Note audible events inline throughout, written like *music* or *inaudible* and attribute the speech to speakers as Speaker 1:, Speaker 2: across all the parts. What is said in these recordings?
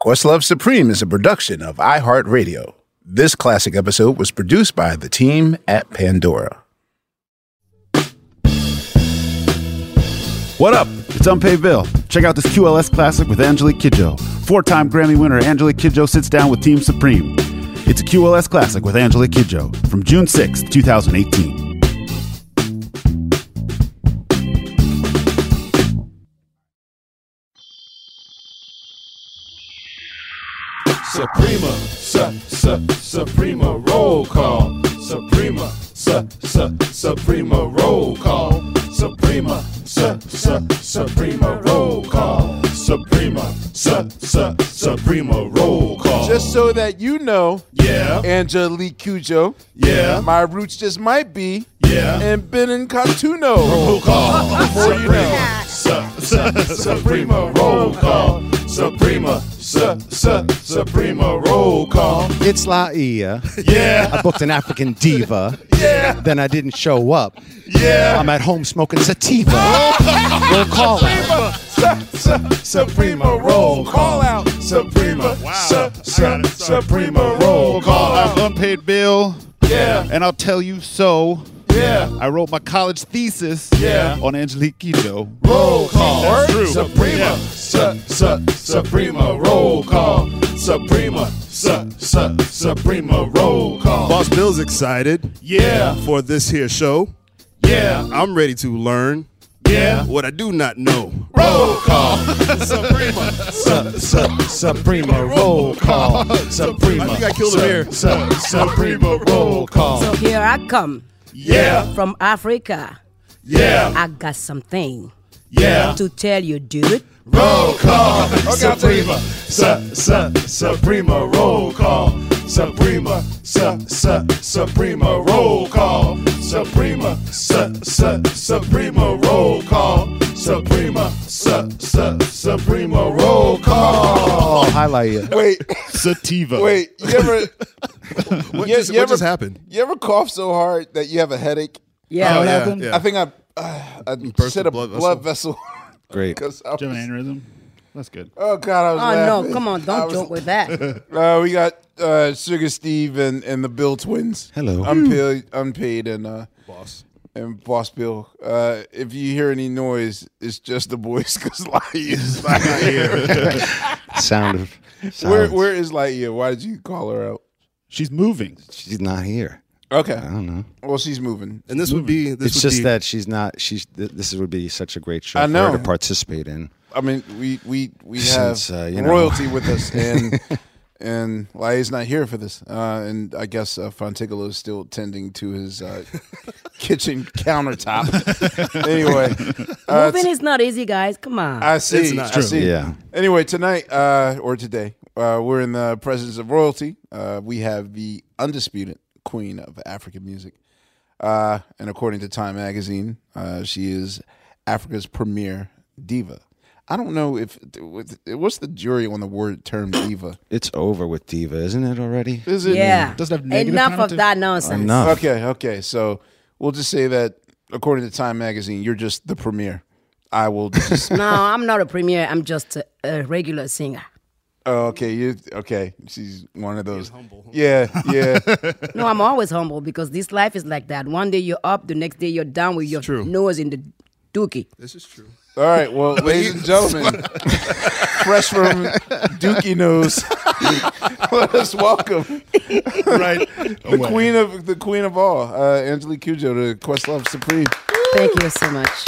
Speaker 1: Questlove Supreme is a production of iHeartRadio. This classic episode was produced by the team at Pandora.
Speaker 2: What up? It's Unpaid Bill. Check out this QLS classic with Angelique Kidjo. Four time Grammy winner Angelique Kidjo sits down with Team Supreme. It's a QLS classic with Angelique Kidjo from June 6, 2018.
Speaker 3: Suprema, su, su, Suprema roll call. Suprema, su, su, Suprema roll call. Suprema, su, su, Suprema roll call. Suprema, su, su, Suprema roll call.
Speaker 4: Just so that you know,
Speaker 3: yeah,
Speaker 4: Angelique Kidjo,
Speaker 3: yeah,
Speaker 4: my roots just might be,
Speaker 3: yeah,
Speaker 4: and Benin Cotonou.
Speaker 3: roll call.
Speaker 4: Before you know.
Speaker 3: Su, su, Suprema roll call. Suprema, su, su, Suprema roll call.
Speaker 5: It's La Ia. *laughs*
Speaker 3: Yeah,
Speaker 5: I booked an African diva. *laughs*
Speaker 3: yeah,
Speaker 5: Then I didn't show up.
Speaker 3: yeah.
Speaker 5: I'm at home smoking sativa. Roll call out.
Speaker 3: Su- Suprema roll call out. Suprema, su, su, Suprema roll call out.
Speaker 2: Unpaid Bill,
Speaker 3: Yeah,
Speaker 2: and I'll tell you so.
Speaker 3: Yeah,
Speaker 2: I wrote my college thesis
Speaker 3: Yeah.
Speaker 2: on Angelique Kidjo.
Speaker 3: roll call.
Speaker 2: That's true.
Speaker 3: Suprema,
Speaker 2: Yeah.
Speaker 3: su, su, Suprema roll call. Suprema, su, su, Suprema roll call.
Speaker 6: Boss Bill's excited
Speaker 3: Yeah,
Speaker 6: for this here show.
Speaker 3: yeah,
Speaker 6: I'm ready to learn
Speaker 3: yeah.
Speaker 6: what I do not know.
Speaker 3: Roll call. Suprema, su, su, Suprema roll call. Suprema. *laughs*
Speaker 6: I think I killed him here.
Speaker 3: Su, Suprema roll call.
Speaker 7: So here I come
Speaker 3: Yeah,
Speaker 7: from Africa.
Speaker 3: yeah,
Speaker 7: I got something
Speaker 3: yeah.
Speaker 7: to tell you, dude.
Speaker 3: Roll call. Suprema. Su, su, Suprema roll call. Suprema. Su, su, Suprema roll call. Suprema. Su, su, Suprema roll call. Suprema. Su, su, Suprema roll call.
Speaker 5: Oh, highlight it.
Speaker 4: Wait,
Speaker 2: Sativa.
Speaker 4: wait. You ever, *laughs*
Speaker 6: What,
Speaker 4: you,
Speaker 6: just,
Speaker 4: you
Speaker 6: what
Speaker 4: ever,
Speaker 6: just happened?
Speaker 4: You ever cough so hard that you have a headache?
Speaker 6: Oh, yeah, yeah.
Speaker 4: I think I, uh, I
Speaker 6: Burst
Speaker 4: hit
Speaker 6: a
Speaker 4: a
Speaker 6: blood
Speaker 4: blood,
Speaker 6: vessel.
Speaker 4: vessel. *laughs*
Speaker 5: Great. *laughs*
Speaker 4: 'Cause I
Speaker 2: Do you have an aneurysm? That's good.
Speaker 4: oh God, I was
Speaker 7: Oh
Speaker 4: laughing.
Speaker 7: no, come on, don't
Speaker 4: was-
Speaker 7: joke with that. *laughs*
Speaker 4: Uh, we got uh, Sugar Steve and, and the Bill twins.
Speaker 5: Hello.
Speaker 4: Unpaid, unpaid, and uh,
Speaker 6: Boss.
Speaker 4: and Boss Bill. Uh, if you hear any noise, it's just the boys because Lightyear is not here.
Speaker 5: Sound of.
Speaker 4: where where is Lightyear? Why did you call her out?
Speaker 2: She's moving.
Speaker 5: She's not here.
Speaker 4: Okay,
Speaker 5: I don't know.
Speaker 4: well she's moving.
Speaker 6: And this would be. This
Speaker 5: it's
Speaker 6: would
Speaker 5: just
Speaker 6: be,
Speaker 5: that she's not. She's. th- This would be such a great show
Speaker 4: I
Speaker 5: for
Speaker 4: know.
Speaker 5: her to participate in.
Speaker 4: I mean, we we we
Speaker 5: Since,
Speaker 4: have
Speaker 5: uh, you know.
Speaker 4: royalty with us, *laughs* and and Lightyear's not here for this. Uh, and I guess uh, Fontigolo is still tending to his uh, *laughs* kitchen countertop. *laughs* anyway, uh,
Speaker 7: Moving is not easy, guys. Come on.
Speaker 4: I see.
Speaker 6: It's not.
Speaker 4: I
Speaker 6: True.
Speaker 4: see.
Speaker 5: Yeah.
Speaker 4: Anyway, tonight uh, or today, uh, we're in the presence of royalty. Uh, we have the undisputed queen of African music, uh, and according to Time Magazine, uh, she is Africa's premier diva. I don't know if what's the jury on the word term *coughs* diva.
Speaker 8: It's over with diva, isn't it already?
Speaker 4: Is it?
Speaker 7: Yeah.
Speaker 2: Doesn't have negative
Speaker 7: Enough of that nonsense.
Speaker 8: Enough.
Speaker 4: Okay, okay. So we'll just say that according to Time Magazine, you're just the premier. I will *laughs* just.
Speaker 7: No, I'm not a premier. I'm just a, a regular singer.
Speaker 4: Oh, okay, you okay? She's one of those. Humble. Yeah, yeah. *laughs*
Speaker 7: No, I'm always humble because this life is like that. One day you're up, the next day you're down with your
Speaker 6: true.
Speaker 7: nose in the dookie.
Speaker 6: This is true.
Speaker 4: All right, well, ladies and gentlemen, *laughs* fresh from Dookie Nose, *laughs* let us welcome
Speaker 2: right.
Speaker 4: the queen of the queen of all, uh, Angelique Kidjo, to Questlove Supreme.
Speaker 7: Thank you so much.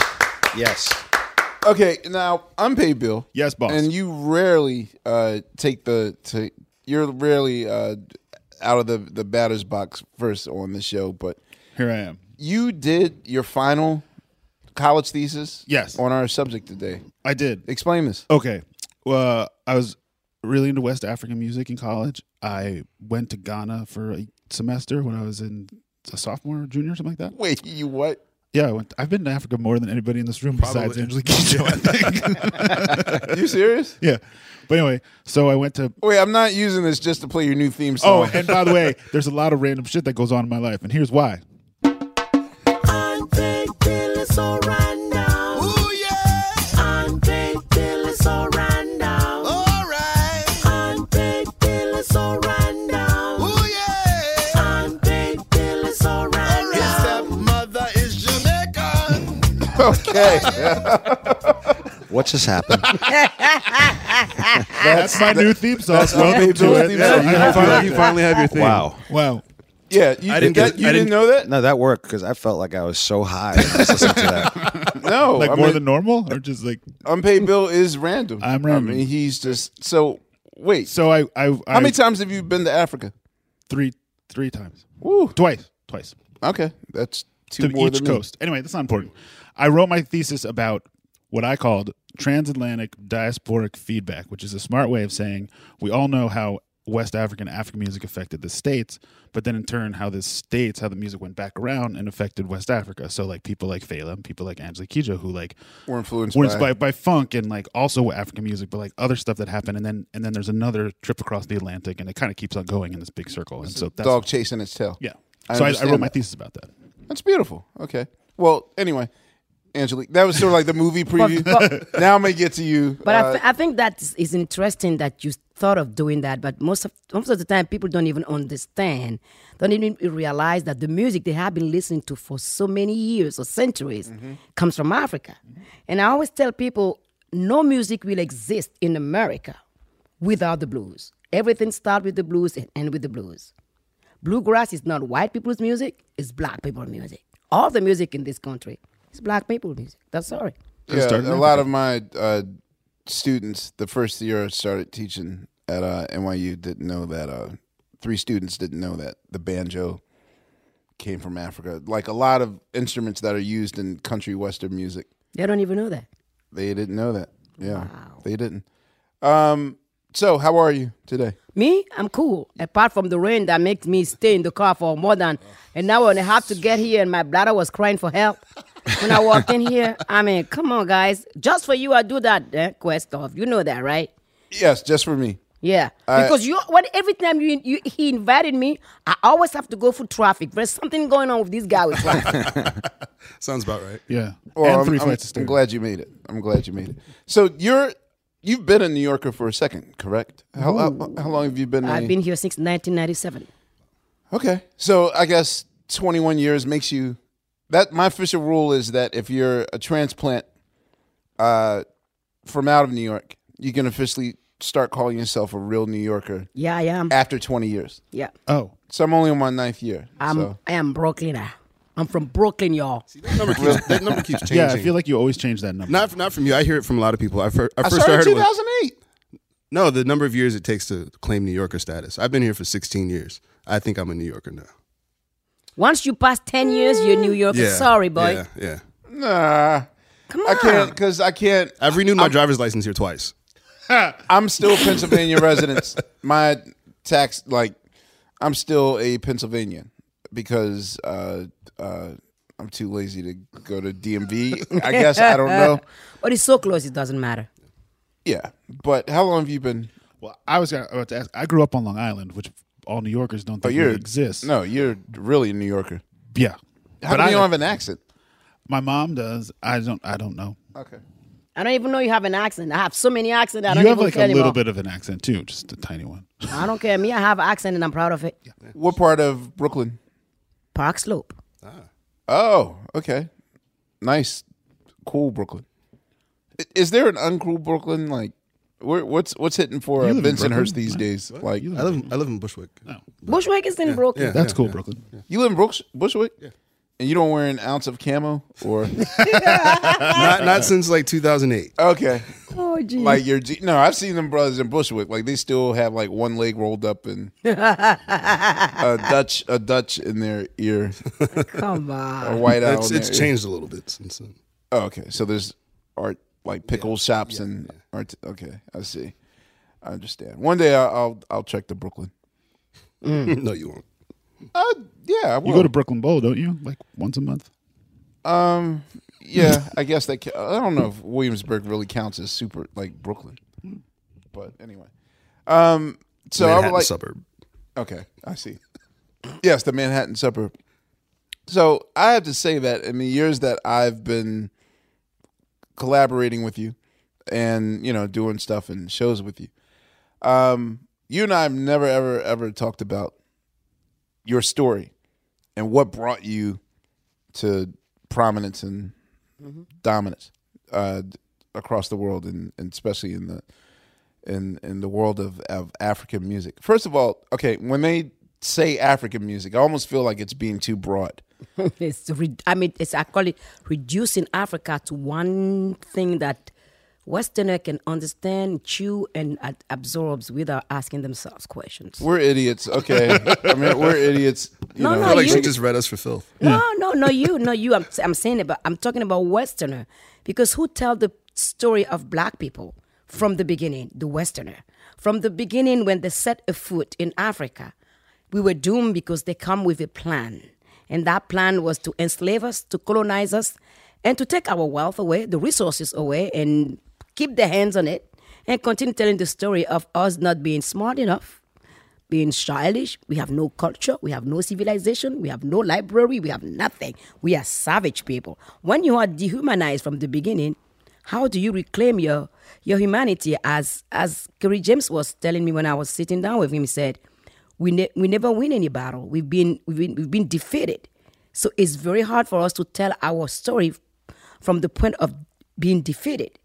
Speaker 8: Yes.
Speaker 4: Okay, now unpaid bill.
Speaker 2: Yes, boss.
Speaker 4: And you rarely uh, take the to, you're rarely uh, out of the the batter's box first on the show, but
Speaker 2: Here I am.
Speaker 4: you did your final college thesis.
Speaker 2: Yes.
Speaker 4: on our subject today.
Speaker 2: I did.
Speaker 4: Explain this.
Speaker 2: Okay. Well, I was really into West African music in college. I went to Ghana for a semester when I was in a sophomore, junior, something like that.
Speaker 4: Wait, you what?
Speaker 2: Yeah, I went. I've been to Africa more than anybody in this room besides. Angelique Kidjo, I think. *laughs*
Speaker 4: You serious?
Speaker 2: yeah. But anyway, so I went to.
Speaker 4: Wait, I'm not using this just to play your new theme song.
Speaker 2: Oh, and by the way, there's a lot of random shit that goes on in my life, and here's why.
Speaker 4: Okay. *laughs*
Speaker 8: What just happened?
Speaker 2: That's my new theme song.
Speaker 4: that's
Speaker 2: Welcome to it. Yeah, you
Speaker 6: You finally, you finally have your thing.
Speaker 8: wow.
Speaker 2: Wow.
Speaker 4: Yeah, you,
Speaker 6: I didn't
Speaker 4: that,
Speaker 6: get-
Speaker 4: you
Speaker 6: I
Speaker 4: didn't
Speaker 6: didn't-
Speaker 4: know that?
Speaker 8: No, that worked because I felt like I was so high when I was listening to that. *laughs*
Speaker 4: No,
Speaker 2: Like
Speaker 4: I
Speaker 2: more
Speaker 4: mean,
Speaker 2: than normal, or just like
Speaker 4: unpaid bill is random.
Speaker 2: I'm random.
Speaker 4: I mean, he's just so. Wait,
Speaker 2: so? I I, I
Speaker 4: how many times have you been to Africa?
Speaker 2: three three times,
Speaker 4: Woo.
Speaker 2: twice, twice.
Speaker 4: Okay, that's two
Speaker 2: to
Speaker 4: more
Speaker 2: each
Speaker 4: than me.
Speaker 2: coast. Anyway, that's not important. I wrote my thesis about what I called transatlantic diasporic feedback, which is a smart way of saying we all know how West African African music affected the states, but then in turn how the states, how the music went back around and affected West Africa. So like people like Fela, people like Angela Kidjo, who like
Speaker 4: We're influenced
Speaker 2: were
Speaker 4: by.
Speaker 2: inspired by funk and like also African music, but like other stuff that happened, and then and then there's another trip across the Atlantic, and it kind of keeps on going in this big circle. And so that's
Speaker 4: dog chasing its tail.
Speaker 2: yeah.
Speaker 4: I
Speaker 2: so I, I wrote my
Speaker 4: that.
Speaker 2: thesis about that.
Speaker 4: That's beautiful. Okay. Well, anyway, Angelique, that was sort of like the movie preview.
Speaker 7: but- *laughs*
Speaker 4: now I'm gonna get to you.
Speaker 7: But I
Speaker 4: Uh,
Speaker 7: th- I think that is- interesting that you thought of doing that. But most of most of the time, people don't even understand, don't even realize that the music they have been listening to for so many years or centuries
Speaker 4: Mm-hmm.
Speaker 7: comes from Africa. And I always tell people, no music will exist in America without the blues. Everything starts with the blues and end with the blues. Bluegrass is not white people's music; it's black people's music. All the music in this country is black people music. That's sorry.
Speaker 4: yeah,
Speaker 2: started in
Speaker 4: a lot of my uh, students, the first year I started teaching at uh, NYU, didn't know that. Uh, three students didn't know that the banjo came from Africa. Like a lot of instruments that are used in country western music,
Speaker 7: They don't even know that.
Speaker 4: they didn't know that. Yeah, they didn't. Um, so how are you today?
Speaker 7: Me, I'm cool. Apart from the rain that makes me stay in the car for more than an hour and a half to get here, and my bladder was crying for help *laughs* when I walked in here. I mean, come on, guys. Just for you, I do that eh, quest off. You know that, right?
Speaker 4: Yes, just for me.
Speaker 7: Yeah,
Speaker 4: I-
Speaker 7: because you when every time you, you he invited me, I always have to go for traffic. There's something going on with this guy with traffic. *laughs*
Speaker 6: Sounds about right.
Speaker 2: Yeah,
Speaker 4: Well,
Speaker 2: and
Speaker 4: I'm,
Speaker 2: three
Speaker 4: I'm- I'm glad you made it. I'm glad you made it. So you're you've been a New Yorker for a second, correct? How, how, how long have you been?
Speaker 7: I've
Speaker 4: a-
Speaker 7: been here since 1997.
Speaker 4: Okay, so I guess 21 years makes you. That my official rule is that if you're a transplant uh, from out of New York, you can officially start calling yourself a real New Yorker
Speaker 7: Yeah, I am.
Speaker 4: after 20 years.
Speaker 7: Yeah,
Speaker 2: Oh,
Speaker 4: So I'm only on my ninth year.
Speaker 7: I'm.
Speaker 4: so.
Speaker 7: I am Brooklyner. I'm from Brooklyn, y'all.
Speaker 6: That number keeps, that number keeps changing. *laughs*
Speaker 2: yeah. I feel like you always change that number.
Speaker 6: not not from you. I hear it from a lot of people. I, fir- I
Speaker 4: I
Speaker 6: first
Speaker 4: started
Speaker 6: heard
Speaker 4: in
Speaker 6: it was,
Speaker 4: 2008.
Speaker 6: no the number of years it takes to claim New Yorker status. I've been here for 16 years. I think I'm a New Yorker now.
Speaker 7: Once you pass 10 years, you're New Yorker.
Speaker 6: Yeah,
Speaker 7: Sorry, boy.
Speaker 6: Yeah, yeah.
Speaker 4: Nah,
Speaker 7: Come on.
Speaker 4: I can't because I can't.
Speaker 6: I've renewed my driver's license here twice. *laughs*
Speaker 4: I'm still Pennsylvania *laughs* residents. My tax, like, I'm still a Pennsylvanian because uh, uh, I'm too lazy to go to DMV. I *laughs* guess I don't know.
Speaker 7: But it's so close, it doesn't matter.
Speaker 4: Yeah, but how long have you been?
Speaker 2: Well, I was about to ask. I grew up on Long Island, which all New Yorkers don't
Speaker 4: Oh,
Speaker 2: think
Speaker 4: you're
Speaker 2: really exists.
Speaker 4: No, you're really a New Yorker.
Speaker 2: Yeah,
Speaker 4: How come
Speaker 2: I
Speaker 4: you don't have an accent?
Speaker 2: My mom does. I don't. I don't know.
Speaker 4: Okay.
Speaker 7: I don't even know you have an accent. I have so many accents. I don't
Speaker 2: you have
Speaker 7: even
Speaker 2: like
Speaker 7: care
Speaker 2: a little
Speaker 7: anymore.
Speaker 2: bit of an accent too, just a tiny one. *laughs*
Speaker 7: I don't care. Me, I have an accent and I'm proud of it.
Speaker 4: What part of Brooklyn?
Speaker 7: Park Slope. Ah.
Speaker 4: Oh, okay. Nice, cool Brooklyn. Is there an uncool Brooklyn? Like, where, what's what's hitting for uh, Vincent Hurst these
Speaker 6: right?
Speaker 4: days? Like,
Speaker 6: I live in, I live in Bushwick.
Speaker 7: Bushwick is in Brooklyn.
Speaker 2: That's cool, Brooklyn.
Speaker 4: You live in Brooks, Bushwick? Yeah. And you don't wear an ounce of camo or *laughs*
Speaker 6: not not since like 2008.
Speaker 4: Okay.
Speaker 7: Oh, gee.
Speaker 4: Like your G- no, I've seen them brothers in Bushwick. Like they still have like one leg rolled up and *laughs* a Dutch a Dutch in their ear.
Speaker 7: Come on.
Speaker 4: A white out.
Speaker 6: It's, it's changed a little bit since then.
Speaker 4: Oh, okay. So there's art like pickle shops and art. Okay, I see. I understand. One day I'll I'll, I'll check the Brooklyn. *laughs*
Speaker 6: no, you won't.
Speaker 4: Uh, yeah, I
Speaker 2: You go to Brooklyn Bowl, don't you? Like once a month.
Speaker 4: Um, *laughs* yeah, I guess that. ca- I don't know if Williamsburg really counts as super like Brooklyn, but anyway. Um, so I would
Speaker 6: Manhattan
Speaker 4: like
Speaker 6: suburb.
Speaker 4: Okay, I see. Yes, the Manhattan suburb. So I have to say that in the years that I've been collaborating with you, and you know, doing stuff and shows with you, um, you and I have never, ever, ever talked about your story and what brought you to prominence and dominance uh, across the world, and, and especially in the in in the world of, of African music. First of all, okay, when they say African music, I almost feel like it's being too broad. *laughs*
Speaker 7: it's re- I mean, it's I call it reducing Africa to one thing that Westerner can understand, chew, and ad- absorbs without asking themselves questions.
Speaker 4: We're idiots, okay? I mean, we're idiots. You
Speaker 7: No,
Speaker 4: know.
Speaker 7: no,
Speaker 6: I feel like
Speaker 7: you-
Speaker 6: she just read us for filth.
Speaker 7: No, no, no, you, no, you. I'm, I'm saying about. I'm talking about Westerner because who tell the story of black people from the beginning? The Westerner. From the beginning, when they set a foot in Africa, we were doomed because they come with a plan, and that plan was to enslave us, to colonize us, and to take our wealth away, the resources away, and keep their hands on it, and continue telling the story of us not being smart enough being childish. We have no culture. We have no civilization. We have no library. We have nothing. We are savage people. When you are dehumanized from the beginning, how do you reclaim your your humanity? As as Kery James was telling me when I was sitting down with him, he said, "We ne- we never win any battle. We've been we've been we've been defeated. So it's very hard for us to tell our story from the point of being defeated."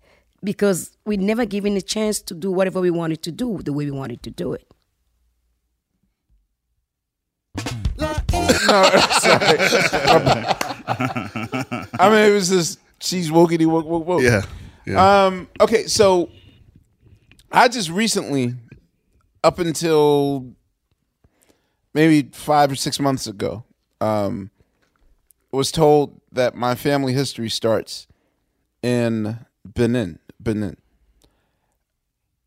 Speaker 7: Because we never given a chance to do whatever we wanted to do the way we wanted to do it.
Speaker 4: no, *laughs* sorry. I mean, it was just she's wokey woke woke woke.
Speaker 6: Yeah, yeah.
Speaker 4: Um. Okay, so I just recently, up until maybe five or six months ago, um, was told that my family history starts in Benin. Benin.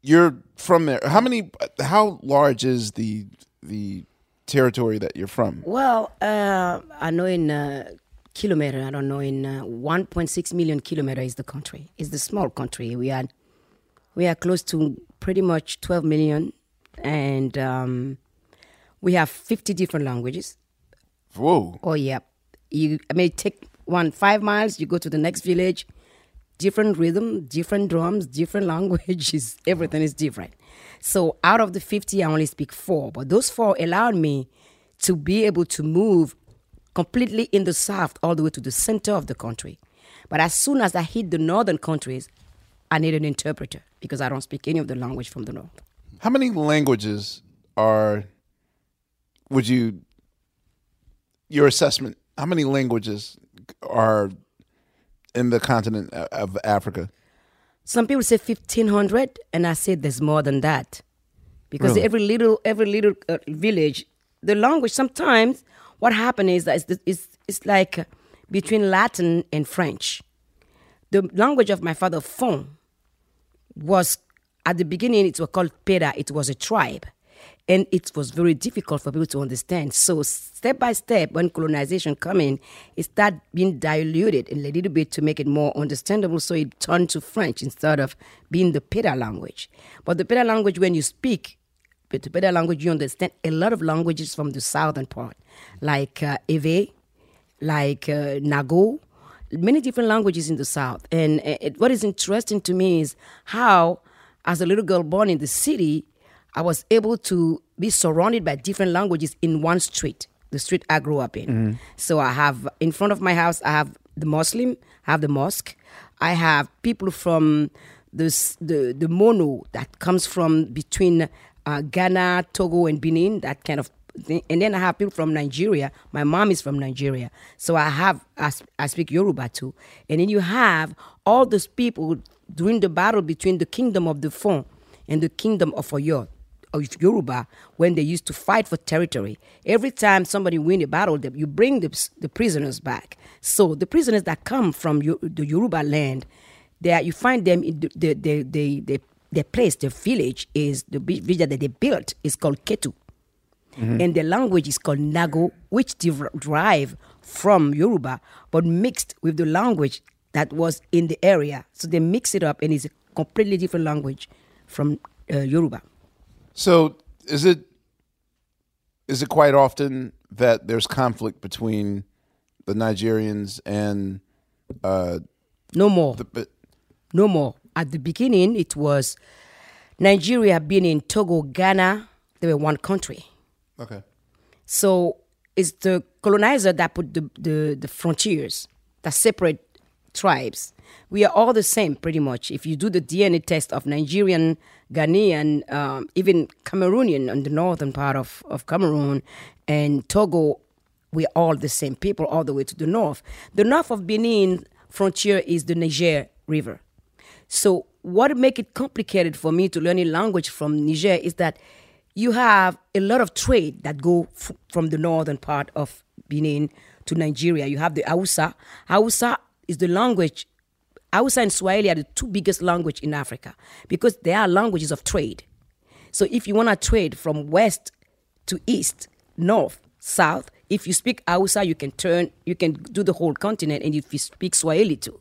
Speaker 4: You're from there. How many? How large is the the territory that you're from?
Speaker 7: Well, uh, I know in uh, kilometer. I don't know in uh, 1.6 million kilometer is the country. It's the small country. We are we are close to pretty much 12 million, and um, we have 50 different languages.
Speaker 4: Whoa!
Speaker 7: Oh yeah, you. I mean, take one five miles. You go to the next village. Different rhythm, different drums, different *laughs* languages. Everything is different. So out of the 50, I only speak four, but those four allowed me to be able to move completely in the south all the way to the center of the country. But as soon as I hit the northern countries, I need an interpreter because I don't speak any of the language from the north.
Speaker 4: How many languages are would you your assessment? How many languages are in the continent of Africa?
Speaker 7: Some people say 1500 and I say there's more than that. Because
Speaker 4: Really?
Speaker 7: every little every little uh, village the language sometimes what happens is that it's, it's, it's like between Latin and French. The language of my father, Fon, was at the beginning it was called Peda. it was a tribe. And it was very difficult for people to understand. So step by step, when colonization come in, it started being diluted a little bit to make it more understandable. So it turned to French instead of being the Peda language. But the Peda language, when you speak, the Peda language, you understand a lot of languages from the southern part, like uh, Ewe, like uh, Nago, many different languages in the South. And uh, it, what is interesting to me is how, as a little girl born in the city, I was able to be surrounded by different languages in one street, the street I grew up in. So I have, in front of my house, I have the Muslim, I have the mosque, I have people from this, the, the Mono that comes from between uh, Ghana, Togo, and Benin, that kind of thing. And then I have people from Nigeria. My mom is from Nigeria. So I have, I, I speak Yoruba too. And then you have all those people during the battle between the kingdom of the Fon and the kingdom of Oyo, Yoruba, when they used to fight for territory. Every time somebody win a battle, they- you bring the, the prisoners back. So the prisoners that come from the Yoruba land, there you find them in the the the, the, the, place, the village is the village that they built is called Ketu and the language is called Nago, which der- derive from Yoruba, but mixed with the language that was in the area. So they mix it up, and it's a completely different language from uh, Yoruba.
Speaker 4: So is it is it quite often that there's conflict between the Nigerians and uh,
Speaker 7: No more.
Speaker 4: the but
Speaker 7: no more. At the beginning, it was Nigeria being in Togo, Ghana. They were one country.
Speaker 4: okay.
Speaker 7: So it's the colonizer that put the, the, the frontiers that separate tribes. We are all the same, pretty much. If you do the DNA test of Nigerian, Ghanaian, um, even Cameroonian on the northern part of, of Cameroon and Togo, we're all the same people all the way to the north. The north of Benin frontier is the Niger River. So what make it complicated for me to learn a language from Niger is that you have a lot of trade that go f- from the northern part of Benin to Nigeria. You have the Hausa. Hausa is the language. Hausa and Swahili are the two biggest language in Africa because they are languages of trade. So if you want to trade from west to east, north, south, if you speak Hausa, you can turn, you can do the whole continent, and if you speak Swahili too.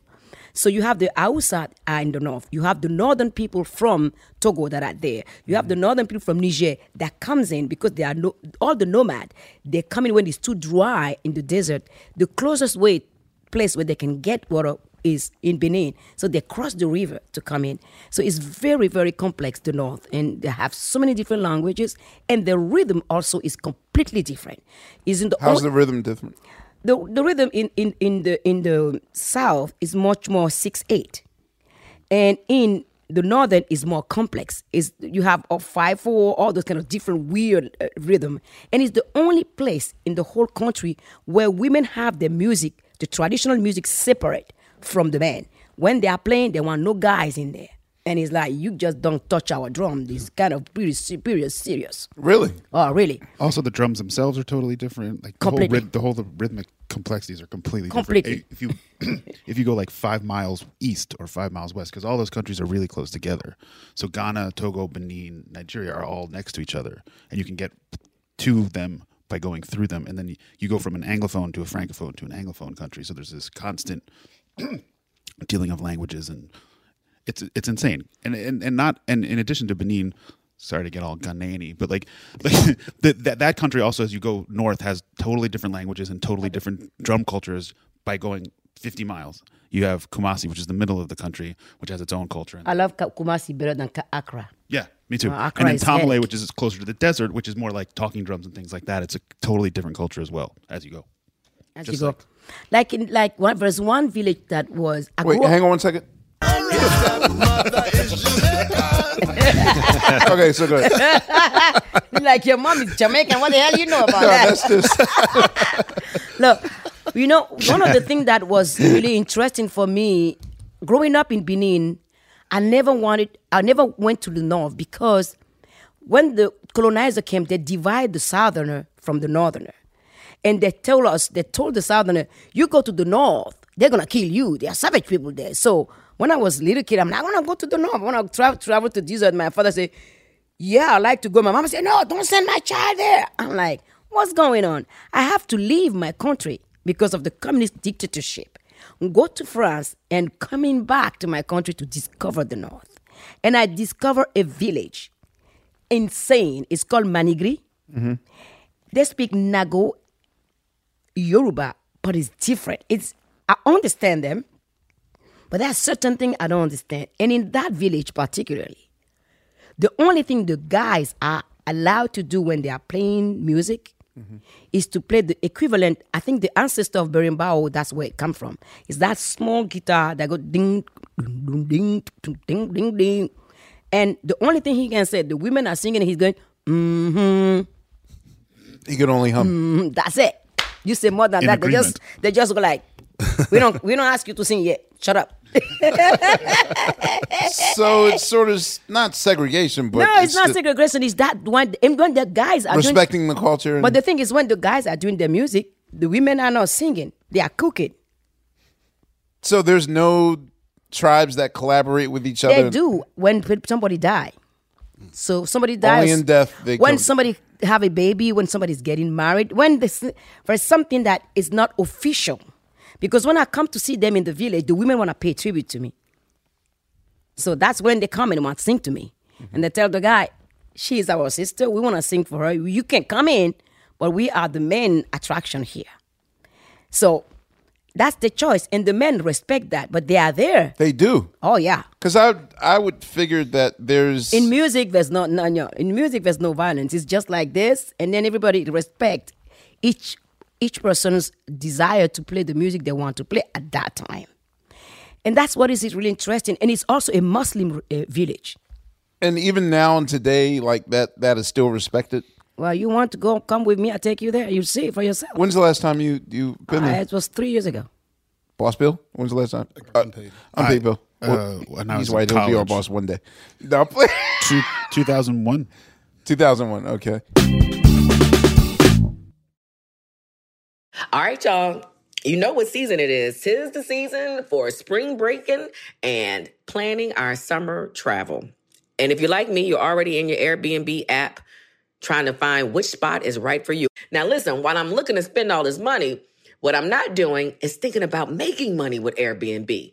Speaker 7: So you have the Hausa are in the north. You have the northern people from Togo that are there. You have the mm-hmm. northern people from Niger that comes in because they are no, all the nomad. They come in when it's too dry in the desert. The closest way place where they can get water is in Benin. So they cross the river to come in. So it's very, very complex, the north. And they have so many different languages. And the rhythm also is completely different. Isn't the
Speaker 4: How's the rhythm different?
Speaker 7: the, the rhythm in, in, in the in the south is much more six eight, and in the northern is more complex. Is you have a five four, all those kind of different weird uh, rhythm, and it's the only place in the whole country where women have their music, the traditional music, separate from the men. When they are playing, they want no guys in there. And it's like you just don't touch our drum. This kind of pretty serious, serious.
Speaker 4: Really?
Speaker 7: Oh, really?
Speaker 2: Also, the drums themselves are totally different. Like the whole, the whole rhythmic complexities are completely
Speaker 7: Completely.
Speaker 2: different. If you *clears throat* if you go like five miles east or five miles west, because all those countries are really close together. So Ghana, Togo, Benin, Nigeria are all next to each other, and you can get to them by going through them, and then you, you go from an anglophone to a francophone to an anglophone country. So there's this constant dealing of languages and it's it's insane. And and, and not and in addition to benin sorry to get all ghanaian but like, like *laughs* that, that that country also as you go north has totally different languages and totally different drum cultures by going 50 miles. You have kumasi which is the middle of the country which has its own culture.
Speaker 7: I love Kumasi better than Accra.
Speaker 2: yeah me too.
Speaker 7: Well, Accra
Speaker 2: and then tamale which is closer to the desert which is more like talking drums and things like that. It's a totally different culture as well as you go.
Speaker 7: As
Speaker 2: Just
Speaker 7: you go. Like, in like one there's one village that was I
Speaker 4: Wait, hang on one second. *laughs* okay, so good. *laughs*
Speaker 7: like your mom is Jamaican. What the hell you know about
Speaker 4: No,
Speaker 7: that?
Speaker 4: that's just *laughs*
Speaker 7: Look, you know, one of the things that was really interesting for me, growing up in Benin, I never wanted, I never went to the north because when the colonizer came, they divide the southerner from the northerner. And they told us, they told the southerner, you go to the north, they're gonna kill you. There are savage people there. So when I was a little kid, I'm like, I wanna go to the north. I wanna travel, travel to desert. My father said, Yeah, I like to go. My mom said, No, don't send my child there. I'm like, What's going on? I have to leave my country because of the communist dictatorship. Go to France and coming back to my country to discover the North. And I discover a village. Insane. It's called Manigri. Mm-hmm. They speak Nago Yoruba, but it's different. It's I understand them, but there's certain things I don't understand. And in that village particularly, the only thing the guys are allowed to do when they are playing music is to play the equivalent. I think the ancestor of berimbau, that's where it come from. Is that small guitar that go ding, ding, ding, ding, ding, ding, ding. And the only thing he can say, the women are singing, and he's going, mm-hmm.
Speaker 4: He can only hum.
Speaker 7: Mm, that's it. You say more than
Speaker 4: In
Speaker 7: that, they just they just go like, we don't we don't ask you to sing yet. Shut up. *laughs*
Speaker 4: so it's sort of not segregation, but
Speaker 7: no, it's, not
Speaker 4: the-
Speaker 7: segregation. It's that when and when the guys are doing-
Speaker 4: respecting the culture. And,
Speaker 7: but the thing is, when the guys are doing their music, the women are not singing; they are cooking.
Speaker 4: so there's no tribes that collaborate with each other.
Speaker 7: They do when somebody die. So somebody dies.
Speaker 4: Only in death
Speaker 7: when
Speaker 4: come-
Speaker 7: somebody have a baby, when somebody's getting married, when this for something that is not official. Because when I come to see them in the village, the women want to pay tribute to me. So that's when they come and want to sing to me.
Speaker 4: Mm-hmm.
Speaker 7: And they tell the guy, she is our sister. We want to sing for her. You can come in, but we are the main attraction here. So that's the choice. And the men respect that, but they are there.
Speaker 4: They do.
Speaker 7: Oh, yeah.
Speaker 4: Because I I would figure that there's
Speaker 7: In music, there's no, no, no. In music, there's no violence. It's just like this, and then everybody respect each each person's desire to play the music they want to play at that time, and that's what is really interesting. And it's also a Muslim uh, village.
Speaker 4: and even now and today, like that that is still respected.
Speaker 7: Well, you want to go? Come with me. I take you there. You see for yourself.
Speaker 4: When's the last time you you been
Speaker 7: Uh,
Speaker 4: there?
Speaker 7: it was three years ago.
Speaker 4: Boss Bill? When's the last time? Uh, unpaid. Unpaid
Speaker 2: I-
Speaker 4: Bill.
Speaker 2: Uh,
Speaker 4: Well,
Speaker 2: when I
Speaker 4: he's
Speaker 2: was in
Speaker 4: white. He'll be our boss one day. *laughs* No,
Speaker 2: Two, 2001.
Speaker 4: 2001. Okay.
Speaker 9: All right, y'all. You know what season it is. Tis the season for spring breaking and planning our summer travel. And if you're like me, you're already in your Airbnb app trying to find which spot is right for you. Now, listen, while I'm looking to spend all this money, what I'm not doing is thinking about making money with Airbnb.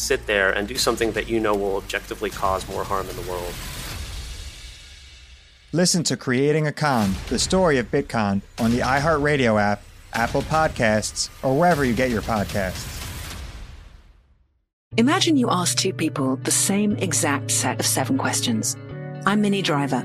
Speaker 10: sit there and do something that you know will objectively cause more harm in the world?
Speaker 11: Listen to Creating a Con, the story of Bitcoin, on the iHeartRadio app, Apple Podcasts, or wherever you get your podcasts.
Speaker 12: Imagine you ask two people the same exact set of seven questions. I'm Minnie Driver,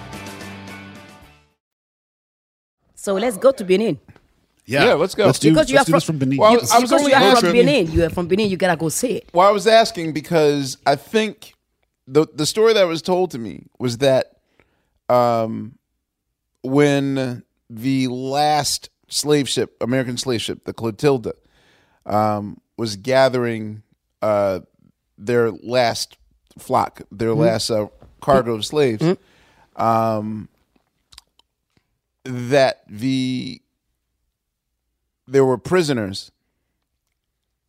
Speaker 7: So let's go to Benin.
Speaker 4: Yeah, yeah, let's go.
Speaker 2: Let's do,
Speaker 7: because you
Speaker 2: let's
Speaker 7: are
Speaker 2: do this from Benin.
Speaker 4: Well,
Speaker 7: You,
Speaker 4: I was
Speaker 7: because
Speaker 4: only
Speaker 7: you are from Benin. You are from Benin. You gotta go see it.
Speaker 4: Well, I was asking because I think the the story that was told to me was that um, when the last slave ship, American slave ship, the Clotilda, um, was gathering uh, their last flock, their
Speaker 7: Mhm.
Speaker 4: last uh, cargo of slaves, um, that the there were prisoners.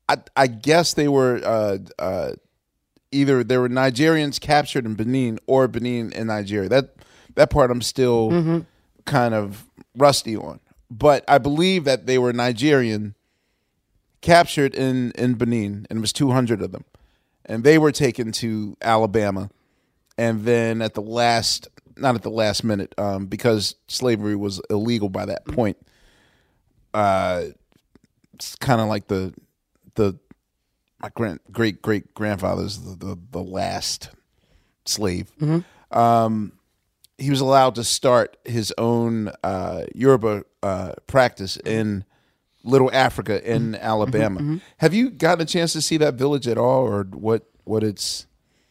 Speaker 4: I, I guess they were uh, uh, either there were Nigerians captured in Benin or Benin in Nigeria. That that part I'm still
Speaker 7: Mhm.
Speaker 4: kind of rusty on, but I believe that they were Nigerian captured in in Benin, and it was 200 of them, and they were taken to Alabama, and then at the last, not at the last minute, um, because slavery was illegal by that point. Uh, it's kind of like the the my grand great great grandfather's the, the the last slave.
Speaker 7: Mhm.
Speaker 4: Um, he was allowed to start his own uh, Yoruba uh, practice in Little Africa in Alabama.
Speaker 7: mhm.
Speaker 4: Have you gotten a chance to see that village at all, or what? What it's?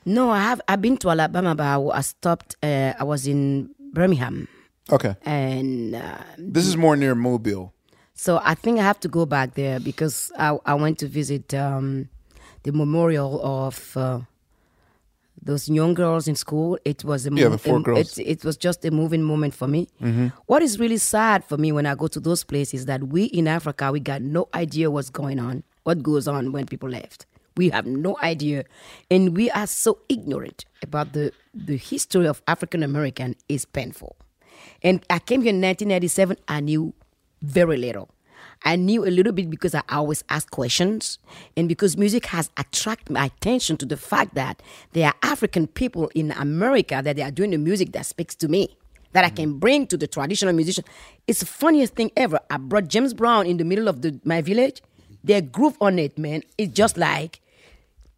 Speaker 7: No, I have. I've been to Alabama, but I, I stopped. Uh, I was in Birmingham,
Speaker 4: Okay,
Speaker 7: and uh,
Speaker 4: this is more near Mobile.
Speaker 7: so I think I have to go back there because I, I went to visit um, the memorial of uh, those young girls in school. It was a
Speaker 4: Yeah, the four
Speaker 7: a-
Speaker 4: girls.
Speaker 7: It, it was just a moving moment for me.
Speaker 4: Mhm.
Speaker 7: What is really sad for me when I go to those places that we in Africa we got no idea what's going on, what goes on when people left. We have no idea, and we are so ignorant about the the history of African American is painful. And I came here in 1997. I knew very little. I knew a little bit because I always ask questions, and because music has attracted my attention to the fact that there are African people in America that they are doing the music that speaks to me, that I mm. can bring to the traditional musician. It's the funniest thing ever. I brought James Brown in the middle of the, my village. Their groove on it, man, it's just like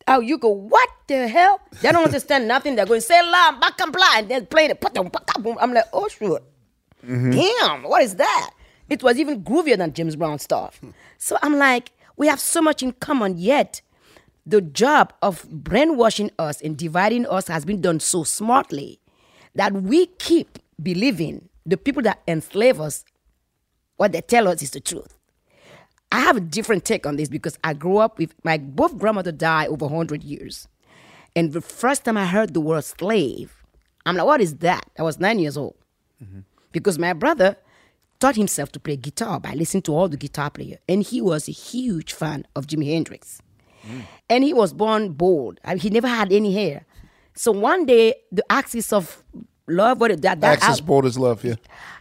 Speaker 7: Oh, you go, what the hell? They don't understand nothing. They're going, say la, back and blah, and they're playing it. I'm like, oh, sure. Mm-hmm. Damn, what is that? It was even groovier than James Brown stuff. Hmm. So I'm like, we have so much in common, yet the job of brainwashing us and dividing us has been done so smartly that we keep believing the people that enslave us, what they tell us is the truth. I have a different take on this because I grew up with my both grandmother died over 100 years. And the first time I heard the word slave, I'm like, what is that? I was nine years old. Mm-hmm. Because my brother taught himself to play guitar by listening to all the guitar players. And he was a huge fan of Jimi Hendrix. Mm. And he was born bald. I- He never had any hair. So one day, the axis of love, what that, that
Speaker 4: bold as love. Yeah.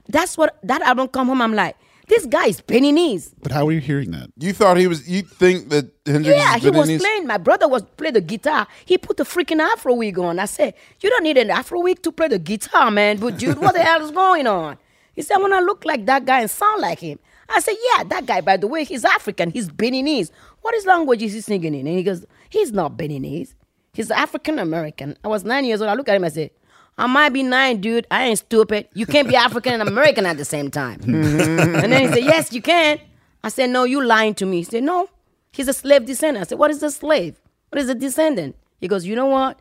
Speaker 7: that's what that album come home. I'm like, this guy is Beninese.
Speaker 2: But how were you hearing that?
Speaker 4: You thought he was? You think that Hendrix
Speaker 7: Yeah,
Speaker 4: is
Speaker 7: he was playing. My brother was playing the guitar. He put the freaking Afro wig on. I said, "You don't need an Afro wig to play the guitar, man." But dude, what the *laughs* hell is going on? He said, "I want to look like that guy and sound like him." I said, "Yeah, that guy. By the way, he's African. He's Beninese. What is language is he singing in?" And he goes, "He's not Beninese. He's African American." I was nine years old. I look at him. I said. I might be nine, dude. I ain't stupid. You can't be African and American at the same time. *laughs* Mm-hmm. and then he said, Yes, you can. I said, No, you lying to me. He said, No, he's a slave descendant. I said, What is a slave? What is a descendant? He goes, You know what?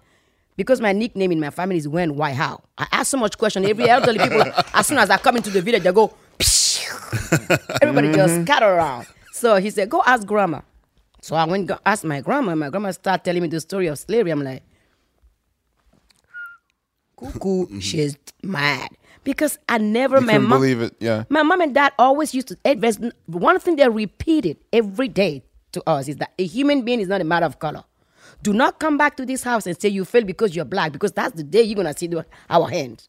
Speaker 7: Because my nickname in my family is when, why, how. I ask so much question. Every elderly people, as soon as I come into the village, they go, Everybody mm-hmm. just scatter around. So he said, Go ask grandma. So I went go ask my grandma. My grandma started telling me the story of slavery. I'm like, cuckoo, mm-hmm. she's mad. Because I never,
Speaker 4: You
Speaker 7: my mom,
Speaker 4: believe it. Yeah.
Speaker 7: my mom and dad always used to advise. One thing they repeated every day to us is that a human being is not a matter of color. Do not come back to this house and say you fail because you're black, because that's the day you're gonna see the, our hands.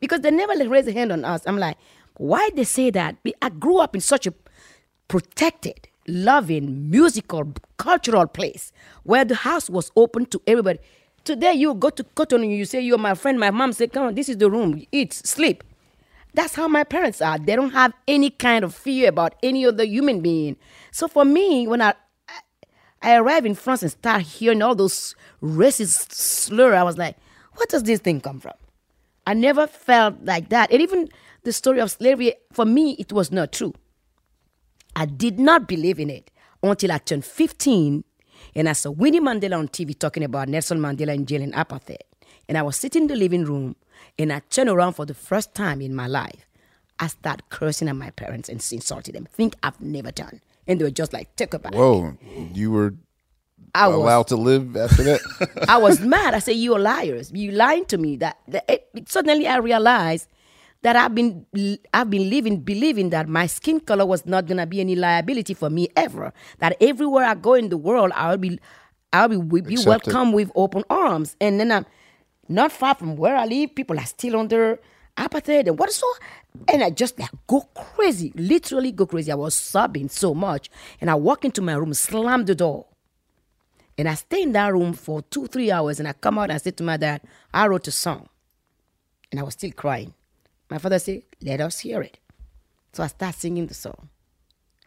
Speaker 7: Because they never raise a hand on us. I'm like, why they say that? I grew up in such a protected loving, musical, cultural place where the house was open to everybody. Today, you go to Cotonou, you say, You're my friend. My mom say, Come on, this is the room. Eat, sleep. That's how my parents are. They don't have any kind of fear about any other human being. So for me, when I I arrived in France and start hearing all those racist slur, I was like, where does this thing come from? I never felt like that. And even the story of slavery, for me, it was not true. I did not believe in it until I turned 15 and I saw Winnie Mandela on TV talking about Nelson Mandela in jail in apartheid. And I was sitting in the living room and I turned around for the first time in my life. I started cursing at my parents and insulting them, think I've never done. And they were just like, take a back.
Speaker 4: Whoa, you were
Speaker 7: I was-
Speaker 4: allowed to live after that? *laughs*
Speaker 7: I was mad. I said, "You are liars. You lying to me." That, that it- suddenly I realized that I've been I've been living believing that my skin color was not gonna be any liability for me ever. That everywhere I go in the world, I'll be I'll be, be
Speaker 4: Accepted.
Speaker 7: welcome with open arms. And then I'm not far from where I live. People are still under apartheid and what so and I just like go crazy, literally go crazy. I was sobbing so much, and I walk into my room, slam the door. And I stay in that room for two, three hours, and I come out and I say to my dad, I wrote a song. And I was still crying. My father said, Let us hear it. So I start singing the song.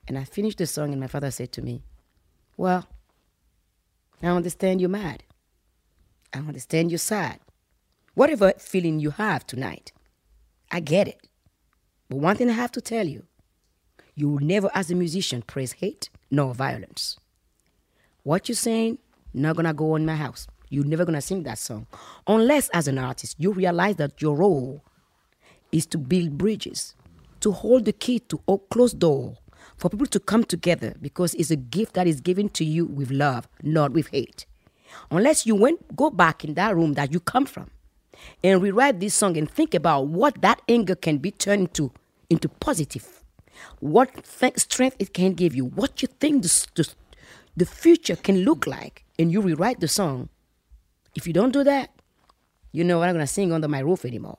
Speaker 7: And I finished the song, and my father said to me, Well, I understand you're mad. I understand you're sad. Whatever feeling you have tonight, I get it. But one thing I have to tell you you will never, as a musician, praise hate nor violence. What you're saying, not gonna go in my house. You're never gonna sing that song. Unless, as an artist, you realize that your role is to build bridges, to hold the key to a closed door, for people to come together because it's a gift that is given to you with love, not with hate. Unless you went go back in that room that you come from and rewrite this song and think about what that anger can be turned into, into positive. What th- strength it can give you, what you think the, the, the future can look like, and you rewrite the song. If you don't do that, you know what I'm gonna sing under my roof anymore.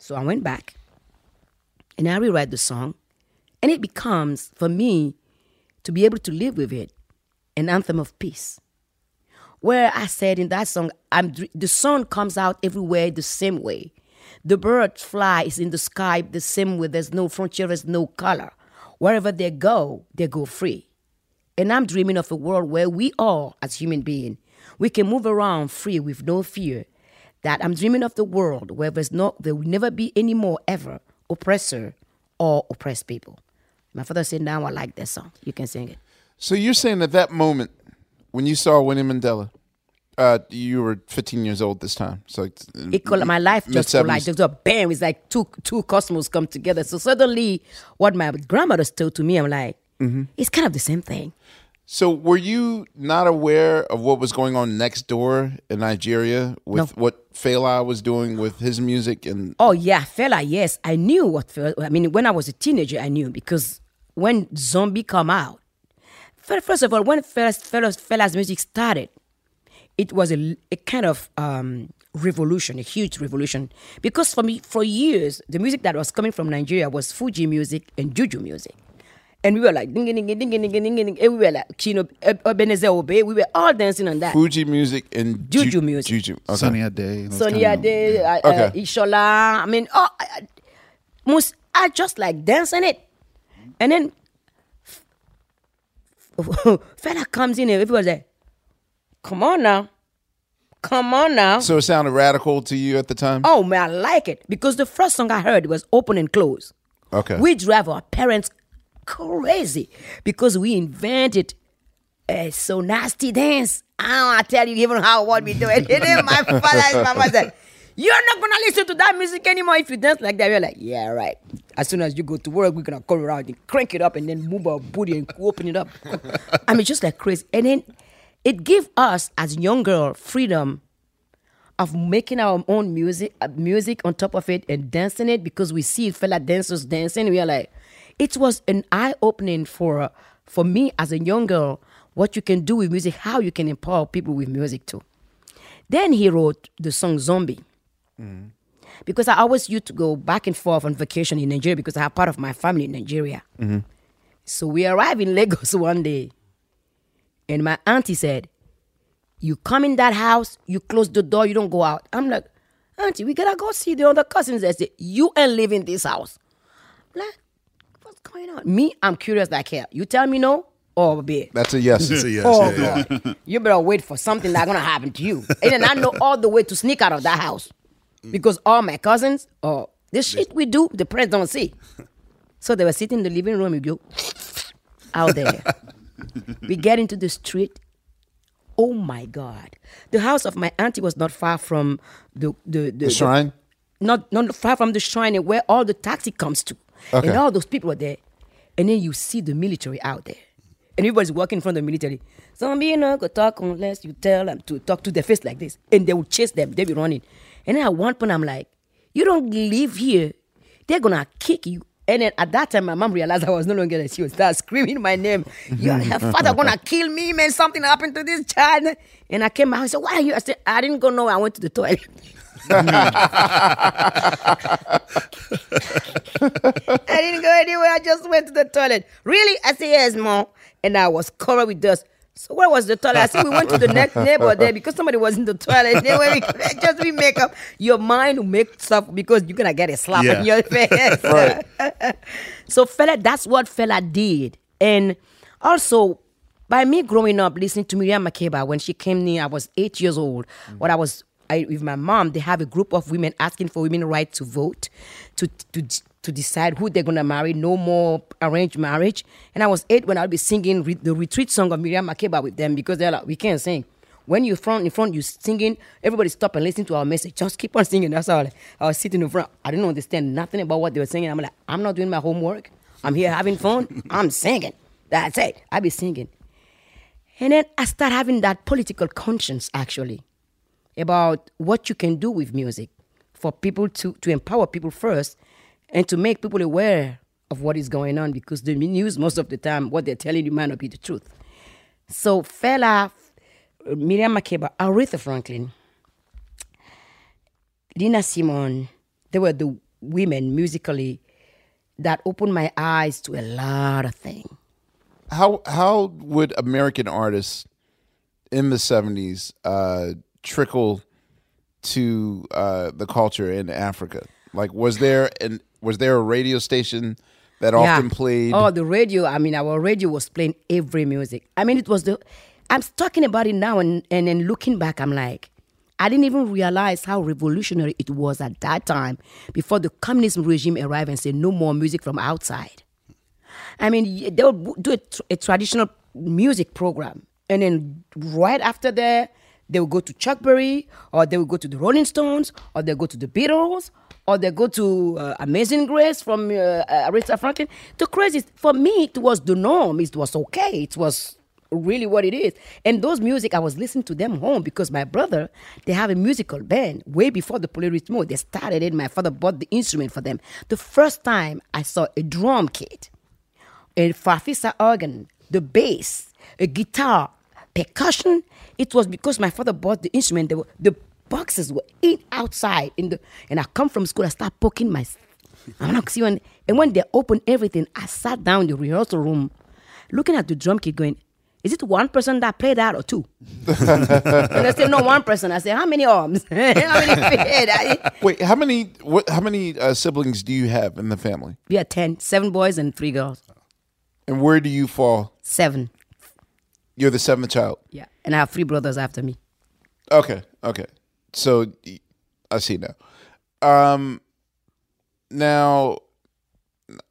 Speaker 7: So I went back and I rewrite the song, and it becomes for me to be able to live with it an anthem of peace. Where I said in that song, I'm the sun comes out everywhere the same way. The bird flies in the sky the same way. There's no frontier, there's no color. Wherever they go, they go free. And I'm dreaming of a world where we all, as human beings, we can move around free with no fear. That I'm dreaming of the world where there's no, there will never be any more ever oppressor or oppressed people. My father said, "Now I like that song. You can sing it."
Speaker 4: So you're saying at that moment when you saw Winnie Mandela, uh, you were 15 years old this time. So it's, uh,
Speaker 7: It coll- my life just
Speaker 4: mid-seventies.
Speaker 7: Just a bam! It's like two two cosmos come together. So suddenly, what my grandmother told to me, I'm like,
Speaker 4: Mhm.
Speaker 7: it's kind of the same thing.
Speaker 4: So were you not aware of what was going on next door in Nigeria with what Fela was doing with his music and
Speaker 7: Oh yeah, Fela, yes, I knew what. Fela- I mean, when I was a teenager, I knew because when Zombie come out, first of all, when Fela's, Fela's, Fela's music started, it was a, a kind of um, revolution, a huge revolution. Because for me, for years, the music that was coming from Nigeria was Fuji music and Juju music and we were like ding ding ding ding ding ding and we were like Chino eh, Ebenezer Obey. We were all dancing on that
Speaker 4: Fuji music and ju- juju
Speaker 7: music,
Speaker 4: juju, okay.
Speaker 2: Sunny Ade,
Speaker 7: Sunny
Speaker 2: Ade, yeah.
Speaker 7: Uh, uh,
Speaker 4: okay.
Speaker 7: Ishola. I mean, oh, I, most I just like dancing it, and then *laughs* Fela comes in and everybody's like, "Come on now." Come on now.
Speaker 4: So it sounded radical to you at the time?
Speaker 7: Oh man, I like it. Because the first song I heard was open and close.
Speaker 4: Okay.
Speaker 7: We drive our parents crazy because we invented a so nasty dance. I don't want to tell you even how what we do it. My *laughs* father and mama said, You're not gonna listen to that music anymore if you dance like that. We're like, Yeah, right. As soon as you go to work, we're gonna come around and crank it up and then move our booty and open it up. *laughs* I mean, just like crazy. And then it gave us as young girl freedom of making our own music, uh, music on top of it and dancing it because we see Fela dancers dancing. We are like, it was an eye opening for for me as a young girl what you can do with music, how you can empower people with music too. Then he wrote the song Zombie because I always used to go back and forth on vacation in Nigeria because I have part of my family in Nigeria.
Speaker 4: Mhm.
Speaker 7: So we arrived in Lagos *laughs* one day, and my auntie said, "You come in that house, you close the door, you don't go out." I'm like, "Auntie, we gotta go see the other cousins." They say, "You ain't in this house." I'm like, going on? Me, I'm curious like hell. You tell me no oh, or be.
Speaker 4: That's a yes.
Speaker 6: It's a yes,
Speaker 7: Oh
Speaker 6: yeah,
Speaker 7: God! You better wait for something that's gonna happen to you. And then I know all the way to sneak out of that house mm. because all my cousins, oh, the shit we do, the parents don't see. So they were sitting in the living room. We go out there. we get into the street. Oh my God! The house of my auntie was not far from the the,
Speaker 4: The shrine?
Speaker 7: not not far from the shrine where all the taxi comes to.
Speaker 4: Okay.
Speaker 7: And all those people were there. And then you see the military out there. And everybody's walking in front of the military. Zombie no go talk unless you tell them to talk to their face like this. And they will chase them. They'll be running. And then at one point I'm like, you don't live here. They're gonna kick you. And then at that time, my mom realized I was no longer there. She would start screaming my name. Your her father gonna *laughs* kill me, man. Something happened to this child. And I came out and said, Why are you? I said, I didn't go nowhere. I went to the toilet. *laughs* I didn't go anywhere. I just went to the toilet. Really? I said, yes, mom. And I was covered with dust. So where was the toilet? I said, we went to the next *laughs* neighbor there because somebody was in the toilet. They were just we make up. Your mind will make stuff because you're gonna get a slap
Speaker 4: Yeah.
Speaker 7: in your face. *laughs*
Speaker 4: Right. *laughs*
Speaker 7: so Fela, that's what Fela did. And also, by me growing up listening to Miriam Makeba when she came near, I was eight years old. When I was I, with my mom, they have a group of women asking for women right to vote, to to to decide who they're gonna marry. No more arranged marriage. And I was eight when I'll be singing re- the retreat song of Miriam Makeba with them because they're like, we can't sing. When you front in front, you singing. Everybody stop and listen to our message. Just keep on singing. That's all. I was sitting in front. I didn't understand nothing about what they were singing. I'm like, I'm not doing my homework. I'm here having fun. I'm singing. That's it. I be singing. And then I start having that political conscience actually about what you can do with music for people to, to empower people first and to make people aware of what is going on because the news most of the time what they're telling you might not be the truth. So Fela Miriam Makeba, Aretha Franklin, Nina Simone, they were the women musically that opened my eyes to a lot of things.
Speaker 4: How how would American artists in the seventies uh, trickle to uh, the culture in Africa? Like, was there an was there a radio station that often played?
Speaker 7: Oh, the radio. I mean, our radio was playing every music. I mean, it was the. I'm talking about it now, and and then looking back, I'm like, I didn't even realize how revolutionary it was at that time before the communism regime arrived and said no more music from outside. I mean, they would do a, tr- a traditional music program, and then right after that, they will go to Chuck Berry, or they will go to the Rolling Stones, or they go to the Beatles, or they go to uh, Amazing Grace from uh, uh, Aretha Franklin. The crazy for me, it was the norm. It was okay. It was really what it is. And those music, I was listening to them home because my brother, they have a musical band way before the mode. They started it. My father bought the instrument for them. The first time I saw a drum kit, a farfisa organ, the bass, a guitar, percussion. It was because my father bought the instrument. They were, the boxes were in outside in the, and I come from school. I start poking my. I'm not see when and when they opened everything, I sat down in the rehearsal room, looking at the drum kit, going, "Is it one person that played that or two? *laughs* and they said, "No, one person." I said, "How many arms? *laughs* how many *laughs* feet?"
Speaker 4: Wait, how many what, how many uh, siblings do you have in the family?
Speaker 7: We had 10, seven boys and three girls.
Speaker 4: And where do you fall?
Speaker 7: Seven.
Speaker 4: You're the seventh child.
Speaker 7: Yeah. And I have three brothers after me.
Speaker 4: Okay, okay. So I see now. Um, now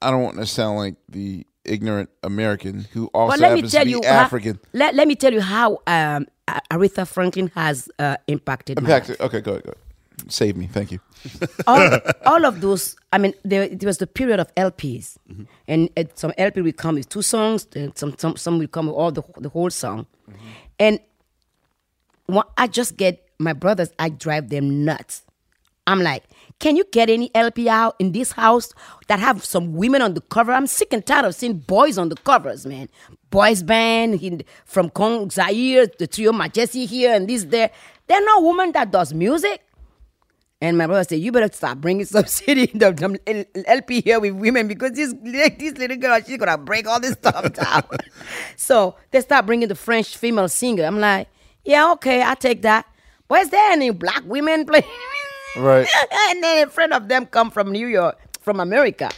Speaker 4: I don't want to sound like the ignorant American who also
Speaker 7: But let me
Speaker 4: happens
Speaker 7: tell
Speaker 4: to be
Speaker 7: you, how-
Speaker 4: African.
Speaker 7: let, let me tell you how um, Aretha Franklin has uh, impacted.
Speaker 4: Impacted. Okay, go ahead, go ahead. Save me, thank you. *laughs*
Speaker 7: all, all of those, I mean, there, it was the period of LPs,
Speaker 4: Mm-hmm.
Speaker 7: and some LP will come with two songs, and some some some will come with all the the whole song,
Speaker 4: Mm-hmm.
Speaker 7: And when I just get my brothers, I drive them nuts. I'm like, can you get any LP out in this house that have some women on the cover? I'm sick and tired of seeing boys on the covers, man. Boys band in, from Kong Zaire, the trio Madjesi here and this there. They're not women that does music. And my brother said, "You better stop bringing some *laughs* city the, the LP here with women because this this little girl she's gonna break all this stuff *laughs* down." so they start bringing the French female singer. I'm like, "Yeah, okay, I take that." But is there any black women playing? *laughs*
Speaker 4: Right.
Speaker 7: and then a friend of them come from New York, from America,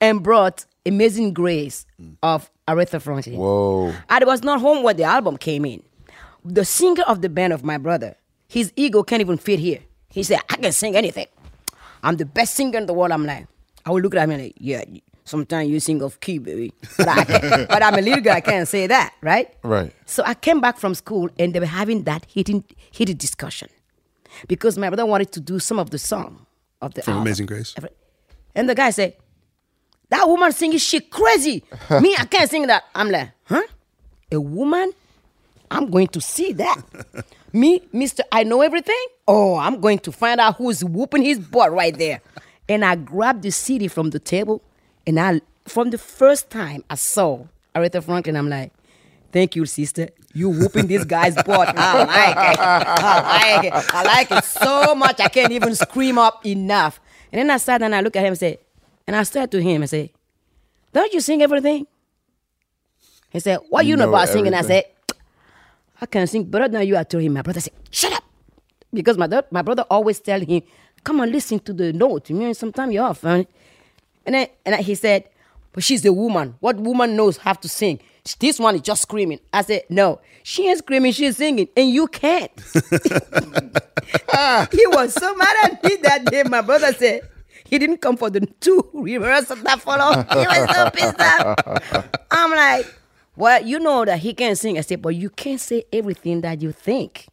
Speaker 7: and brought Amazing Grace mm. of Aretha Franklin.
Speaker 4: Whoa.
Speaker 7: I was not home when the album came in. The singer of the band of my brother, his ego can't even fit here. He said, I can sing anything. I'm the best singer in the world. I'm like, I would look at him and like, yeah, sometimes you sing off key, baby. But, I *laughs* but I'm a little girl, I can't say that, right?
Speaker 4: Right.
Speaker 7: So I came back from school and they were having that heated, heated discussion because my brother wanted to do some of the song of the
Speaker 6: From
Speaker 7: album.
Speaker 6: Amazing Grace.
Speaker 7: And the guy said, That woman singing shit crazy. Me, I can't sing that. I'm like, huh? A woman? I'm going to see that. *laughs* Me, Mr. I know everything? Oh, I'm going to find out who's whooping his butt right there. *laughs* And I grabbed the CD from the table, and I, from the first time I saw Aretha Franklin, I'm like, Thank you, sister. You whooping this guy's butt. I like it. I like it. I like it so much. I can't even scream up enough. And then I sat and I look at him and said, and I said to him and said, Don't you sing everything? He said, What you,
Speaker 4: You
Speaker 7: know,
Speaker 4: know
Speaker 7: about singing? I said, I can sing better than you. I told him. My brother said, Shut up. Because my, dad- my brother always tell him, Come on, listen to the note. You know, sometimes you're off. huh?" And then and then he said, But she's a woman. What woman knows how to sing? This one is just screaming. I said, No, she ain't screaming, she's singing, and you can't. *laughs* *laughs* he was so mad at me that day. My brother said he didn't come for the two rehearsals that follow. He was so pissed off. I'm like, well, you know that he can sing. I said, but you can't say everything that you think.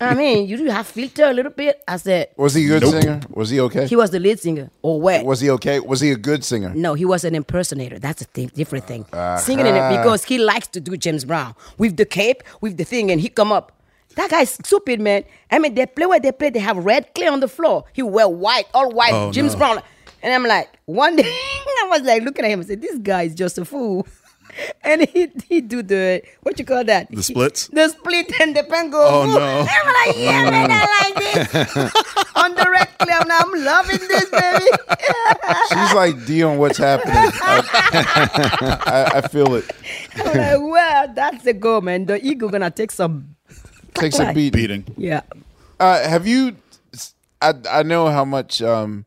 Speaker 7: I *laughs* mean, you do have filter a little bit. I said,
Speaker 4: Was he a good
Speaker 7: Nope.
Speaker 4: singer? Was he okay?
Speaker 7: He was the lead singer. Or what?
Speaker 4: Was he okay? Was he a good singer?
Speaker 7: No, he was an impersonator. That's a thing, different thing. Singing in it
Speaker 4: Uh-huh.
Speaker 7: because he likes to do James Brown with the cape, with the thing, and he come up. That guy's stupid, man. I mean, they play where they play. They have red clay on the floor. He wear white, all white,
Speaker 6: Oh,
Speaker 7: James
Speaker 6: no.
Speaker 7: Brown. And I'm like, one day, *laughs* I was like looking at him and said, this guy is just a fool. *laughs* And he he do the what you call that?
Speaker 6: The splits?
Speaker 7: The split and the pen go.
Speaker 6: Oh,
Speaker 7: "Ooh."
Speaker 6: no.
Speaker 7: I'm like, yeah, man, I like this. *laughs* on the red clay, I'm, like, I'm loving this, baby. *laughs*
Speaker 4: She's like Dion, what's happening? I, I, I feel it.
Speaker 7: I'm like, well, that's the goal, man. The ego gonna take some
Speaker 4: Takes a beat.
Speaker 2: Beating.
Speaker 7: Yeah.
Speaker 4: Uh, have you? I I know how much um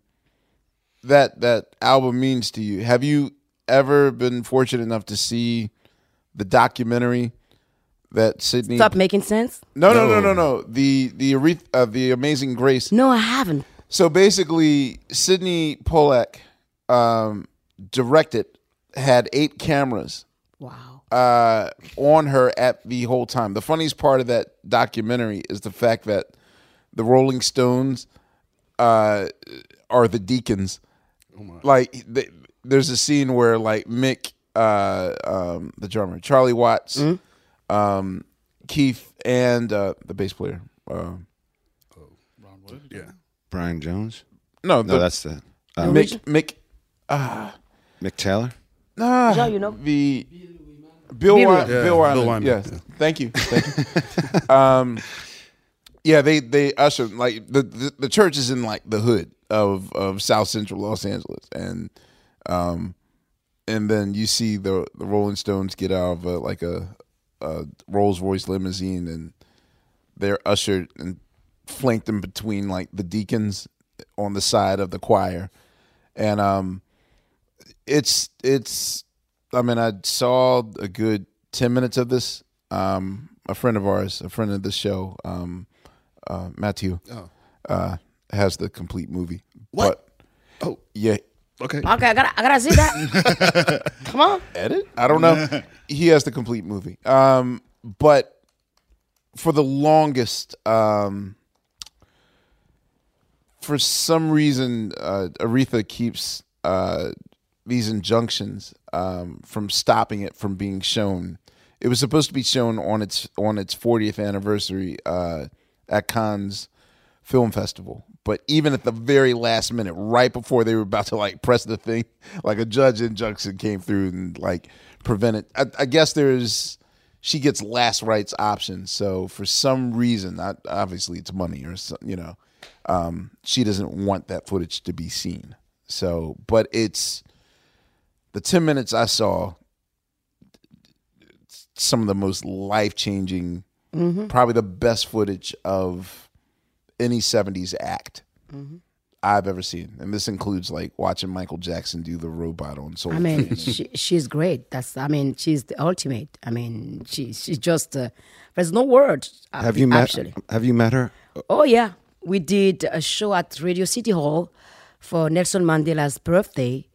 Speaker 4: that that album means to you. Have you ever been fortunate enough to see the documentary that Sydney?
Speaker 7: Stop making sense.
Speaker 4: No, no, no, no, no. The the Areth- uh, the Amazing Grace.
Speaker 7: No, I haven't.
Speaker 4: So basically, Sydney Pollack um, directed, had eight cameras.
Speaker 7: Wow.
Speaker 4: Uh, on her at the whole time. The funniest part of that documentary is the fact that the Rolling Stones uh, are the deacons. Oh like they, there's a scene where like Mick, uh, um, the drummer, Charlie Watts, um, Keith, and uh, the bass player. Uh, oh, Ron Wood,
Speaker 6: Yeah.
Speaker 8: Brian Jones?
Speaker 4: No,
Speaker 8: no, that's the uh,
Speaker 4: Mick Mick. Uh,
Speaker 8: Mick Taylor.
Speaker 4: Nah,
Speaker 7: Joe, you know?
Speaker 4: the Bill
Speaker 7: Bill
Speaker 4: Wy-
Speaker 7: Wyman.
Speaker 4: Bill
Speaker 6: Yeah, Bill Wyman,
Speaker 4: Yes,
Speaker 6: yeah.
Speaker 4: thank you, thank you. *laughs* um, yeah, they they usher like the, the the church is in like the hood of of South Central Los Angeles, and um, and then you see the the Rolling Stones get out of a, like a, a Rolls Royce limousine, and they're ushered and flanked in between like the deacons on the side of the choir, and um, it's it's. I mean, I saw a good ten minutes of this. Um, a friend of ours, a friend of the show, um, uh, Matthew,
Speaker 6: Oh.
Speaker 4: uh, has the complete movie.
Speaker 6: What?
Speaker 4: But, oh, yeah.
Speaker 6: Okay.
Speaker 7: Okay, I gotta I gotta see that. *laughs* Come on.
Speaker 4: Edit? I don't know. *laughs* he has the complete movie. Um, but for the longest, um, for some reason, uh, Aretha keeps uh, these injunctions um, from stopping it from being shown. It was supposed to be shown on its on its 40th anniversary uh, at Cannes Film Festival, but even at the very last minute, right before they were about to like press the thing, like a judge injunction came through and like prevented. I, I guess there's she gets last rights options. So for some reason, not obviously it's money or some, you know, um, she doesn't want that footage to be seen. So, but it's the ten minutes I saw. Some of the most life changing,
Speaker 7: Mhm.
Speaker 4: probably the best footage of any '70s act
Speaker 7: Mhm.
Speaker 4: I've ever seen, and this includes like watching Michael Jackson do the robot on Soul.
Speaker 7: I mean, she, she's great. That's I mean, she's the ultimate. I mean, she she's just uh, there's no words. uh,
Speaker 8: Have you met?
Speaker 7: Actually,
Speaker 8: Have you met her?
Speaker 7: oh yeah, we did a show at Radio City Hall for Nelson Mandela's birthday,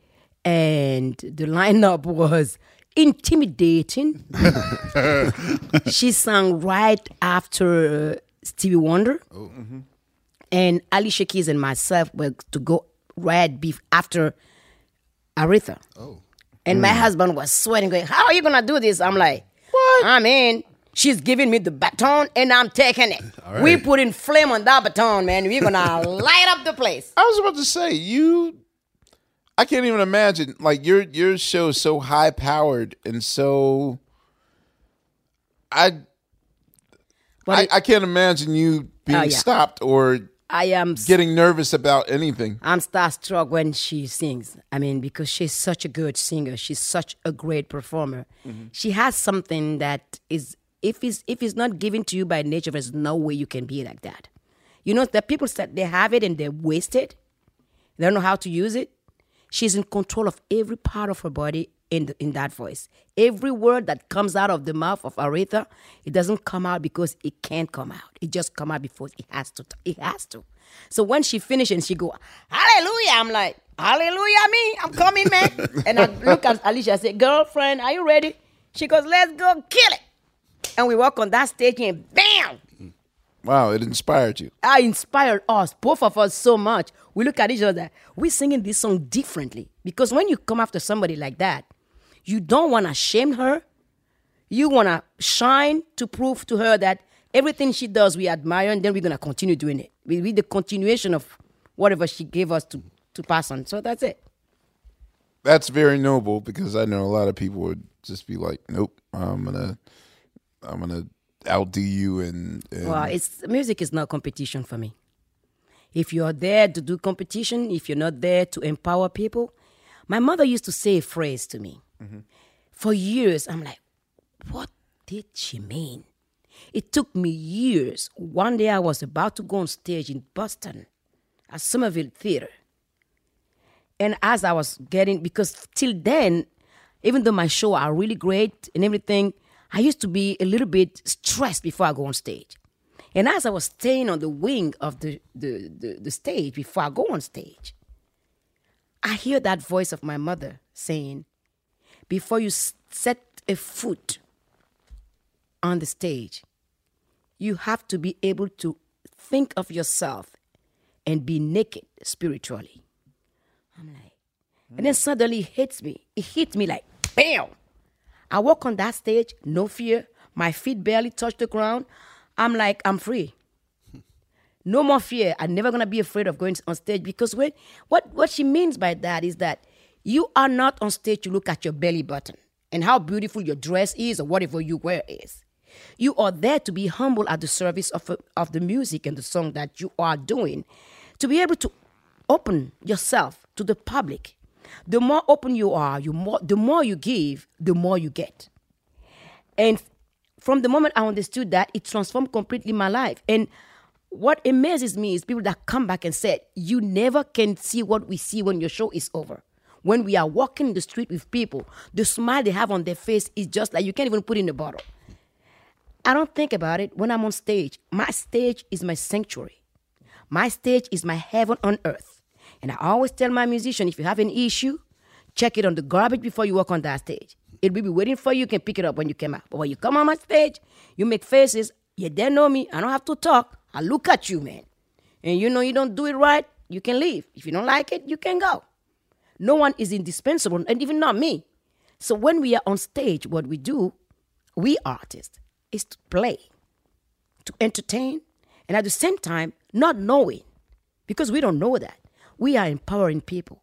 Speaker 7: and the lineup *laughs* was intimidating. *laughs* she sang right after uh, Stevie Wonder. And Alicia Keys and myself were to go right bef- after Aretha. Oh. And my.
Speaker 3: Mm.
Speaker 7: husband was sweating, going, How are you going to do this? I'm like, What? I'm in. She's giving me the baton and I'm taking it.
Speaker 4: All
Speaker 7: We
Speaker 4: right.
Speaker 7: putting flame on that baton, man. We're to *laughs* light up the place.
Speaker 4: I was about to say you. I can't even imagine. Like your your show is so high powered and so. I. I, I can't imagine you being
Speaker 7: Oh, yeah.
Speaker 4: stopped or
Speaker 7: I am
Speaker 4: getting nervous about anything.
Speaker 7: I'm starstruck when she sings. I mean, because she's such a good singer. She's such a great performer. Mm-hmm. She has something that is if it's if it's not given to you by nature, there's no way you can be like that. You know, the people that they have it and they waste it. They don't know how to use it. She's in control of every part of her body in the, in that voice. Every word that comes out of the mouth of Aretha, it doesn't come out because it can't come out. It just come out because it has to. It has to. So when she finishes and she go, Hallelujah, I'm like, Hallelujah, me, I'm coming, man. *laughs* and I look at Alicia, I say, Girlfriend, are you ready? She goes, Let's go kill it. And we walk on that stage and bam,
Speaker 4: Wow, it inspired you.
Speaker 7: I inspired us, both of us, so much. We look at each other. We're singing this song differently because when you come after somebody like that, you don't want to shame her. You want to shine to prove to her that everything she does we admire, and then we're gonna continue doing it. We read the continuation of whatever she gave us to to pass on. So that's it.
Speaker 4: That's very noble because I know a lot of people would just be like, "Nope, I'm gonna, I'm gonna outdo you." And, and
Speaker 7: Well, it's music is not competition for me. If you're there to do competition, if you're not there to empower people, my mother used to say a phrase to me. For years, I'm like, what did she mean? It took me years. One day I was about to go on stage in Boston at Somerville Theater. And as I was getting, because till then, even though my show are really great and everything, I used to be a little bit stressed before I go on stage. And as I was staying on the wing of the, the, the, the stage before I go on stage, I hear that voice of my mother saying, Before you set a foot on the stage, you have to be able to think of yourself and be naked spiritually. I'm like, and then suddenly it hits me. It hits me like, bam! I walk on that stage, no fear. My feet barely touch the ground. I'm like, I'm free. *laughs* No more fear. I'm never gonna be afraid of going on stage because when what what she means by that is that you are not on stage to look at your belly button and how beautiful your dress is or whatever you wear is. You are there to be humble at the service of, of the music and the song that you are doing, to be able to open yourself to the public. The more open you are, you more the more you give, the more you get. And from the moment I understood that, it transformed completely my life. And what amazes me is people that come back and said, You never can see what we see when your show is over. When we are walking in the street with people, the smile they have on their face is just like you can't even put in a bottle. I don't think about it when I'm on stage. My stage is my sanctuary. My stage is my heaven on earth. And I always tell my musician if you have an issue, check it on the garbage before you walk on that stage. It will be waiting for you. You can pick it up when you come out. But when you come on my stage, you make faces. You dare know me. I don't have to talk. I look at you, man. And you know you don't do it right, you can leave. If you don't like it, you can go. No one is indispensable, and even not me. So when we are on stage, what we do, we artists, is to play, to entertain, and at the same time, not knowing, because we don't know that. We are empowering people.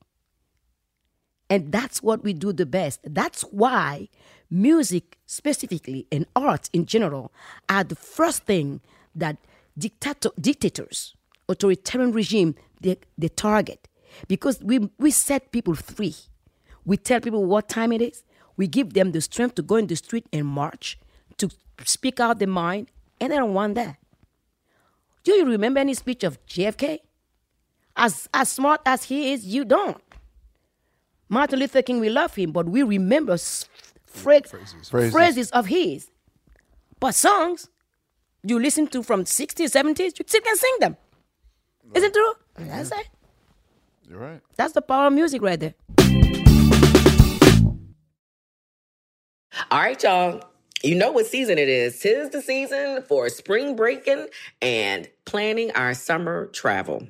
Speaker 7: And that's what we do the best. That's why music specifically and art in general are the first thing that dictator, dictators, authoritarian regime, they, they target. Because we, we set people free. We tell people what time it is. We give them the strength to go in the street and march, to speak out their mind, and they don't want that. Do you remember any speech of JFK? As, as smart as he is, you don't. Martin Luther King, we love him, but we remember s-
Speaker 4: Phrases.
Speaker 7: phrases of his. But songs, you listen to from 60s, 70s, you still can sing them. Isn't it true? That's it.
Speaker 4: You're right.
Speaker 7: That's the power of music right there.
Speaker 9: All right, y'all. You know what season it is. Tis the season for spring breaking and planning our summer travel.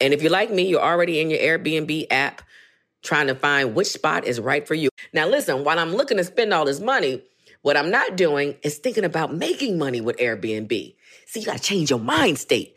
Speaker 9: And if you're like me, you're already in your Airbnb app trying to find which spot is right for you. Now, listen, while I'm looking to spend all this money, what I'm not doing is thinking about making money with Airbnb. See, you gotta change your mind state.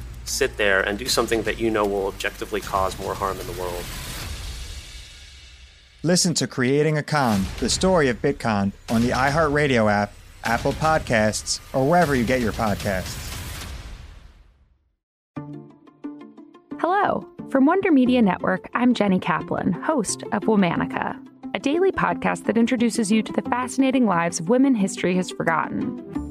Speaker 10: sit there and do something that you know will objectively cause more harm in the world?
Speaker 11: Listen to Creating a Con, the story of Bitcoin, on the iHeartRadio app, Apple Podcasts, or wherever you get your podcasts.
Speaker 13: Hello. From Wonder Media Network, I'm Jenny Kaplan, host of Womanica, a daily podcast that introduces you to the fascinating lives of women history has forgotten.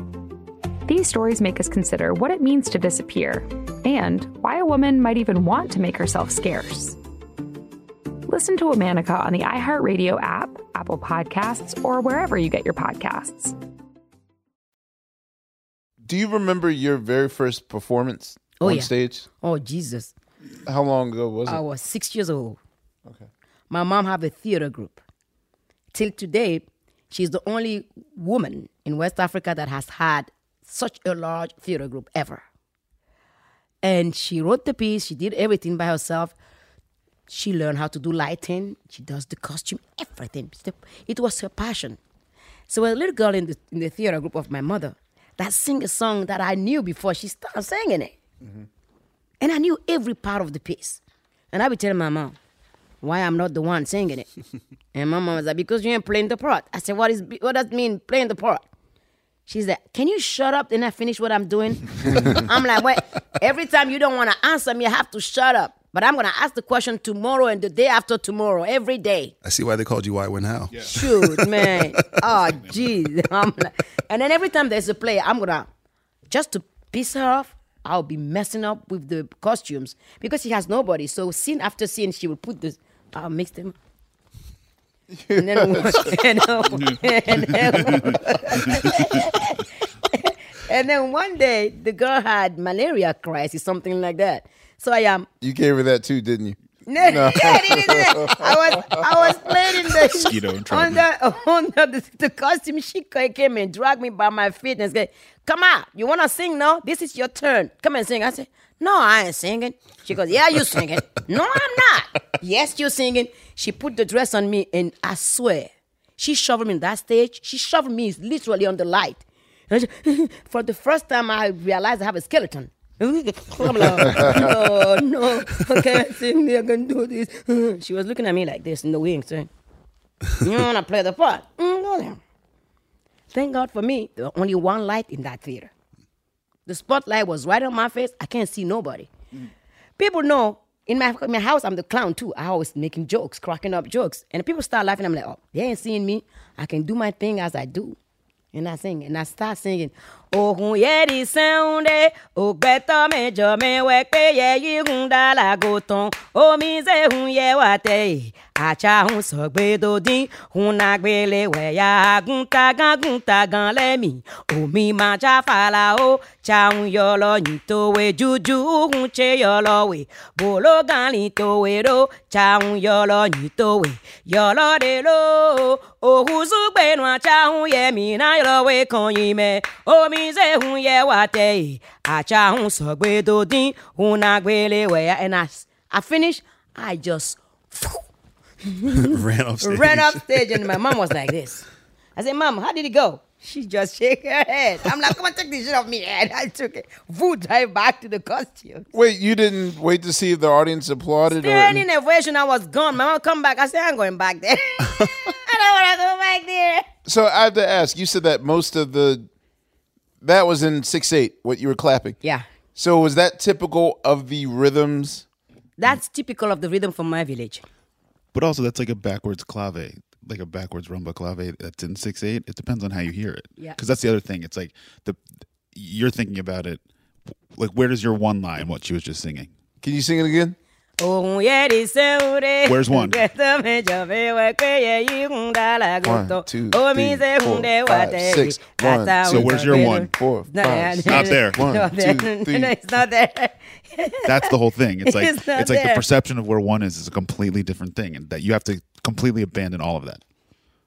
Speaker 13: These stories make us consider what it means to disappear and why a woman might even want to make herself scarce. Listen to Womanica on the iHeartRadio app, Apple Podcasts, or wherever you get your podcasts.
Speaker 4: Do you remember your very first performance
Speaker 7: Oh,
Speaker 4: on
Speaker 7: yeah.
Speaker 4: stage?
Speaker 7: Oh, Jesus.
Speaker 4: How long ago was it?
Speaker 7: I was six years old.
Speaker 4: Okay.
Speaker 7: My mom have a theater group. Till today, she's the only woman in West Africa that has had such a large theater group ever. And she wrote the piece, she did everything by herself. She learned how to do lighting, she does the costume, everything. It was her passion. So a little girl in the, in the theater group of my mother that sing a song that I knew before she started singing it. And I knew every part of the piece. And I would tell my mom why I'm not the one singing it. *laughs* and my mom was like, because you ain't playing the part. I said, what is what does it mean playing the part? She's like, can you shut up and I finish what I'm doing? *laughs* I'm like, wait, every time you don't want to answer me, you have to shut up. But I'm gonna ask the question tomorrow and the day after tomorrow, every day.
Speaker 6: I see why they called you Why When How. Yeah.
Speaker 7: Shoot, *laughs* man. oh, jeez. *laughs* I'm like- And then every time there's a play, I'm gonna just to piss her off. I'll be messing up with the costumes because she has nobody. So scene after scene, she will put this. I'll mix them. And then, *laughs* and then, *laughs* and then, and then one day, the girl had malaria crisis, something like that. So I am.
Speaker 4: You gave her that too, didn't you?
Speaker 7: No, yeah, I did it. I was I was playing *laughs* in the
Speaker 4: Mosquito
Speaker 7: on the on the, the costume. She came and dragged me by my feet and said, "Come out, you wanna sing now? This is your turn. Come and sing." I said, "No, I ain't singing." She goes, "Yeah, you singing." *laughs* no, I'm not. Yes, you singing. She put the dress on me, and I swear, she shoved me in that stage. She shoved me literally on the light. *laughs* For the first time, I realized I have a skeleton. No, *laughs* no, I can't sing. I can do this. *laughs* She was looking at me like this in the wings, saying, "You want to play the part? Mm, go there." Thank God for me, there was only one light in that theater. The spotlight was right on my face. I can't see nobody. People know in my, in my house, I'm the clown too. I always making jokes, cracking up jokes. And people start laughing. I'm like, oh, they ain't seeing me. I can do my thing as I do. And I sing, and I start singing. Oh, hun ye di sound, oh, better me me wek pe ye yi hun da la go ton. Oh, mi ze hun ye wate. Acha hun so gbe do din, hun na gbe le we ya gun ta gan gun ta gan le mi. Oh, mi ma cha fa la o, cha hun yo lo ni to we juju hun che yo lo we. Bolo gan to we ro, cha hun yo lo ni to we. Yo lo de lo, oh, hu su gbe no cha hun ye mi na yo lo we kon yi me. Oh, mi ze hun ye wate. Acha hun so gbe do din, hun na gbe le. And I, I finish, I just
Speaker 2: Ran off stage.
Speaker 7: ran up stage and my mom was like this. I said, Mom, how did it go? She just shake her head. I'm like, come on, take this shit off me. And I took it. Woo, drive back to the costume.
Speaker 4: Wait, you didn't wait to see if the audience applauded? Or,
Speaker 7: Standing ovation, I was gone. My mom come back. I said, I'm going back there. *laughs* I don't want to go back there.
Speaker 4: so I have to ask. You said that most of the that was in six eight. What you were clapping?
Speaker 7: Yeah.
Speaker 4: So was that typical of the rhythms?
Speaker 7: That's typical of the rhythm from my village.
Speaker 2: But also, that's like a backwards clave, like a backwards rumba clave that's in six eight. It depends on how you hear it.
Speaker 7: Yeah.
Speaker 2: Because that's the other thing. It's like the you're thinking about it. Like, where does your one line? What she was just singing?
Speaker 4: Can you sing it again?
Speaker 7: Yeah, this Saturday.
Speaker 2: Where's one? *laughs*
Speaker 4: One, two, three,
Speaker 7: me say,
Speaker 4: four,
Speaker 7: "Hunde
Speaker 4: five,
Speaker 7: wate."
Speaker 4: six,
Speaker 7: That's
Speaker 4: one,
Speaker 2: So where's your one?
Speaker 4: Four, *laughs* five,
Speaker 2: Not there.
Speaker 4: One,
Speaker 7: no,
Speaker 4: two,
Speaker 7: there-
Speaker 4: three.
Speaker 7: no, it's not there. *laughs*
Speaker 2: That's the whole thing. It's like
Speaker 7: It's
Speaker 2: it's, like
Speaker 7: there.
Speaker 2: the perception of where one is is a completely different thing, and that you have to completely abandon all of that.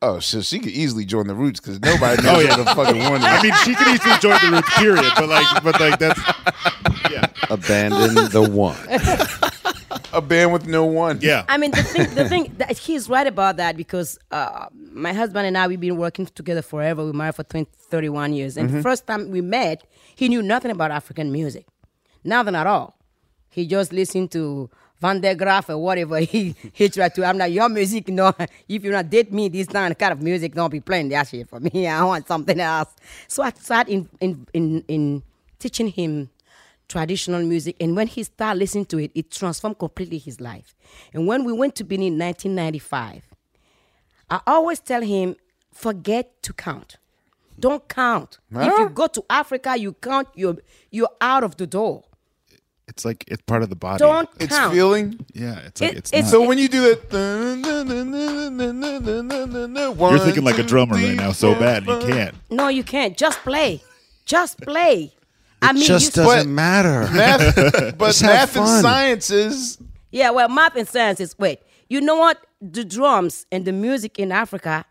Speaker 4: Oh, so she could easily join the Roots because nobody knows
Speaker 2: Oh yeah,
Speaker 4: what the fucking one is.
Speaker 2: I mean, she could easily join the roots, period. But like, but like that's yeah.
Speaker 8: Abandon the one.
Speaker 4: A band with no one.
Speaker 2: Yeah.
Speaker 7: I mean, the *laughs* thing, the thing that he's right about that because uh, my husband and I, we've been working together forever. We married for 20, 31 years. And the
Speaker 4: Mm-hmm.
Speaker 14: Mhm.
Speaker 7: first time we met, he knew nothing about African music. Nothing at all. He just listened to Van der Graaf or whatever *laughs* he, he tried to. I'm like, your music, no, *laughs* if you not date me, this kind of music, don't be playing that shit for me. I want something else. So I started in, in, in, in teaching him traditional music. And when he started listening to it, it transformed completely his life. And when we went to Benin in 1995, I always tell him, forget to count. Don't count. If you go to Africa, you count, you're, you're out of the door.
Speaker 2: It's like it's part of the body.
Speaker 7: Don't
Speaker 4: It's
Speaker 7: count.
Speaker 4: feeling.
Speaker 2: Yeah, it's like
Speaker 7: It-
Speaker 2: it's,
Speaker 7: it's-
Speaker 2: not.
Speaker 4: So when you do that,
Speaker 2: You're thinking like a drummer right now, so bad you can't.
Speaker 7: No, you can't. Just play. Just play. I mean,
Speaker 8: just
Speaker 7: you-
Speaker 8: doesn't matter. *laughs*
Speaker 4: Math, *laughs* but
Speaker 8: Just have
Speaker 4: math and
Speaker 8: fun.
Speaker 4: sciences.
Speaker 7: Yeah, well, math and science is wait. You know what? The drums and the music in Africa,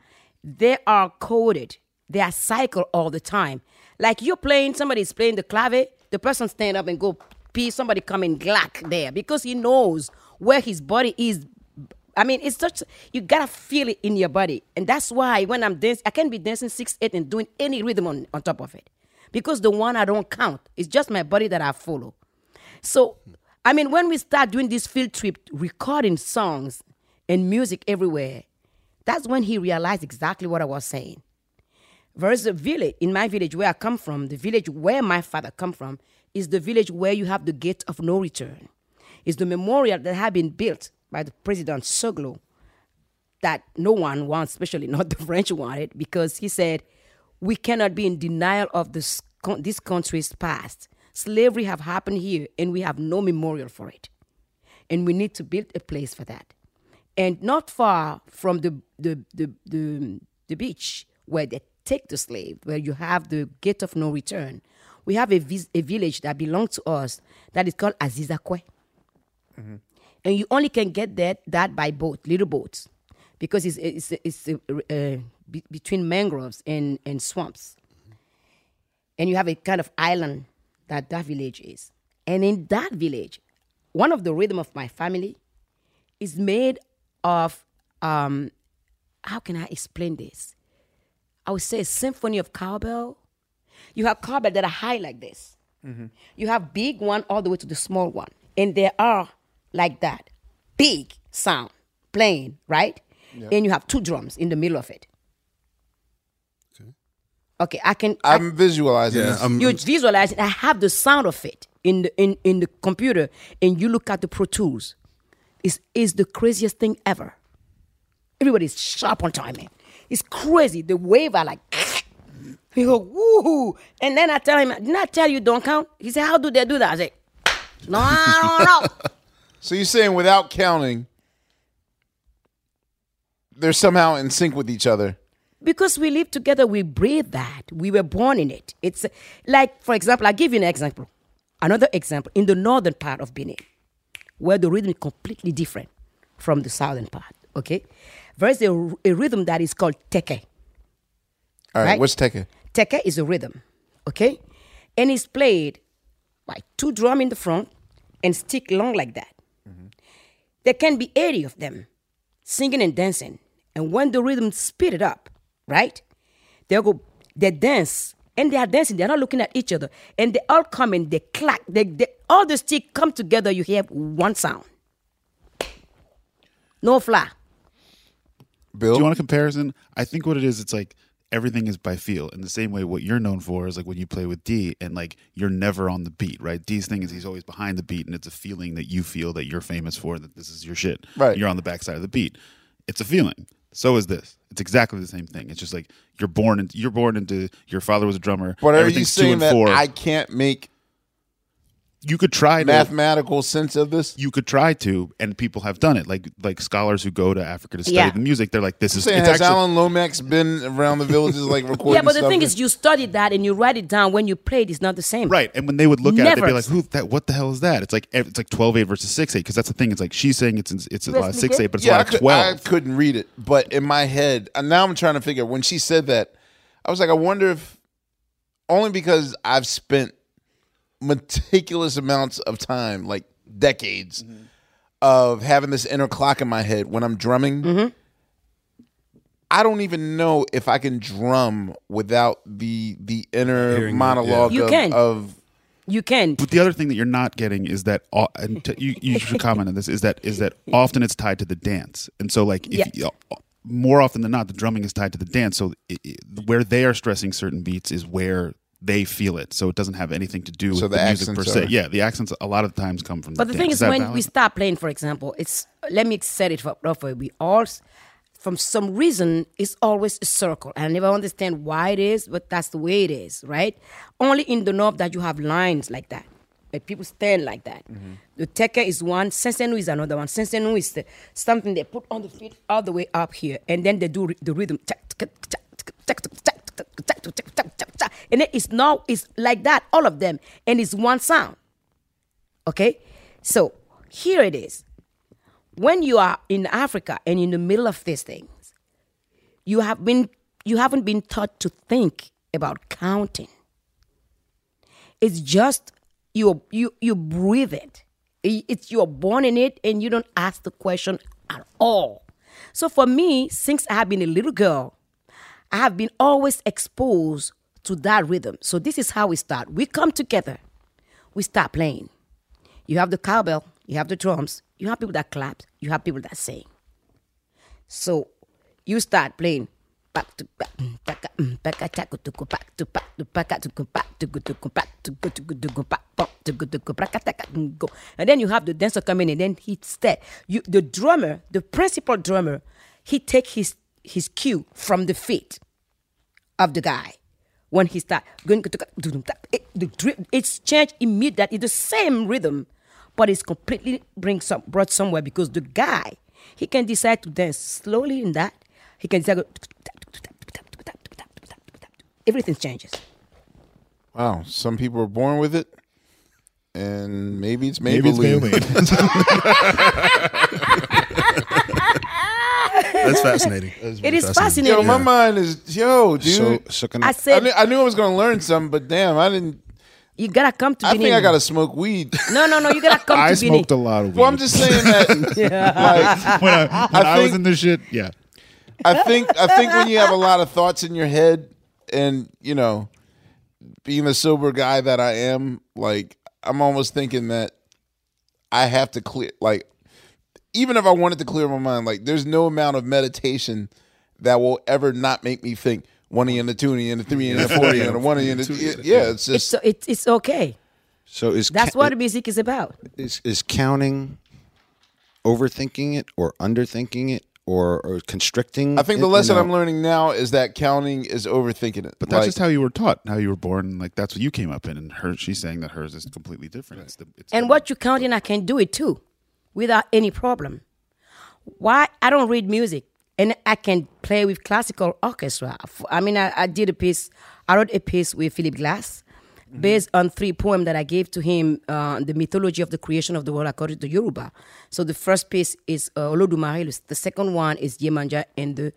Speaker 7: they are coded. They are cycled all the time. Like you're playing, somebody's playing the clave, the person stand up and go pee, somebody come in glack there because he knows where his body is. I mean, it's such you gotta feel it in your body, and that's why when I'm dancing, I can't be dancing six eight and doing any rhythm on, on top of it, because the one I don't count is just my body that I follow. So, I mean, when we start doing this field trip, recording songs and music everywhere, that's when he realized exactly what I was saying. There's a village in my village where I come from, the village where my father come from, is the village where you have the gate of no return. It's the memorial that had been built by the president Soglo that no one wants, especially not the French wanted, because he said, we cannot be in denial of this, this country's past. Slavery have happened here, and we have no memorial for it. And we need to build a place for that. And not far from the, the, the, the, the beach where they take the slave, where you have the gate of no return, we have a, vis- a village that belongs to us that is called Azizakwe. and you only can get that that by boat, little boats, because it's it's it's uh, uh, be, between mangroves and and swamps, and you have a kind of island that that village is, and in that village, one of the rhythm of my family is made of um, how can I explain this? I would say a symphony of cowbell. You have cowbell that are high like this. You have big one all the way to the small one. And they are like that. Big sound playing, right?
Speaker 4: Yeah.
Speaker 7: And you have two drums in the middle of it. Okay, I can
Speaker 4: I'm visualizing
Speaker 6: Yeah,
Speaker 4: this.
Speaker 6: I'm-
Speaker 7: you visualize it. I have the sound of it in the in, in the computer, and you look at the Pro Tools. It's, is the craziest thing ever. Everybody's sharp on timing. It's crazy. The wave are like, *laughs* you go, woohoo. And then I tell him, didn't I tell you don't count? He said, how do they do that? I said, no, I don't know.
Speaker 4: So you're saying without counting, they're somehow in sync with each other.
Speaker 7: Because we live together, we breathe that. We were born in it. It's like, for example, I'll give you an example. Another example in the northern part of Benin, where the rhythm is completely different from the southern part. Okay, there's a, a rhythm that is called teke.
Speaker 4: All right,
Speaker 7: Right.
Speaker 4: what's Teke?
Speaker 7: Teke is a rhythm, okay, and it's played by two drum in the front and stick long like that. Mm-hmm. There can be 80 of them singing and dancing. And when the rhythm speed it up, right? They'll go, they dance and they are dancing. They're not looking at each other. And they all come and they clack. They, they, all the stick come together. You hear one sound. No fly.
Speaker 4: Bill?
Speaker 2: Do you want a comparison? I think what it is, it's like everything is by feel. In the same way, what you're known for is like when you play with D, and like you're never on the beat, right? D's thing is he's always behind the beat, and it's a feeling that you feel that you're famous for, that this is your shit.
Speaker 4: Right.
Speaker 2: You're on the backside of the beat. It's a feeling. So is this. It's exactly the same thing. It's just like you're born into you're born into your father was a drummer.
Speaker 4: But are you saying that. I can't make
Speaker 2: you could try to
Speaker 4: mathematical sense of this?
Speaker 2: you could try to, and people have done it. Like like scholars who go to Africa to study
Speaker 7: Yeah.
Speaker 2: the music, they're like, this is
Speaker 4: saying,
Speaker 2: it's
Speaker 4: has
Speaker 2: actually
Speaker 4: Alan Lomax been around the villages like *laughs* recording
Speaker 7: Yeah, but the
Speaker 4: stuff?
Speaker 7: thing is, you study that and you write it down. When you play it, it's not the same.
Speaker 2: Right, and when they would look at it, they'd be like, "Who that? What the hell is that?" It's like it's like twelve eight versus six eight because that's the thing. It's like she's saying it's it's a lot of six eight, but it's
Speaker 4: yeah,
Speaker 2: a
Speaker 4: I,
Speaker 2: lot of twelve.
Speaker 4: I couldn't read it, but in my head, and now I'm trying to figure. When she said that, I was like, I wonder if only because I've spent meticulous amounts of time, like decades,
Speaker 2: Mm-hmm.
Speaker 4: of having this inner clock in my head when I'm drumming.
Speaker 7: Mm-hmm.
Speaker 4: I don't even know if I can drum without the the inner
Speaker 2: Hearing it,
Speaker 4: monologue
Speaker 7: yeah. You
Speaker 4: of,
Speaker 7: can.
Speaker 4: of
Speaker 7: You can.
Speaker 2: But the other thing that you're not getting is that, au- and t- you, you should *laughs* comment on this, is that is that often it's tied to the dance, and so like if
Speaker 7: Yeah.
Speaker 2: you, more often than not, the drumming is tied to the dance. So it, it- where they are stressing certain beats is where they feel it. So it doesn't have anything to do with
Speaker 4: So
Speaker 2: the,
Speaker 4: the
Speaker 2: music per se.
Speaker 4: are-
Speaker 2: Yeah, the accents a lot of times come from. The circle.
Speaker 7: But the
Speaker 2: dance.
Speaker 7: thing is,
Speaker 2: that
Speaker 7: when
Speaker 2: valid?
Speaker 7: we start playing, for example, it's let me set it up for. We all, from some reason, it's always a circle. and I never understand why it is, but that's the way it is, right? Only in the north that you have lines like that. Like people stand like that. Mm-hmm. The teke is one, sensenu is another one. Sensenu is the, something they put on the feet all the way up here, and then they do the rhythm. And it is now it's like that, all of them, and it's one sound. Okay? So here it is. When you are in Africa and in the middle of these things, you have been you haven't been taught to think about counting. It's just you you you breathe it. It's you're born in it and you don't ask the question at all. So for me, since I have been a little girl, I have been always exposed to that rhythm. So this is how we start. We come together, we start playing. You have the cowbell, you have the drums, you have people that clap, you have people that sing. So you start playing. Back to back, back, back, back to go back to back to back to go back to go to go back to go to go to go back to go to go back back go. And then you have the dancer coming in, and he step. You the drummer, the principal drummer, he take his his cue from the feet of the guy when he start going to it, the dri- it's changed immediately the same rhythm but it's completely bring some brought somewhere because the guy he can decide to dance slowly in that he can decide everything changes
Speaker 4: wow, some people are born with it, and maybe it's
Speaker 2: Maybe it's
Speaker 4: Maybelline.
Speaker 6: That's *laughs* fascinating.
Speaker 7: It is fascinating.
Speaker 4: Yo, my mind is yo, dude.
Speaker 8: So- so can
Speaker 7: I
Speaker 4: I,
Speaker 7: said-
Speaker 4: knew, I knew I was gonna learn something, but damn, I didn't.
Speaker 7: You gotta come to
Speaker 4: I
Speaker 7: Benin.
Speaker 4: think I gotta smoke weed.
Speaker 7: No, no, no. You gotta come *laughs*
Speaker 2: I
Speaker 7: to Benin.
Speaker 2: smoked a lot of weed.
Speaker 4: Well, I'm just saying that. *laughs* like,
Speaker 2: when I, when I, was
Speaker 4: think-
Speaker 2: in this shit, yeah.
Speaker 4: I think I think when you have a lot of thoughts in your head, and you know, being the sober guy that I am, like I'm almost thinking that I have to clear. Like, even if I wanted to clear my mind, like there's no amount of meditation that will ever not make me think one and a two and a three and a four and a one and a two. *laughs* Yeah, it's
Speaker 7: It's
Speaker 4: just
Speaker 7: it's it's okay.
Speaker 8: So is
Speaker 7: That's
Speaker 8: ca-
Speaker 7: what music is about.
Speaker 8: is is counting overthinking it or underthinking it or, or constricting?
Speaker 4: I think
Speaker 8: it,
Speaker 4: the
Speaker 8: you
Speaker 4: lesson
Speaker 8: know?
Speaker 4: I'm learning now is that counting is overthinking it.
Speaker 2: But that's
Speaker 4: Like,
Speaker 2: just how you were taught, how you were born. Like that's what you came up in, and her, she's saying that hers is completely different. It's the, it's
Speaker 7: And what you counting, I can do it too, without any problem. Why I don't read music, and I can play with classical orchestra. I mean, I, I did a piece. I wrote a piece with Philip Glass, based on three poems that I gave to him, uh, the mythology of the creation of the world according to Yoruba. So the first piece is uh, Olodumare, the second one is Yemanja, and the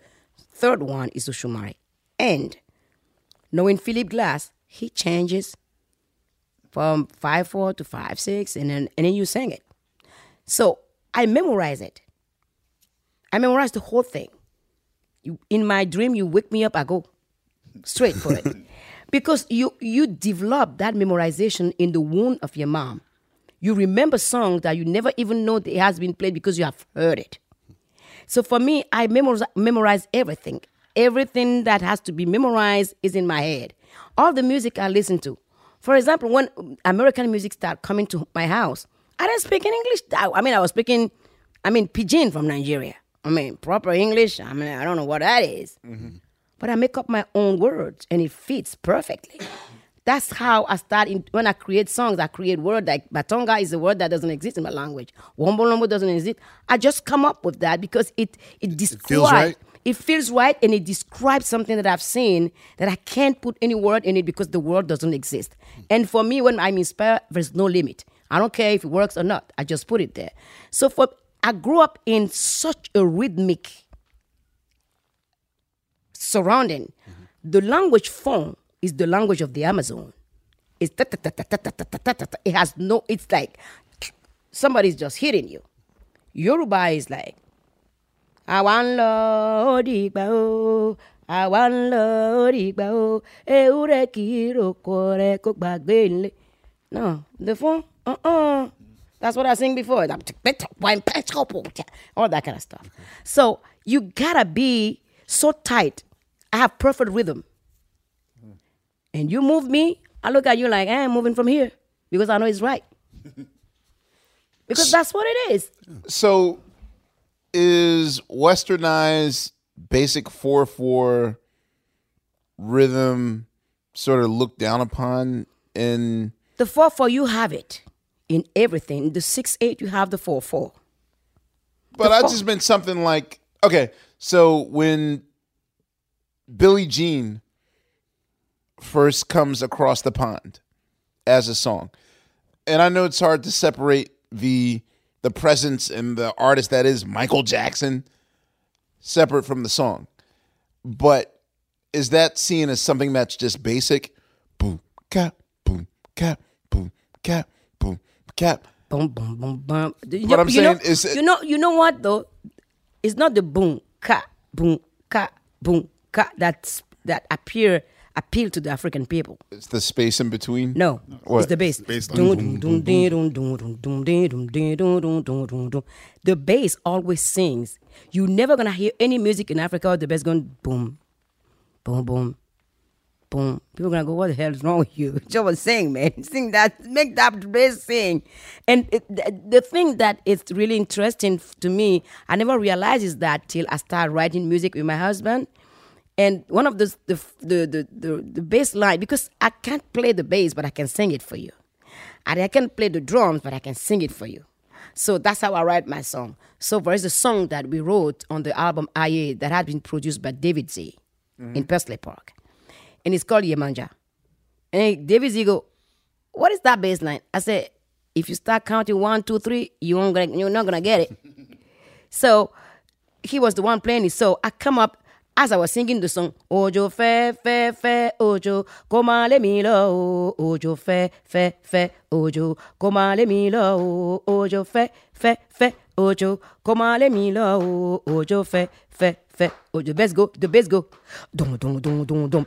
Speaker 7: third one is Oshumare. And knowing Philip Glass, he changes from five four to five six, and then and then you sang it. So I memorize it. I memorize the whole thing. You, in my dream, you wake me up, I go straight for it, *laughs* because you you develop that memorization in the womb of your mom. You remember songs that you never even know that it has been played because you have heard it. So for me, I memorize, memorize everything. Everything that has to be memorized is in my head. All the music I listen to. For example, when American music started coming to my house, I didn't speak in English. I I mean, I was speaking, I mean, pidgin from Nigeria. I mean, proper English. I mean, I don't know what that is. Mm-hmm. But I make up my own words and it fits perfectly. That's how I start in, when I create songs. I create words like Batonga is a word that doesn't exist in my language. Wombolombo doesn't exist. I just come up with that because it it describes.
Speaker 6: feels right.
Speaker 7: It feels right and it describes something that I've seen that I can't put any word in it because the word doesn't exist. Hmm. And for me, when I'm inspired, there's no limit. I don't care if it works or not. I just put it there. So for I grew up in such a rhythmic surrounding. The language form is the language of the Amazon. It's ta- ta- ta- ta- ta- ta- ta- ta- ta- ta- ta. it has no. It's like somebody's just hitting you. Yoruba is like àwọn lọ dìgbà o àwọn lọ dìgbà o ewúrẹ́ kì í roko rẹ̀ kó gbàgbé ilé. No, the phone, uh-uh. That's what I sing before. All that kind of stuff. So you gotta be so tight. I have perfect rhythm. And you move me, I look at you like, eh, I'm moving from here because I know it's right. *laughs* because that's what it is.
Speaker 4: So, is westernized basic four four rhythm sort of looked down upon in?
Speaker 7: The 4 4, you have it in everything. The 6 8, you have the 4 4.
Speaker 4: But I just meant something like okay. So when Billie Jean first comes across the pond as a song, and I know it's hard to separate the the presence and the artist that is Michael Jackson separate from the song, but is that seen as something that's just basic? Boom, cap, boom, cap, boom, cap, Cap.
Speaker 7: Boom, boom, boom, boom. You,
Speaker 4: what I'm
Speaker 7: you
Speaker 4: saying
Speaker 7: know,
Speaker 4: is,
Speaker 7: you know, you know what though? It's not the boom, ka, boom, ka, boom, ka that's that appear appeal to the African people.
Speaker 4: It's the space in between?
Speaker 7: No.
Speaker 4: What?
Speaker 7: It's the bass. The bass always sings. You're never going to hear any music in Africa the bass going boom, boom, boom, boom. People gonna go, "What the hell is wrong with you?" *laughs* Joe was saying, man, *laughs* sing that, make that bass sing. And it, the, the thing that is really interesting to me, I never realized is that till I started writing music with my husband. And one of the the the the, the, the bass line because I can't play the bass, but I can sing it for you. And I can play the drums, but I can sing it for you. So that's how I write my song. So there is a song that we wrote on the album Aye that had been produced by David Z in mm-hmm. Paisley Park. And it's called Yemanja. And David Z go, what is that bass line? I said, if you start counting one, two, three, you won't gonna, you're not gonna get it. *laughs* so he was the one playing it. So I come up as I was singing the song, Ojo fe fe fe Ojo, koma le mi lo Ojo fe fe fe Ojo, koma le mi lo Ojo fe fe fe Ojo, koma le mi lo Ojo fe fe fe Ojo. The Bass go, the bass go, dum dum dum dum dum,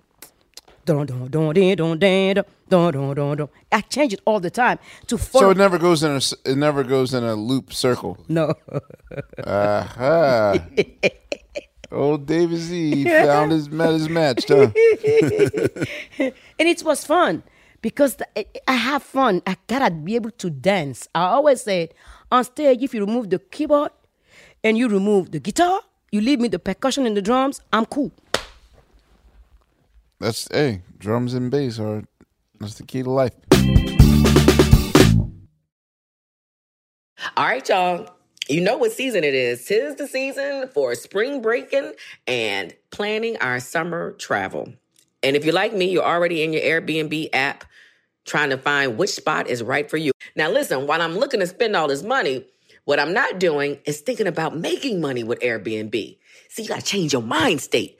Speaker 7: I change it all the time to follow.
Speaker 4: So it never goes in a it never goes in a loop circle.
Speaker 7: No.
Speaker 4: Aha. *laughs* Old David Z found his met his match, huh? *laughs*
Speaker 7: and it was fun because the, I- I have fun. I gotta be able to dance. I always said on stage, if you remove the keyboard and you remove the guitar, you leave me the percussion and the drums, I'm cool.
Speaker 4: That's hey, drums and bass are that's the key to life.
Speaker 9: All right, y'all. You know what season it is. Tis the season for spring breaking and planning our summer travel. And if you're like me, you're already in your Airbnb app trying to find which spot is right for you. Now, listen, while I'm looking to spend all this money, what I'm not doing is thinking about making money with Airbnb. See, you got to change your mind state.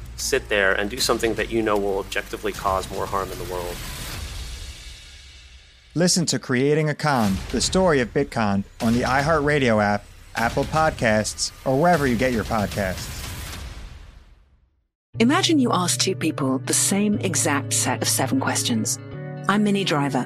Speaker 10: sit there and do something that you know will objectively cause more harm in the world?
Speaker 11: Listen to Creating a Con, the story of Bitcon, on the iHeartRadio app, Apple Podcasts, or wherever you get your podcasts.
Speaker 12: Imagine you ask two people the same exact set of seven questions. I'm Minnie Driver,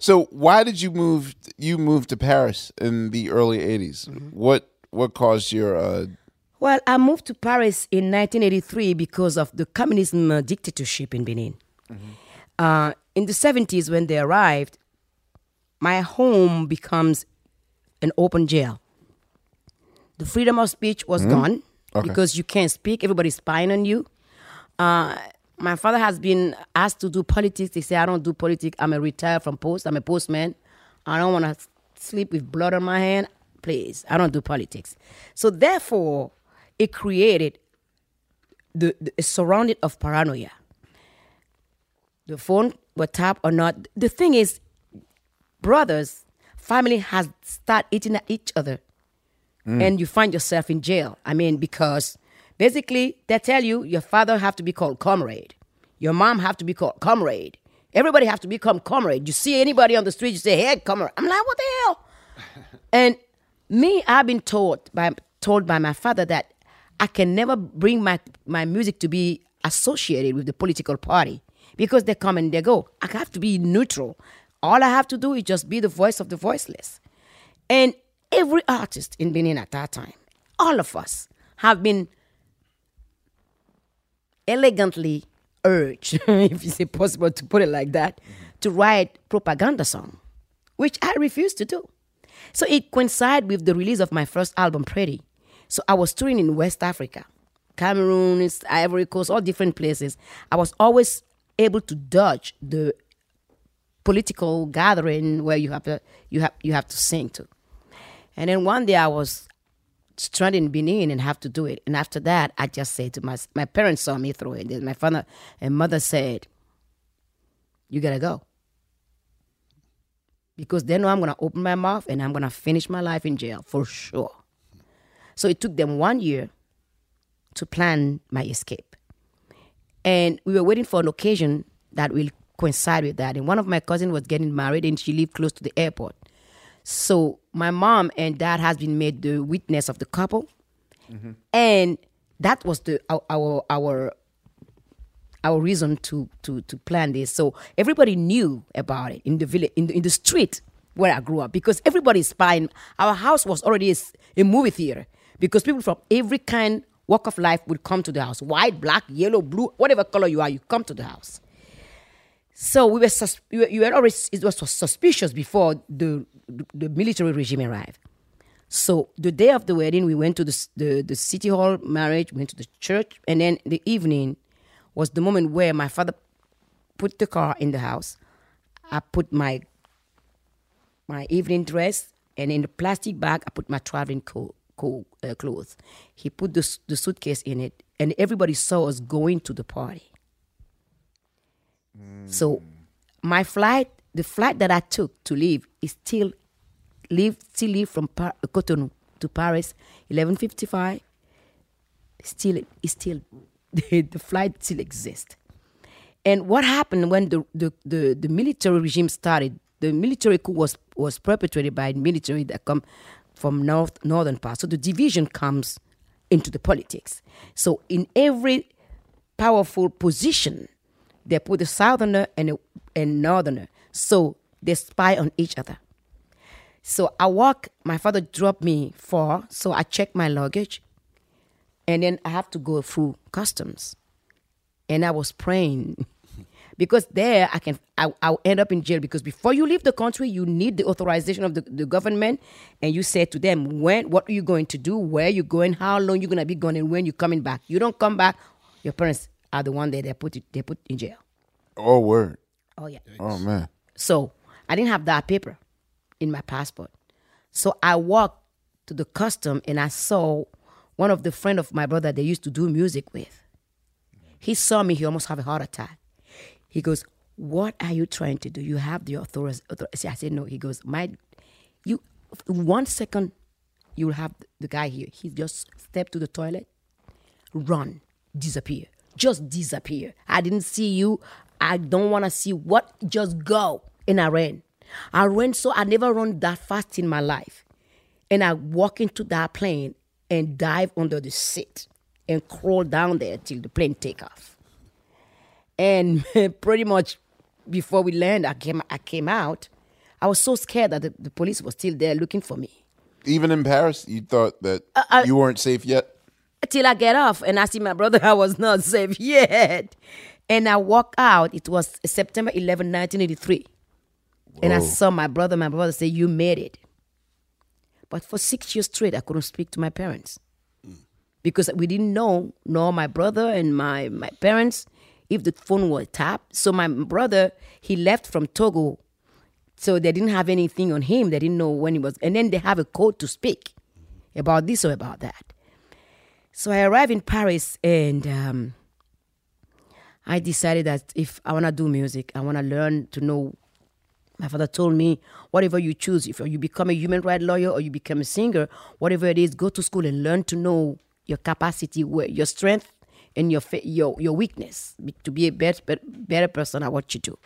Speaker 4: So why did you move? You moved to Paris in the early '80s. What what caused your? Uh,
Speaker 7: Well, I moved to Paris in 1983 because of the communism uh, dictatorship in Benin. Uh, in the 70s, when they arrived, my home becomes an open jail. The freedom of speech was
Speaker 4: Mm.
Speaker 7: gone
Speaker 4: Okay.
Speaker 7: because you can't speak, everybody's spying on you. Uh, my father has been asked to do politics. He said, I don't do politics. I'm a retired from post. I'm a postman. I don't want to sleep with blood on my hand. Please, I don't do politics. So therefore, it created the, the a surrounding of paranoia. The phone were tapped or not. The thing is, brothers, family has start eating at each other,
Speaker 4: Mm.
Speaker 7: and you find yourself in jail. I mean, because basically they tell you your father have to be called comrade, your mom have to be called comrade. Everybody have to become comrade. You see anybody on the street, you say, "Hey, comrade." I'm like, "What the hell?" *laughs* and me, I've been told by told by my father that I can never bring my my music to be associated with the political party because they come and they go. I have to be neutral. All I have to do is just be the voice of the voiceless. And every artist in Benin at that time, all of us have been elegantly urged, *laughs* if it's possible to put it like that, to write propaganda song, which I refused to do. So it coincided with the release of my first album, Pretty. So I was touring in West Africa, Cameroon, Ivory Coast, all different places. I was always able to dodge the political gathering where you have to you have you have to sing to. And then one day I was stranded in Benin and have to do it. And after that, I just said to my my parents saw me through it. My father and mother said, "You gotta go." Because they know I'm gonna open my mouth and I'm gonna finish my life in jail for sure. So it took them one year to plan my escape. And we were waiting for an occasion that will coincide with that. And one of my cousins was getting married and she lived close to the airport. So my mom and dad has been made the witness of the couple. And that was the our our our, reason to, to to plan this. So everybody knew about it in the village in the, in the street where I grew up because everybody is spying. Our house was already a movie theater because people from every kind walk of life would come to the house. White, black, yellow, blue, whatever color you are, you come to the house. So we were, sus- we were, you were already it was suspicious before the, the military regime arrived. So the day of the wedding, we went to the, the the city hall marriage, went to the church, and then the evening was the moment where my father put the car in the house. I put my my evening dress, and in the plastic bag, I put my traveling coat, coat, uh, clothes. He put the, the suitcase in it, and everybody saw us going to the party. So mm. my flight, the flight that I took to leave is still leave still leave from Par- Cotonou to Paris, eleven fifty five. Still, is still *laughs* the, the flight still exists. And what happened when the, the, the, the military regime started? The military coup was was perpetrated by military that come from north northern part. So the division comes into the politics. So in every powerful position, they put a southerner and a and northerner. So they spy on each other. So I walk, my father dropped me far, so I check my luggage, and then I have to go through customs. And I was praying *laughs* because there I can I, I'll end up in jail because before you leave the country, you need the authorization of the, the government, and you say to them when what are you going to do, where you going, how long you're gonna be gone, and when you're coming back. You don't come back, your parents are the one that they put they put in jail.
Speaker 4: Oh word.
Speaker 7: Oh yeah.
Speaker 4: Oh man.
Speaker 7: So I didn't have that paper in my passport. So I walked to the custom and I saw one of the friend of my brother they used to do music with. He saw me, he almost have a heart attack. He goes, What are you trying to do? You have the authority. authority. I said, No. He goes, My you one second you'll have the guy here. He just step to the toilet, run, disappear. Just disappear. I didn't see you. I don't want to see what. Just go. And I ran. I ran so I never run that fast in my life. And I walk into that plane and dive under the seat and crawl down there till the plane take off. And *laughs* pretty much before we land, I came I came out. I was so scared that the, the police was still there looking for me.
Speaker 4: Even in Paris, you thought that
Speaker 7: uh,
Speaker 4: you weren't safe yet.
Speaker 7: Till I get off and I see my brother, *laughs* I was not safe yet. And I walk out. It was September 11, 1983. And I saw my brother. My brother say, "You made it." But for six years straight, I couldn't speak to my parents because we didn't know, nor my brother and my my parents, if the phone was tapped. So my brother, he left from Togo, so they didn't have anything on him. They didn't know when he was, and then they have a code to speak about this or about that. So I arrived in Paris and um, I decided that if I want to do music, I want to learn to know. My father told me, whatever you choose, if you become a human rights lawyer or you become a singer, whatever it is, go to school and learn to know your capacity, your strength and your your your weakness to be a better better person at what you do.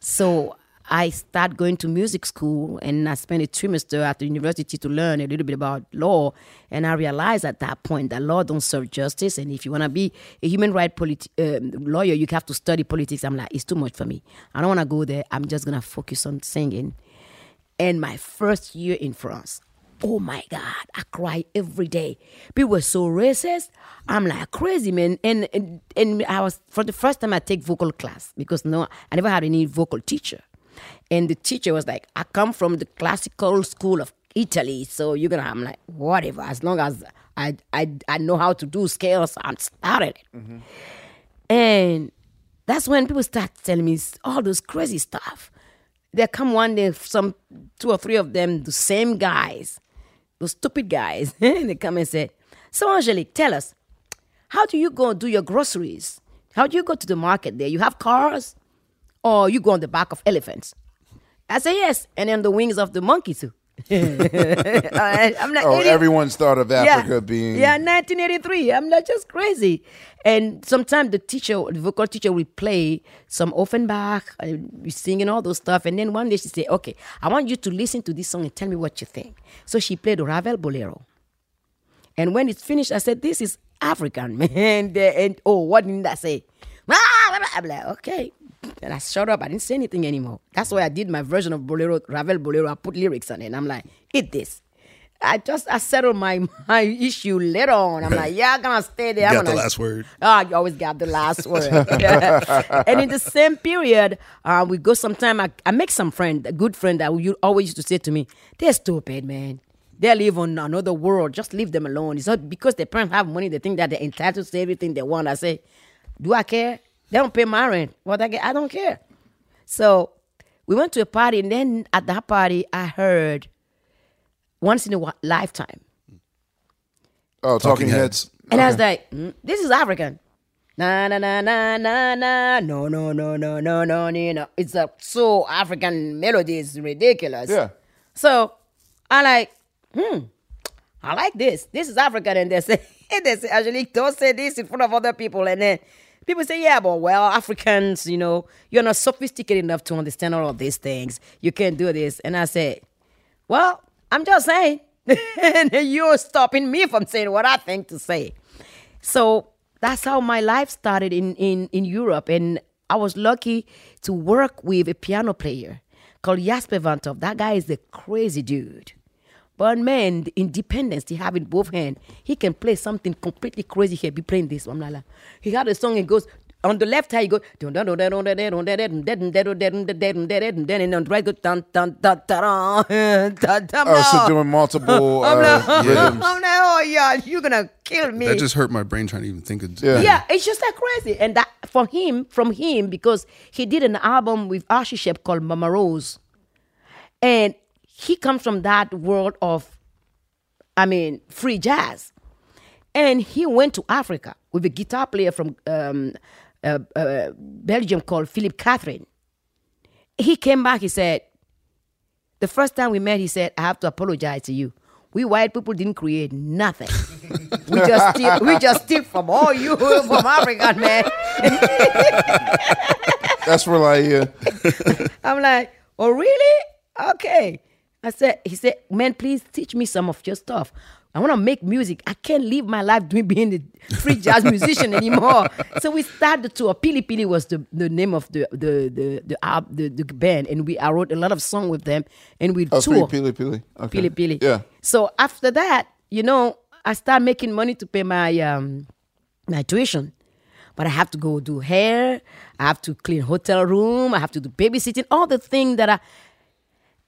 Speaker 7: So I start going to music school and I spent a trimester at the university to learn a little bit about law. And I realized at that point that law don't serve justice. And if you want to be a human rights politi- um, lawyer, you have to study politics. I'm like, it's too much for me. I don't want to go there. I'm just going to focus on singing. And my first year in France, oh my God, I cry every day. People were so racist. I'm like crazy, man. And, and and I was for the first time I take vocal class because no, I never had any vocal teacher. And the teacher was like, I come from the classical school of Italy, so you're gonna. I'm like, whatever. As long as I I I know how to do scales, I'm started it. Mm-hmm. And that's when people start telling me all those crazy stuff. They come one day, some two or three of them, the same guys, those stupid guys, *laughs* they come and say, So Angelique, tell us, how do you go do your groceries? How do you go to the market there? You have cars? Or you go on the back of elephants? I say yes, and then the wings of the monkey too. *laughs* *laughs* I- I'm not
Speaker 4: oh,
Speaker 7: idiot.
Speaker 4: everyone's thought of
Speaker 7: Yeah.
Speaker 4: Africa being.
Speaker 7: Yeah, 1983. I'm not just crazy. And sometimes the teacher, the vocal teacher, will play some Offenbach, uh, we singing all those stuff. And then one day she said, "Okay, I want you to listen to this song and tell me what you think." So she played Ravel Bolero. And when it's finished, I said, "This is African, *laughs* man." And, and oh, what didn't I say? I'm like, okay. And I shut up. I didn't say anything anymore. That's why I did my version of Bolero, Ravel Bolero. I put lyrics on it. And I'm like, eat this. I just I settled my my issue later on. I'm like, yeah, I'm gonna stay there. I'm
Speaker 6: Got the
Speaker 7: gonna-
Speaker 6: last word.
Speaker 7: Ah, you always got the last word. *laughs* and in the same period, uh, we go sometime. I, I make some friend, a good friend that you always used to say to me, "They're stupid, man. They live on another world. Just leave them alone. It's not because their parents have money. They think that they're entitled to everything they want." I say, "Do I care? They don't pay my rent. What I get, I don't care." So we went to a party, and then at that party, I heard once in a lifetime.
Speaker 4: Oh, Talking,
Speaker 6: Talking
Speaker 4: Heads.
Speaker 7: And I was like, "Mm, this is African. Na na na na na na. No no no no no no no no. It's a so African melody is ridiculous.
Speaker 4: Yeah.
Speaker 7: So I like, hmm, I like this. This is African, and they say, *laughs* they say, Angelique, don't say this in front of other people, and then. People say, yeah, but well, Africans, you know, you're not sophisticated enough to understand all of these things. You can't do this. And I said, well, I'm just saying. *laughs* and you're stopping me from saying what I think to say. So that's how my life started in, in, in Europe. And I was lucky to work with a piano player called Jasper van 't Hof. That guy is a crazy dude. For man, the independence he have in both hands. He can play something completely crazy. here. be playing this. Mamlala. He had a song, it goes, on the left hand, He goes. and on the right, go, dun, dun, dun, dun, dun, dun, dun,
Speaker 4: doing multiple
Speaker 7: I'm like. I'm like, oh, yeah, you're going to kill me.
Speaker 6: That just hurt my brain trying to even think of
Speaker 7: Yeah, yeah it's just like crazy. And that for him, from him, because he did an album with Archie Shepp called Mama Rose. And he comes from that world of, I mean, free jazz. And he went to Africa with a guitar player from um, uh, uh, Belgium called Philip Catherine. He came back, he said, the first time we met, he said, I have to apologize to you. We white people didn't create nothing. we *laughs* just steal, we just steal from all you *laughs* from Africa, man.
Speaker 4: That's where like yeah.
Speaker 7: I'm like, oh really? Okay. I said, he said, man, please teach me some of your stuff. I want to make music. I can't live my life doing being a free jazz *laughs* musician anymore. So we started to. Pili Pili was the, the name of the the the the, the the band, and we I wrote a lot of songs with them, and we
Speaker 4: Oh,
Speaker 7: tour.
Speaker 4: Pili Pili. Okay.
Speaker 7: Pili Pili.
Speaker 4: Yeah.
Speaker 7: So after that, you know, I start making money to pay my um my tuition. But I have to go do hair, I have to clean hotel room, I have to do babysitting, all the things that I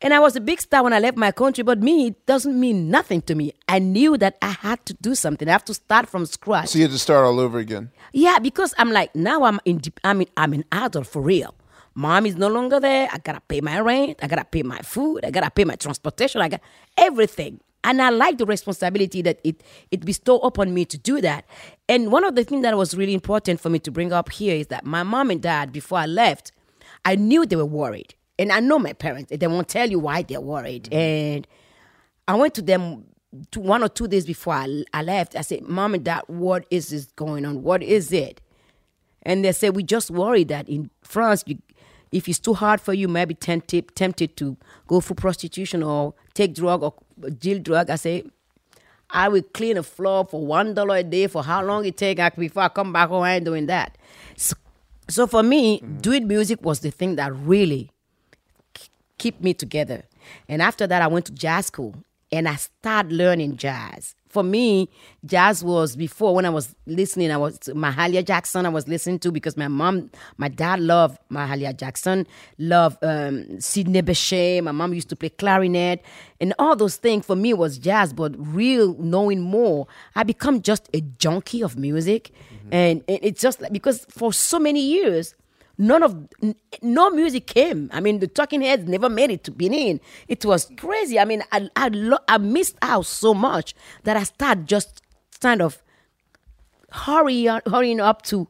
Speaker 7: And I was a big star when I left my country, but me, it doesn't mean nothing to me. I knew that I had to do something. I have to start from scratch.
Speaker 4: So you had to start all over again.
Speaker 7: Yeah, because I'm like now I'm in I'm in, I'm an adult for real. Mom is no longer there. I gotta pay my rent. I gotta pay my food. I gotta pay my transportation. I got everything. And I like the responsibility that it it bestowed upon me to do that. And one of the things that was really important for me to bring up here is that my mom and dad, before I left, I knew they were worried. And I know my parents. They won't tell you why they're worried. Mm. And I went to them one or two days before I, I left. I said, Mom and Dad, what is this going on? What is it? And they said, We just worried that in France, you, if it's too hard for you, maybe tempted, tempted to go for prostitution or take drug or deal drug. I say, I will clean a floor for one dollar a day for how long it take before I come back home. I ain't doing that. So, so for me, mm. doing music was the thing that really keep me together. And after that, I went to jazz school and I started learning jazz. For me, jazz was before when I was listening, I was Mahalia Jackson. I was listening to because my mom, my dad loved Mahalia Jackson, loved um, Sidney Bechet. My mom used to play clarinet, and all those things for me was jazz. But real knowing more, I become just a junkie of music, and, and it's just like because for so many years none of no music came. I mean, the Talking Heads never made it to Benin. It was crazy. I mean, I I, lo- I missed out so much that I started just kind of hurry hurrying up to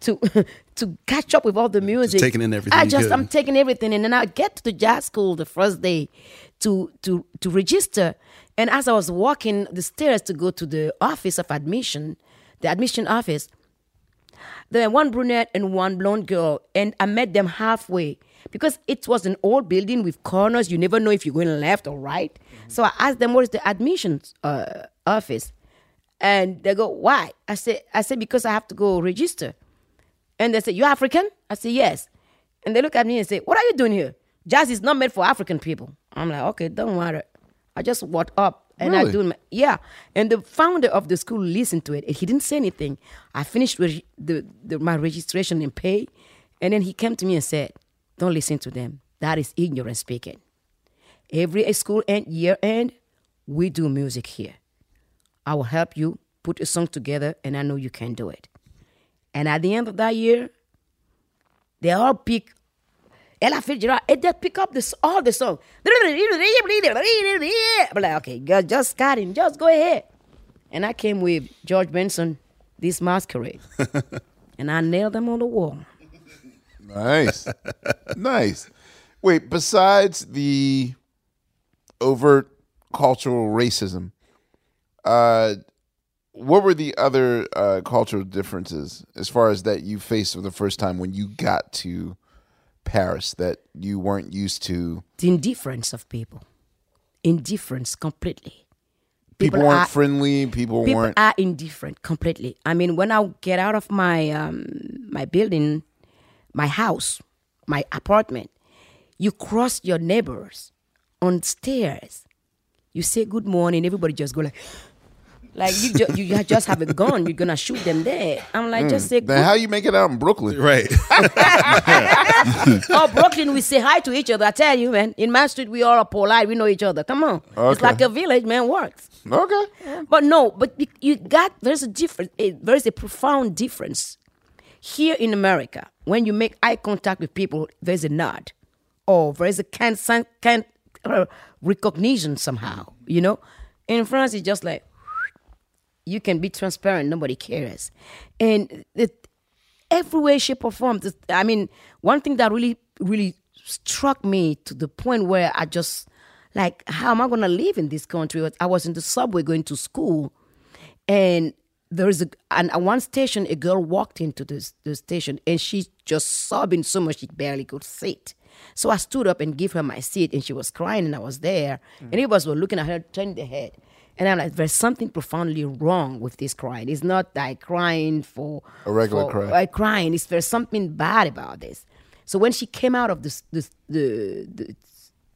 Speaker 7: to *laughs* to catch up with all the music.
Speaker 6: taking in everything
Speaker 7: I just. I'm taking everything, and then I get to the jazz school the first day to to to register. And as I was walking the stairs to go to the office of admission, the admission office, there were one brunette and one blonde girl, and I met them halfway because it was an old building with corners. You never know if you're going left or right. So I asked them, "What is the admissions uh, office?" And they go, "Why?" I said, "I said because I have to go register." And they said, "You African?" I said, "Yes." And they look at me and say, "What are you doing here? Jazz is not made for African people." I'm like, "Okay, don't worry." I just walked up and I do my, yeah. And the founder of the school listened to it, and he didn't say anything. I finished reg- the, the my registration and pay, and then he came to me and said, "Don't listen to them. That is ignorant speaking. Every school end year end, we do music here. I will help you put a song together, and I know you can do it." And at the end of that year, they all pick Ella Fitzgerald, and they pick up this all the song. I'm like, okay, girl, just got him, just go ahead. And I came with George Benson, this masquerade, *laughs* and I nailed them on the wall.
Speaker 4: Nice. nice. Wait, besides the overt cultural racism, uh, what were the other uh, cultural differences as far as that you faced for the first time when you got to Paris that you weren't used to?
Speaker 7: The indifference of people, indifference completely.
Speaker 4: People, weren't
Speaker 7: are-
Speaker 4: friendly. People,
Speaker 7: people
Speaker 4: weren't.
Speaker 7: are indifferent completely. I mean, when I get out of my um, my building, my house, my apartment, you cross your neighbors on stairs. You say good morning. Everybody just go like, like you ju- you just have a gun. You're gonna shoot them dead. I'm like, just say
Speaker 4: Mm. Then how you make it out in Brooklyn?
Speaker 6: Right. *laughs*
Speaker 7: oh, Brooklyn, we say hi to each other. I tell you, man. In my street, we all are polite. We know each other. Come on. It's
Speaker 4: Okay.
Speaker 7: like a village, man. Works.
Speaker 4: Okay.
Speaker 7: But no, but you- you got there's a difference. There's a profound difference here in America. When you make eye contact with people, there's a nod, or there's a kind kind uh, recognition somehow. You know, in France, it's just like you can be transparent. Nobody cares, and it, every way, shape, or form. I mean, one thing that really, really struck me to the point where I just like, how am I gonna live in this country? I was in the subway going to school, and there is a and at one station a girl walked into this the station and she's just sobbing so much she barely could sit. So I stood up and gave her my seat, and she was crying, and I was there, mm. and everybody was looking at her, turning their head. And I'm like, there's something profoundly wrong with this crying. It's not like crying for
Speaker 4: A regular
Speaker 7: for-
Speaker 4: cry.
Speaker 7: like crying. It's there's something bad about this. So when she came out of this, this the, the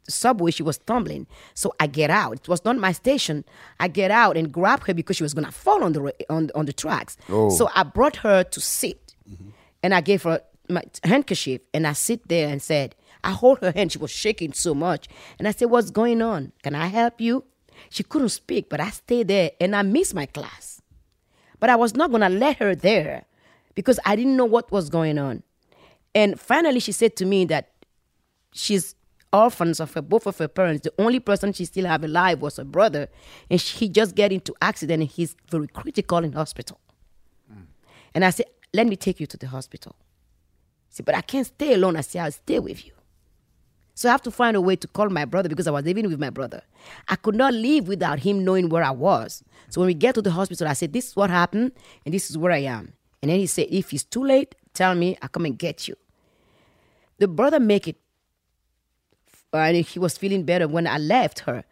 Speaker 7: subway, she was tumbling. So I get out. It was not my station. I get out and grab her because she was gonna fall on the on on the tracks.
Speaker 4: Oh.
Speaker 7: So I brought her to sit, mm-hmm. and I gave her my handkerchief and I sit there and said, I hold her hand. She was shaking so much. And I said, What's going on? Can I help you? She couldn't speak, but I stayed there and I missed my class. But I was not going to let her there because I didn't know what was going on. And finally, she said to me that she's orphans of her, both of her parents. The only person she still have alive was her brother, and she just get into accident. and He's very critical in hospital. And I said, "Let me take you to the hospital." She said, "But I can't stay alone." I said, "I'll stay with you." So I have to find a way to call my brother because I was living with my brother. I could not live without him knowing where I was. So when we get to the hospital, I said, "This is what happened, and this is where I am." And then he said, "If it's too late, tell me. I'll come and get you." The brother make it and he was feeling better when I left her.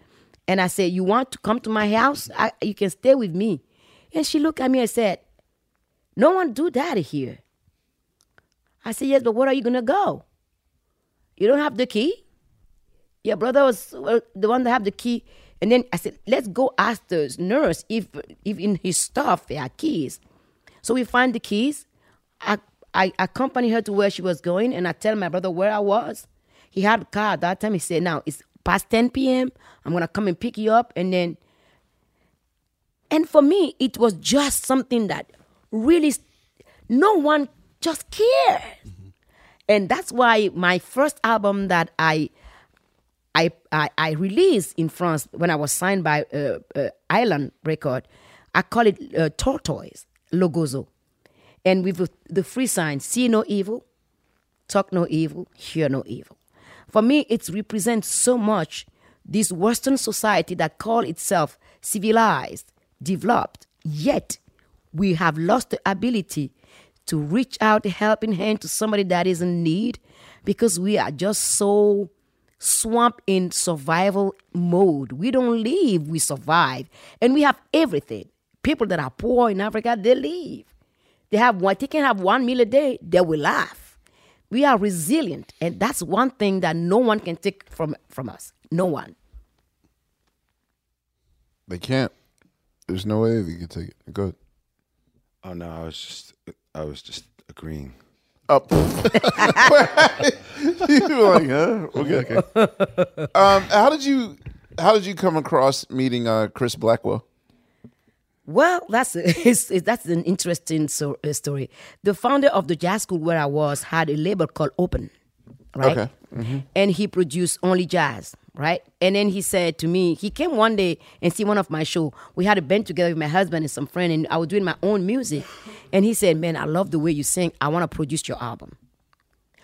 Speaker 7: And I said, You want to come to my house? I, you can stay with me. And she looked at me and said, No one do that here. I said, Yes, but where are you to go? You don't have the key? Your brother was the one that have the key. And then I said, Let's go ask the nurse if, if in his stuff there are keys. So we find the keys. I, I accompany her to where she was going, and I tell my brother where I was. He had a car at that time. He said, Now it's past 10 p.m. I'm going to come and pick you up. And then, and for me, it was just something that really no one just cared. And that's why my first album that I I, I, I released in France when I was signed by uh, uh, Island Record, I call it uh, Tortoise, Logozo. And with the, free sign, see no evil, talk no evil, hear no evil. For me, it represents so much this Western society that call itself civilized, developed, yet we have lost the ability to reach out a helping hand to somebody that is in need because we are just so swamped in survival mode. We don't live, we survive. And we have everything. People that are poor in Africa, they live. They have one, they can have one meal a day, they will laugh. We are resilient, and that's one thing that no one can take from from us. No one.
Speaker 4: They can't. There's no way they can take it. Go ahead.
Speaker 8: Oh no, I was just I was just agreeing.
Speaker 4: Up. *laughs* you were like, huh? Okay. Um, how did you how did you come across meeting uh, Chris Blackwell?
Speaker 7: Well, that's *laughs* it's, it's, that's an interesting so, uh, story. The founder of the jazz school where I was had a label called Open, right?
Speaker 4: Okay. Mhm.
Speaker 7: And he produced only jazz, right? And then he said to me, he came one day and see one of my show. We had a band together with my husband and some friend, and I was doing my own music. And he said, "Man, I love the way you sing. I want to produce your album."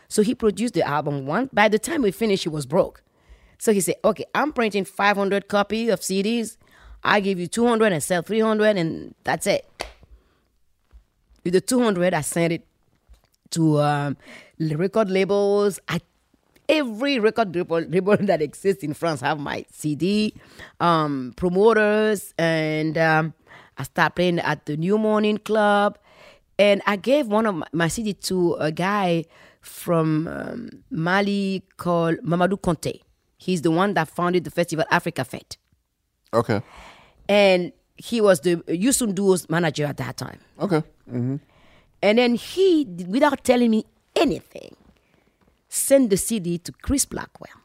Speaker 7: So he produced the album. One by the time we finished, he was broke. So he said, "Okay, I'm printing 500 copy of CDs. I give you 200 and sell 300, and that's it." With the 200, I sent it to um, record labels. I every record label, that exists in France have my CD, um, promoters, and um, I start playing at the New Morning Club. And I gave one of my, my CD to a guy from um, Mali called Mamadou Konté. He's the one that founded the festival Africa Fete.
Speaker 4: Okay.
Speaker 7: And he was the Youssou N'Dour's manager at that time.
Speaker 4: Okay. Mm-hmm.
Speaker 7: And then he, without telling me anything, sent the CD to Chris Blackwell.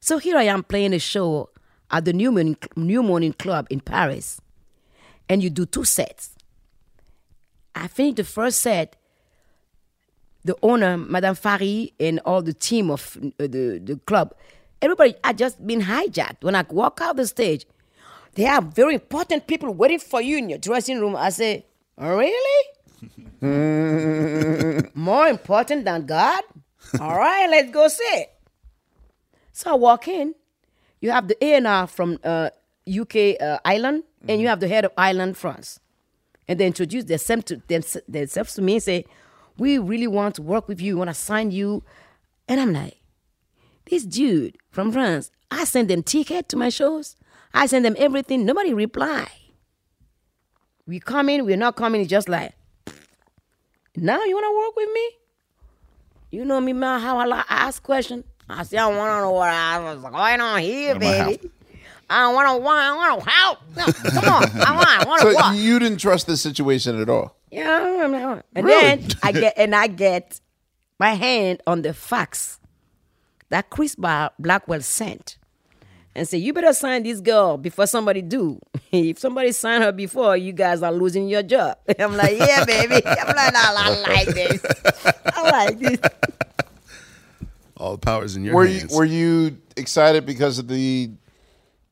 Speaker 7: So here I am playing a show at the New Morning, New Morning Club in Paris, and you do two sets. I finished the first set. The owner, Madame Farhi, and all the team of uh, the, the club, everybody had just been hijacked. When I walk out the stage, there are very important people waiting for you in your dressing room. I say, really? *laughs* More important than God? All right, let's go sit. So I walk in. You have the A&R from uh, UK uh, Island, and you have the head of Island, France. And they introduce themselves to, themse- themselves to me and say, we really want to work with you. We want to sign you. And I'm like, this dude from France, I send them ticket to my shows. I send them everything. Nobody reply. We come in, we're not coming. It's just like, now you want to work with me? You know me, man, how I like ask questions. I say, I want to know what I was going on here,
Speaker 4: What am I
Speaker 7: baby. I want to, I want to help. No, come on, I want, I want to
Speaker 4: So
Speaker 7: walk.
Speaker 4: you didn't trust this situation at all.
Speaker 7: Yeah, I'm- I'm- and
Speaker 4: Really?
Speaker 7: then I get and I get my hand on the fax that Chris Blackwell sent and say, you better sign this girl before somebody do. *laughs* if somebody sign her before, you guys are losing your job. *laughs* I'm like, yeah, *laughs* baby. I'm like, no, I like this. I like this.
Speaker 6: All the powers in your
Speaker 4: were
Speaker 6: hands.
Speaker 4: you were you excited because of the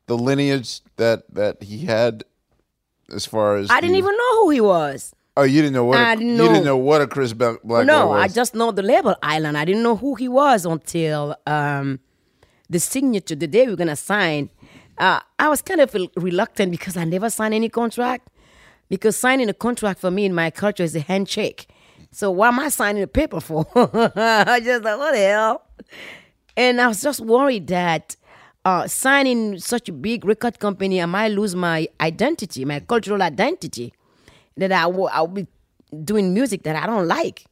Speaker 4: the lineage that that he had as far as
Speaker 7: I didn't even know who he was.
Speaker 4: Oh, you didn't know what
Speaker 7: I
Speaker 4: a,
Speaker 7: didn't
Speaker 4: you didn't know what a Chris Black Blackwell
Speaker 7: no,
Speaker 4: was.
Speaker 7: I just know the label Island. I didn't know who he was until um, the signature, the day we are gonna sign. Uh, I was kind of reluctant because I never signed any contract. Because signing a contract for me in my culture is a handshake. So why am I signing a paper for? *laughs* I just like what the hell. And I was just worried that uh, signing such a big record company, I might lose my identity, my cultural identity. That I will I'll be doing music that I don't like.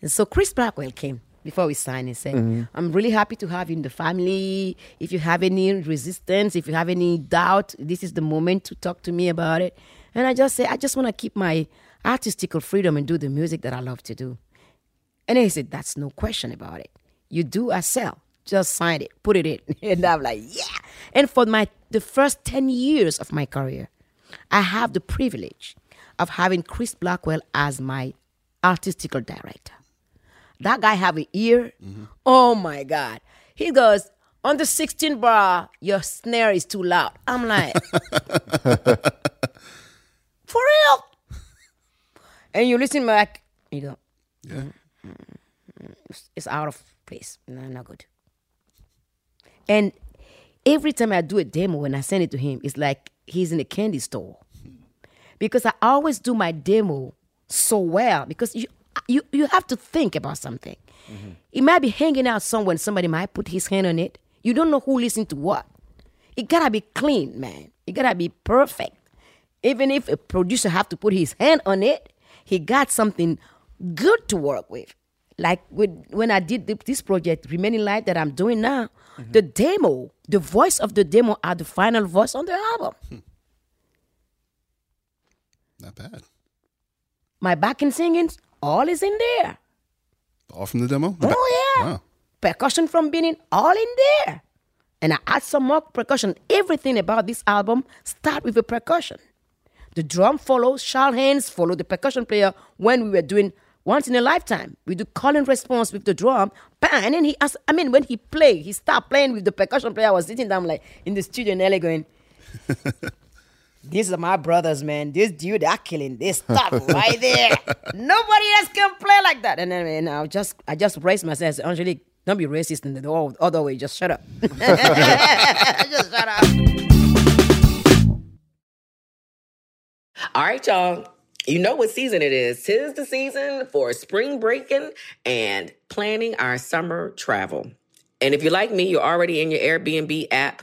Speaker 7: And so Chris Blackwell came before we sign and said,
Speaker 14: Mhm.
Speaker 7: I'm really happy to have you in the family. If you have any resistance, if you have any doubt, this is the moment to talk to me about it. And I just say, I just want to keep my artistical freedom and do the music that I love to do. And he said, That's no question about it. You do as sell. Just sign it, put it in. *laughs* And I'm like, yeah. And for my the first 10 years of my career, I have the privilege of having Chris Blackwell as my artistical director. That guy have an ear. Mm-hmm. Oh my God. He goes, on the 16 bar, your snare is too loud. I'm like, *laughs* for real? And you listen back, you go,
Speaker 6: Yeah.
Speaker 7: it's, it's out of place. No, not good. And every time I do a demo, when I send it to him, it's like he's in a candy store. Hmm. Because I always do my demo so well because you you, you have to think about something. It might be hanging out somewhere and somebody might put his hand on it. You don't know who listened to what. It gotta be clean, man. It gotta be perfect. Even if a producer have to put his hand on it, he got something good to work with. Like with, when I did th- this project, Remain in Light, that I'm doing now, mm-hmm. the demo, the voice of the demo are the final voice on the album. Hmm.
Speaker 6: Not bad.
Speaker 7: My backing singings, all is in there.
Speaker 6: All from the demo.
Speaker 7: Oh yeah.
Speaker 6: Wow.
Speaker 7: Percussion from Benin, all in there. And I add some more percussion. Everything about this album start with a percussion. The drum follows, Charles Haynes follow the percussion player when we were doing once in a lifetime. We do call and response with the drum, and then he asked, I mean, when he played, he started playing with the percussion player. I was sitting down like in the studio in LA going, These are my brothers, man. This dude, they're killing this *laughs* stuff right there. Nobody else can play like that. And then and I just I just raised myself. I said, Angelique, don't be racist in the o- other way. Just shut up. *laughs* just shut up.
Speaker 9: All right, y'all. You know what season it is. Tis the season for spring breaking and planning our summer travel. And if you're like me, you're already in your Airbnb app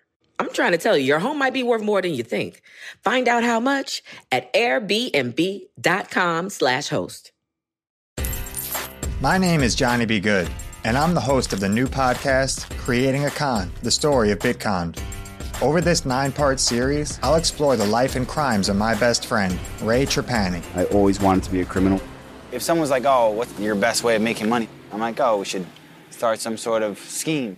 Speaker 9: I'm trying to tell you, your home might be worth more than you think. Find out how much at airbnb.com slash host.
Speaker 11: My name is Johnny B. Good, and I'm the host of the new podcast, Creating a Con, the story of Bitcon. Over this nine part series, I'll explore the life and crimes of my best friend, Ray Trapani.
Speaker 15: I always wanted to be a criminal. If someone's like, oh, what's your best way of making money? I'm like, oh, we should start some sort of scheme.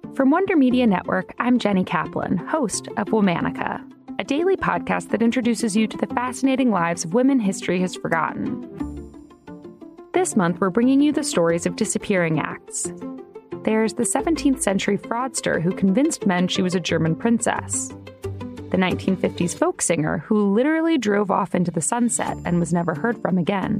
Speaker 13: From Wonder Media Network, I'm Jenny Kaplan, host of Womanica, a daily podcast that introduces you to the fascinating lives of women history has forgotten. This month, we're bringing you the stories of disappearing acts. There's the 17th century fraudster who convinced men she was a German princess, the 1950s folk singer who literally drove off into the sunset and was never heard from again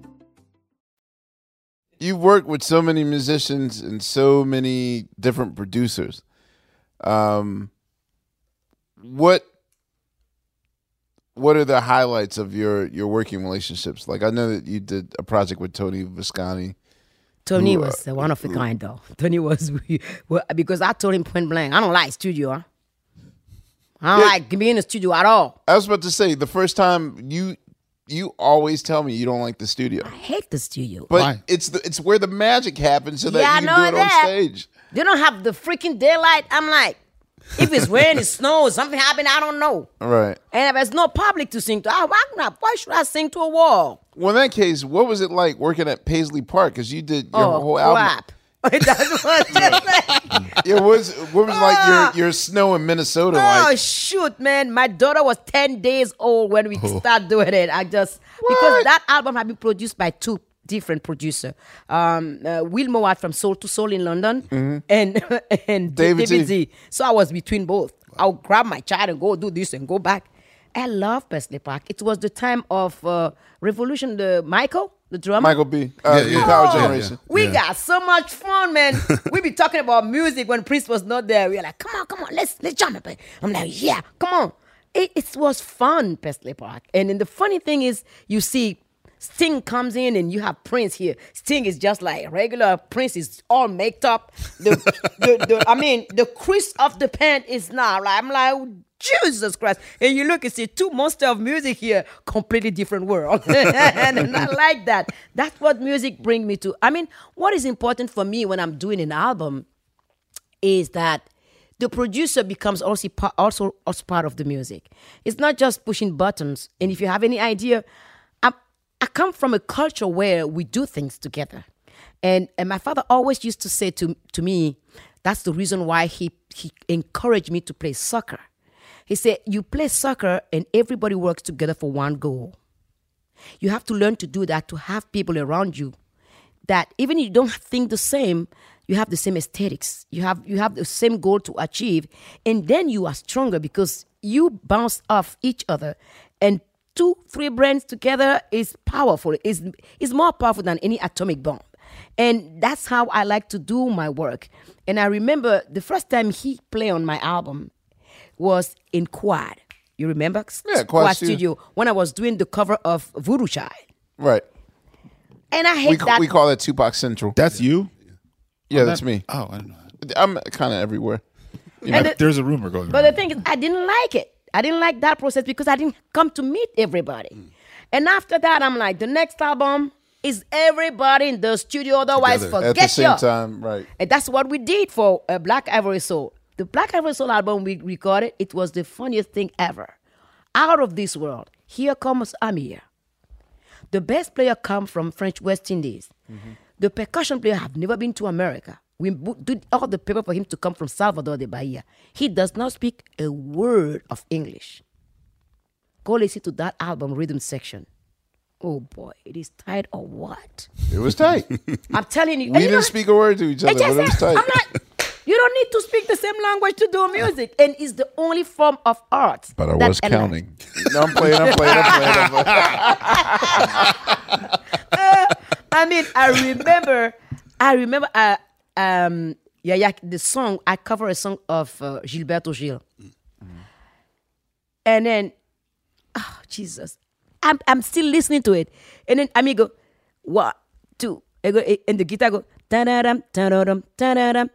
Speaker 4: You've worked with so many musicians and so many different producers. Um, what what are the highlights of your your working relationships? Like I know that you did a project with Tony Visconti.
Speaker 7: Tony
Speaker 4: who,
Speaker 7: was uh, one of a kind, though. *laughs* Tony was well, because I told him point blank, I don't like studio. Huh? I don't
Speaker 4: Yeah.
Speaker 7: like being in the studio at all.
Speaker 4: I was about to say the first time you you always tell me you don't like the studio.
Speaker 7: I hate the studio.
Speaker 4: But it's the it's where the magic happens so that
Speaker 7: Yeah, I
Speaker 4: you
Speaker 7: know
Speaker 4: can do it
Speaker 7: that.
Speaker 4: on stage.
Speaker 7: They don't have the freaking daylight. I'm like, if it's rain, it snows, something happened, I don't know.
Speaker 4: Right.
Speaker 7: And if there's no public to sing to, I, why, not, why should I sing to a wall?
Speaker 4: Well, in that case, what was it like working at Paisley Park? Because you did your
Speaker 7: Oh,
Speaker 4: whole album.
Speaker 7: crap. *laughs* That's what I'm just saying.
Speaker 4: It was what was like your your snow in Minnesota
Speaker 7: Oh
Speaker 4: like?
Speaker 7: shoot, man! My daughter was ten days old when we started doing it. I just because that album had been produced by two different producers, um, uh, Will Mowat from Soul II Soul in London,
Speaker 4: Mhm.
Speaker 7: and *laughs* and
Speaker 4: David
Speaker 7: David,
Speaker 4: Z.
Speaker 7: Z. So I was between both. I'll grab my child and go do this and go back. I love Paisley Park. It was the time of uh, Revolution. The Michael, the drummer.
Speaker 4: Michael B. Uh, New Power Generation.
Speaker 7: We got so much fun, man. *laughs* we be talking about music when Prince was not there. We were like, come on, come on, let's let's jump up. I'm like, yeah, come on. It, it was fun, Paisley Park. And then the funny thing is, you see, Sting comes in and you have Prince here. Sting is just like regular. Prince is all made up. The, *laughs* the, the I mean, the crease of the pant is not. Like, I'm like, oh, Jesus Christ. And you look and see two monster of music here, completely different world. *laughs* and I like that. That's what music bring me to. I mean, what is important for me when I'm doing an album is that the producer becomes also also also part of the music. It's not just pushing buttons. And if you have any idea, I come from a culture where we do things together. And and my father always used to say to to me, that's the reason why he he encouraged me to play soccer. He said, "You play soccer and everybody works together for one goal. You have to learn to do that to have people around you that even if you don't think the same, you have the same aesthetics. You have you have the same goal to achieve, and then you are stronger because you bounce off each other. And two, three brands together is powerful. is is more powerful than any atomic bomb. And that's how I like to do my work. And I remember the first time he played on my album was in Quad. You remember?
Speaker 4: Yeah, Quad Studio.
Speaker 7: Studio. When I was doing the cover of Voodoo Child.
Speaker 4: Right.
Speaker 7: And I hate
Speaker 4: We,
Speaker 7: that.
Speaker 4: we call that Tupac Central.
Speaker 2: That's you?
Speaker 4: Yeah,
Speaker 2: Oh,
Speaker 4: that's
Speaker 2: that-
Speaker 4: me.
Speaker 2: Oh, I don't know.
Speaker 4: I'm kind of everywhere.
Speaker 2: You know,
Speaker 7: the-
Speaker 2: there's a rumor going
Speaker 7: But
Speaker 2: around.
Speaker 7: the thing is, I didn't like it. I didn't like that process because I didn't come to meet everybody.
Speaker 4: Mm.
Speaker 7: And after that, I'm like, the next album is everybody in the studio. Otherwise,
Speaker 4: Together.
Speaker 7: forget
Speaker 4: At the same
Speaker 7: ya.
Speaker 4: time, right.
Speaker 7: And that's what we did for uh, Black Ivory Soul. The Black Ivory Soul album we recorded, it was the funniest thing ever. Out of this world. Here comes Amir. The best player come from French West Indies. The percussion player have never been to America. We bo- did all the paper for him to come from Salvador de Bahia. He does not speak a word of English. Go listen to that album, Rhythm Section. Oh boy, it is tight or what?
Speaker 4: It was tight. *laughs*
Speaker 7: I'm telling you.
Speaker 4: we
Speaker 7: you
Speaker 4: didn't
Speaker 7: know-
Speaker 4: speak a word to each other,
Speaker 7: it just
Speaker 4: but it was tight.
Speaker 7: I'm like, you don't need to speak the same language to do music, *laughs* and it's the only form of art.
Speaker 4: But I was
Speaker 7: allows-
Speaker 4: counting. No, I'm playing, I'm playing, I'm playing, I'm playing. *laughs*
Speaker 7: I mean, I remember, I remember, uh, um, yeah, yeah, the song I cover a song of uh, Gilberto Gil, and then, oh Jesus, I'm I'm still listening to it. And then I mean go, one, two, and, go, and the guitar go ta-da-dum, ta-da-dum, ta-da-dum,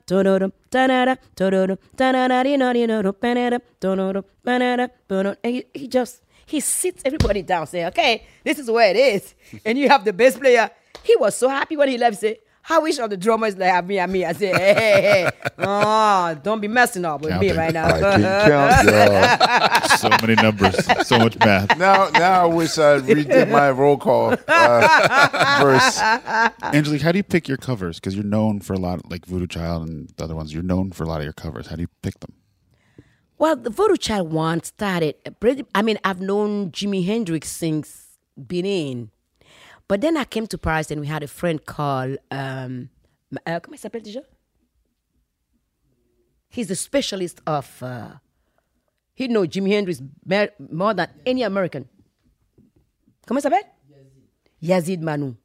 Speaker 7: ta-da-da-dee-na-dee-na-dum, ba-da-dum, ta-da-dum, ba-da-dum, ba-dum. and he, he just he sits everybody down saying, okay, this is where it is. And you have the bass player. He was so happy when he left. He said, I wish all the drummers like have me and me. I say, hey, hey, hey, *laughs* oh, don't be messing up with me right now.
Speaker 2: I can count, *laughs* so many numbers, so much math.
Speaker 4: Now, now I wish I redid my roll call uh, verse.
Speaker 2: Angelique, how do you pick your covers? Because you're known for a lot, like Voodoo Child and the other ones. You're known for a lot of your covers. How do you pick them?
Speaker 7: Well, the Voodoo Child one started. pretty- I mean, I've known Jimi Hendrix since Benin, but then I came to Paris and we had a friend called. Um, uh, comment il s'appelle déjà? He's the specialist of. Uh, he know Jimi Hendrix more than any American. Comment il s'appelle? Yazid Manou.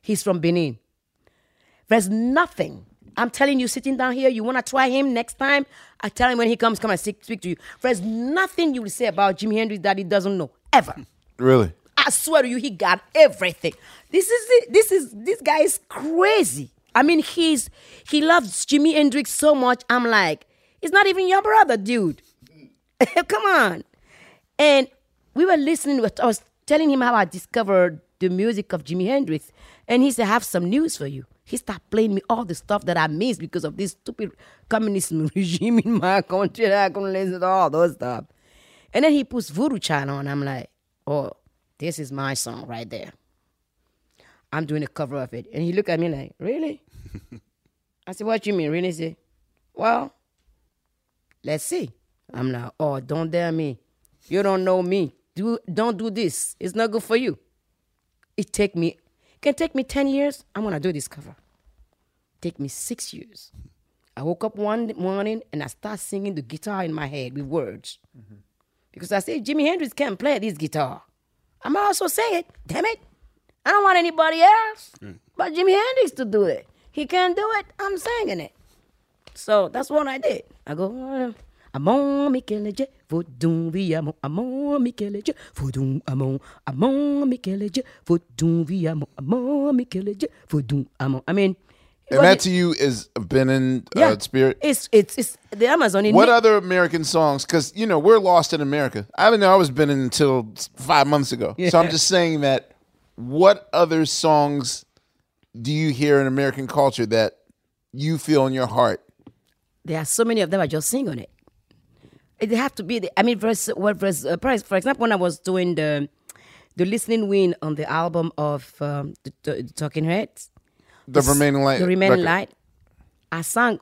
Speaker 7: He's from Benin. There's nothing. I'm telling you, sitting down here, you want to try him next time? I tell him when he comes, come and speak, speak to you. There's nothing you will say about Jimi Hendrix that he doesn't know, ever.
Speaker 4: Really?
Speaker 7: I swear to you, he got everything. This is. This is this guy is crazy. I mean, he's he loves Jimi Hendrix so much. I'm like, he's not even your brother, dude. *laughs* Come on. And we were listening. I was telling him how I discovered the music of Jimi Hendrix, and he said, "I have some news for you." He started playing me all the stuff that I missed because of this stupid communist *laughs* regime in my country. I couldn't listen to all those stuff. And then he puts Voodoo Child on. I'm like, "Oh, this is my song right there." I'm doing a cover of it, and he looked at me like, "Really?" *laughs* I said, "What you mean, really?" He said, "Well, let's see." I'm like, "Oh, don't dare me! You don't know me. Do don't do this. It's not good for you." It take me it can take me ten years. I'm gonna do this cover. Take me six years. I woke up one morning and I start singing the guitar in my head with words. Mm-hmm. Because I said Jimi Hendrix can't play this guitar. I'm also say it. Damn it. I don't want anybody else mm. but Jimi Hendrix to do it. He can't do it. I'm singing it. So that's what I did. I go, Amon Michele Vodun viamo, Amon Michele Vodun Amon, Amon Michele Vodun viamo, Amon Michele Vodun Amon. I mean,
Speaker 4: And that to you is a Benin
Speaker 7: Yeah.
Speaker 4: uh, spirit.
Speaker 7: it's it's it's the Amazon
Speaker 4: What other American songs? Because you know we're lost in America. I didn't know I was Benin until five months ago. So I'm just saying that. What other songs do you hear in American culture that you feel in your heart?
Speaker 7: There are so many of them. I just sing on it. It have to be. The, I mean, for, s- well, s- uh, for example, when I was doing the the listening win on the album of um, the, the Talking Heads,
Speaker 4: The
Speaker 7: Remain
Speaker 4: in Light
Speaker 7: the remaining
Speaker 4: record.
Speaker 7: light, I sang,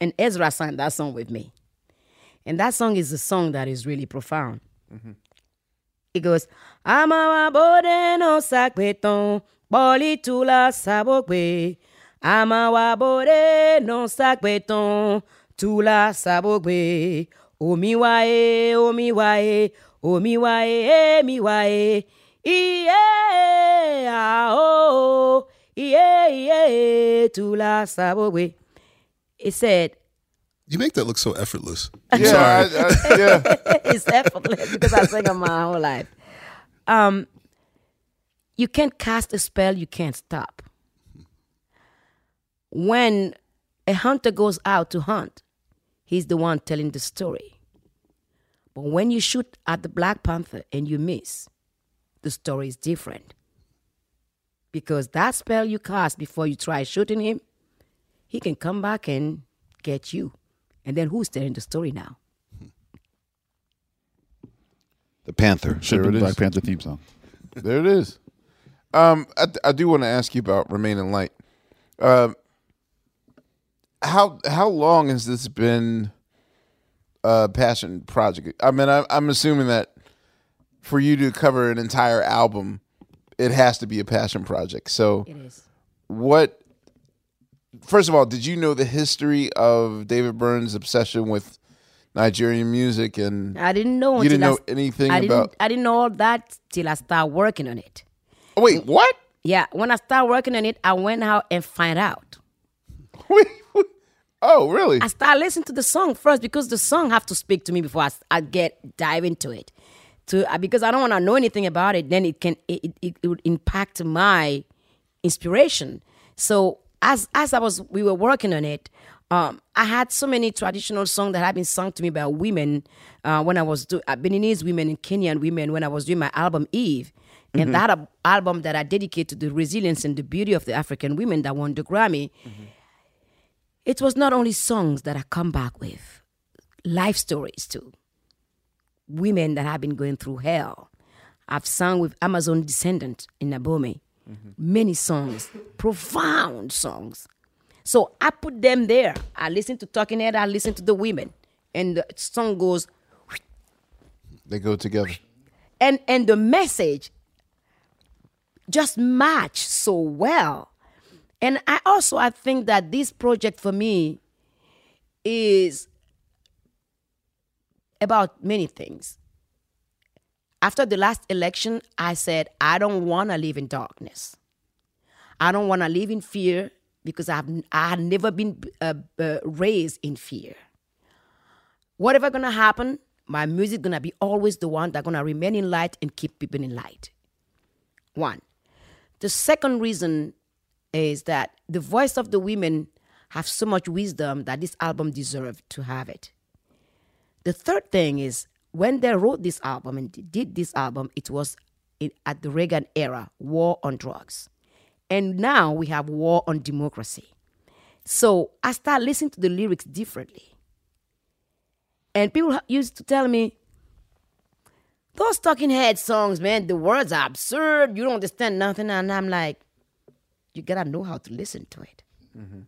Speaker 7: and Ezra sang that song with me, and that song is a song that is really profound. It goes, Ama wabode no sakbeton, boli tula sabogwe. Ama wabode no sakbeton, tula sabogwe. Omi wae, omi wae, omi wae, mi wae. Iye, ah, oh, iye, iye, tula sabogwe. It said,
Speaker 6: You make that look so effortless.
Speaker 4: Yeah,
Speaker 6: I'm sorry.
Speaker 4: I- I- yeah. *laughs*
Speaker 7: it's effortless because I sing it my whole life. Um, you can't cast a spell, you can't stop. When a hunter goes out to hunt, he's the one telling the story. But when you shoot at the Black Panther and you miss, the story is different. Because that spell you cast before you try shooting him, he can come back and get you. And then who's telling the story now?
Speaker 8: The Panther.
Speaker 2: Should
Speaker 4: There
Speaker 2: be Black
Speaker 4: is.
Speaker 2: Panther theme song.
Speaker 4: There it is. Um, I, I do want to ask you about Remain in Light. Um, how how long has this been a passion project? I mean, I, I'm assuming that for you to cover an entire album, it has to be a passion project. So,
Speaker 7: It is.
Speaker 4: what? First of all, did you know the history of David Byrne's obsession with Nigerian music? And
Speaker 7: I didn't know.
Speaker 4: you didn't
Speaker 7: I
Speaker 4: know anything
Speaker 7: I didn't,
Speaker 4: about.
Speaker 7: I didn't know all that till I started working on it.
Speaker 4: Oh, wait, what?
Speaker 7: Yeah, when I started working on it, I went out and find out. *laughs*
Speaker 4: Oh, really?
Speaker 7: I started listening to the song first because the song have to speak to me before I get dive into it. To uh, because I don't want to know anything about it. Then it can it, it, it would impact my inspiration. So as as I was we were working on it, um, I had so many traditional songs that had been sung to me by women uh, when I was doing uh, Beninese women and Kenyan women when I was doing my album Eve. And that ab- album that I dedicate to the resilience and the beauty of the African women that won the Grammy, it was not only songs that I come back with, life stories too. Women that have been going through hell. I've sung with Amazon descendant in Nabome. Mm-hmm. Many songs, profound songs. So I put them there. I listen to Talking Head, I listen to the women. And the song goes,
Speaker 4: They go together.
Speaker 7: and and the message just match so well and i also i think that this project for me is about many things after the last election i said i don't want to live in darkness i don't want to live in fear because i've i had never been uh, uh, raised in fear whatever gonna happen, my music gonna be always the one that gonna remain in light and keep people in light. One. The second reason is that the voice of the women have so much wisdom that this album deserved to have it. The third thing is when they wrote this album and did this album, it was in, at the Reagan era, war on drugs. And now we have war on democracy. So I start listening to the lyrics differently. And people used to tell me, those talking head songs, man, the words are absurd. You don't understand nothing. And I'm like, you gotta know how to listen to it. Mm-hmm.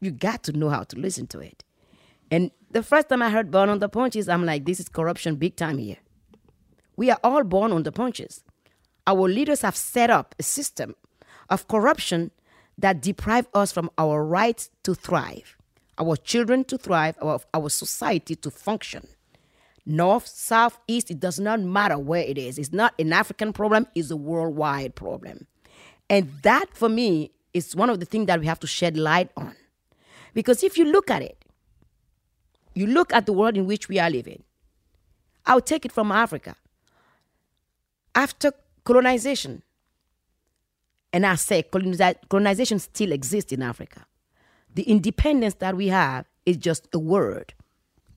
Speaker 7: You got to know how to listen to it. And the first time I heard Born Under Punches, I'm like, this is corruption big time here. We are all born on the punches. Our leaders have set up a system of corruption that deprive us from our right to thrive, our children to thrive, our, our society to function. North, south, east, it does not matter where it is. It's not an African problem, it's a worldwide problem. And that for me is one of the things that we have to shed light on. Because if you look at it, you look at the world in which we are living. I'll take it from Africa. After colonization, and I say colonization still exists in Africa. The independence that we have is just a word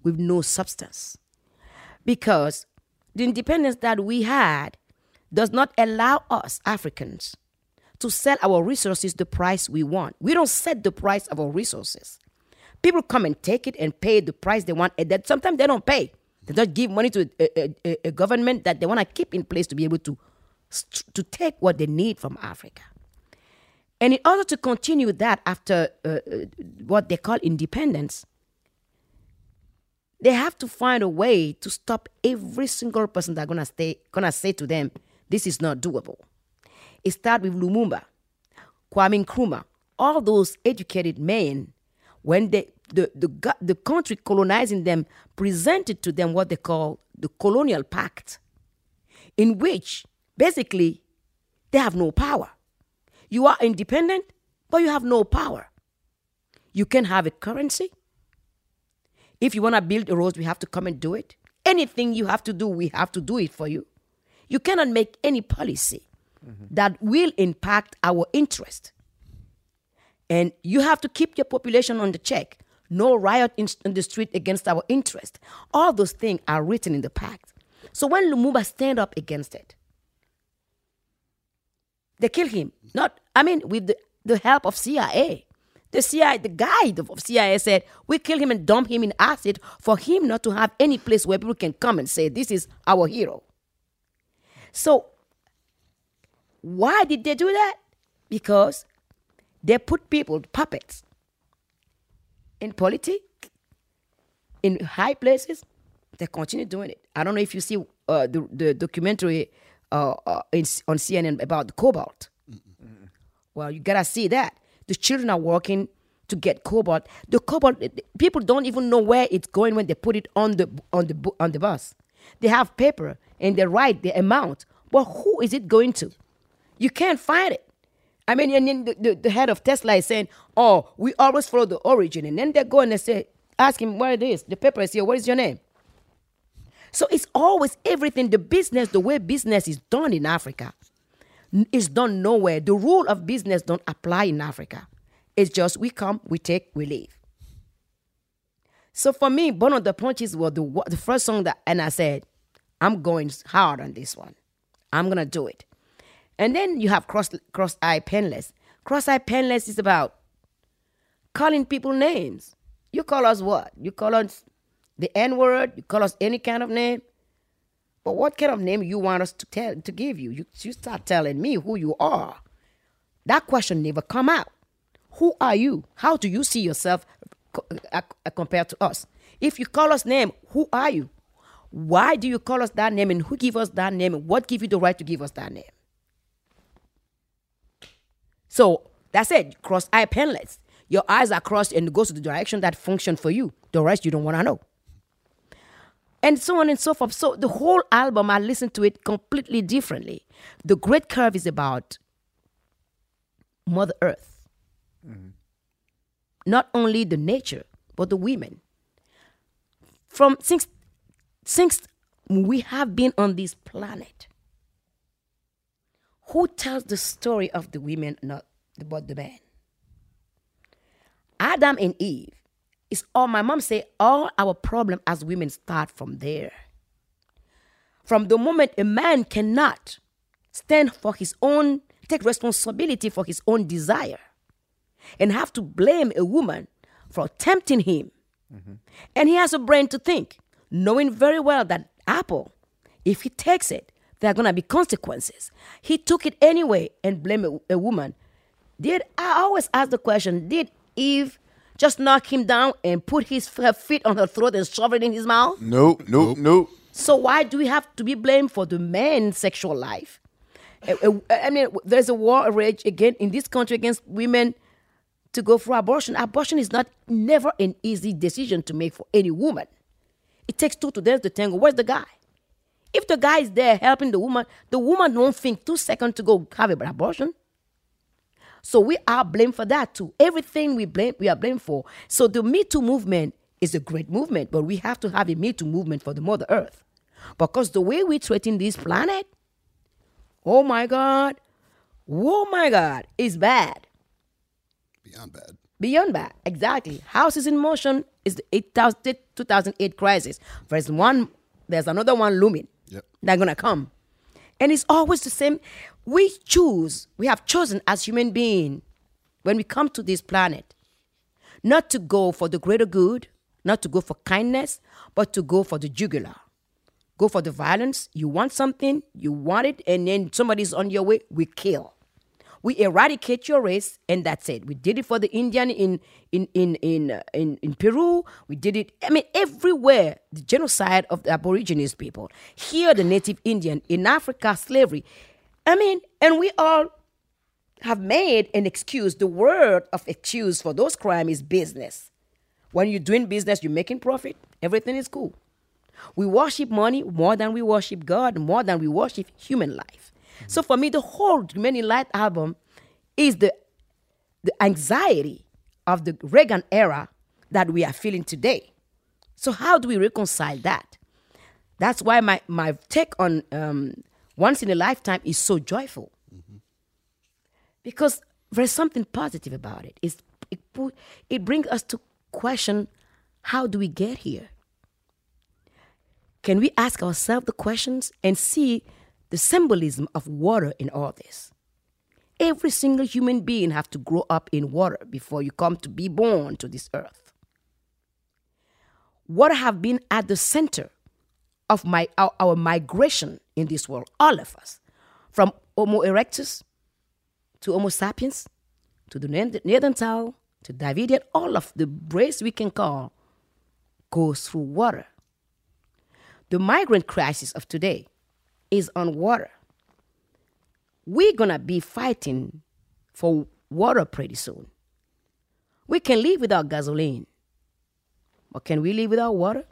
Speaker 7: with no substance. Because the independence that we had does not allow us, Africans, to sell our resources the price we want. We don't set the price of our resources. People come and take it and pay the price they want, and that sometimes they don't pay. They don't give money to a, a- a- government that they want to keep in place to be able to to take what they need from Africa. And in order to continue that after uh, uh, what they call independence, they have to find a way to stop every single person that's gonna stay gonna say to them, "This is not doable." It starts with Lumumba, Kwame Nkrumah, all those educated men. When they, the, the the country colonizing them presented to them what they call the colonial pact, in which basically they have no power. You are independent, but you have no power. You can have a currency. If you want to build a road, we have to come and do it. Anything you have to do, we have to do it for you. You cannot make any policy mm-hmm. that will impact our interest. And you have to keep your population on the check. No riot in, in the street against our interest. All those things are written in the pact. So when Lumumba stand up against it, they kill him. Not, I mean, with the, the help of CIA. The CIA, the guy of CIA said, we kill him and dump him in acid for him not to have any place where people can come and say, this is our hero. So, why did they do that? Because they put people, puppets, in politics, in high places. They continue doing it. I don't know if you see uh, the, the documentary uh, uh, in, on CNN about the cobalt. Well, you gotta see that. The children are working to get cobalt. The cobalt, people don't even know where it's going when they put it on the on the on the bus. They have paper and they write the amount, but who is it going to? You can't find it. I mean, and then the, the, the head of Tesla is saying, "Oh, we always follow the origin," and then they go and they say, "Ask him where it is." The paper is here. What is your name? So it's always everything. The business, the way business is done in Africa, is done nowhere. The rule of business don't apply in Africa. It's just we come, we take, we leave. So for me, Born Under Punches was the the first song that, and I said, I'm going hard on this one. I'm gonna do it. And then you have cross cross eye penless. Cross eye penless is about calling people names. You call us what? You call us the N word. You call us any kind of name. But what kind of name you want us to tell to give you? You you start telling me who you are. That question never come out. Who are you? How do you see yourself uh, uh, compared to us? If you call us name, who are you? Why do you call us that name and who give us that name and what give you the right to give us that name? So that's it. Cross eye penless. Your eyes are crossed and it goes to the direction that function for you. The rest you don't want to know. And so on and so forth. So the whole album, I listened to it completely differently. The Great Curve is about Mother Earth. Mm-hmm. Not only the nature, but the women. From since since we have been on this planet, who tells the story of the women, not about the man? Adam and Eve is all my mom say all our problem as women start from there. From the moment a man cannot stand for his own, take responsibility for his own desire, and have to blame a woman for tempting him. Mm-hmm. And he has a brain to think, knowing very well that apple, if he takes it, there are gonna be consequences. He took it anyway and blamed a, a woman. Did I always ask the question? Did Eve just knock him down and put his her feet on her throat and shove it in his mouth?
Speaker 4: Nope, nope, nope.
Speaker 7: So why do we have to be blamed for the man's sexual life? I mean, there's a war rage again in this country against women to go for abortion. Abortion is not never an easy decision to make for any woman. It takes two to dance the tango. Where's the guy? If the guy is there helping the woman, the woman won't think two seconds to go have an abortion. So we are blamed for that too. Everything we blame, we are blamed for. So the Me Too movement is a great movement, but we have to have a Me Too movement for the Mother Earth. Because the way we're treating this planet, oh my God, oh my God, is bad.
Speaker 6: Beyond bad.
Speaker 7: Beyond bad, exactly. Houses in Motion is the 2008 crisis. There's one, there's another one looming.
Speaker 6: Yep.
Speaker 7: They're gonna come, and it's always the same. We choose. We have chosen as human being when we come to this planet, not to go for the greater good, not to go for kindness, but to go for the jugular. Go for the violence. You want something, you want it, and then somebody's on your way, we kill. We eradicate your race, and that's it. We did it for the Indian in in in in uh, in, in Peru. We did it. I mean, everywhere the genocide of the Aborigines people. Here, the Native Indian. In Africa, slavery. I mean, and we all have made an excuse. The word of excuse for those crimes is business. When you're doing business, you're making profit. Everything is cool. We worship money more than we worship God, more than we worship human life. So for me, the whole Remain in Light album is the the anxiety of the Reagan era that we are feeling today. So how do we reconcile that? That's why my my take on um, once in a lifetime is so joyful because there's something positive about it. It's, it put, it brings us to question how do we get here? Can we ask ourselves the questions and see the symbolism of water in all this? Every single human being have to grow up in water before you come to be born to this earth. Water have been at the center of my our, our migration in this world, all of us, from Homo erectus to Homo sapiens to the Neanderthal to Davidian, all of the race we can call goes through water. The migrant crisis of today is on water. We're gonna be fighting for water pretty soon. We can live without gasoline, but can we live without water?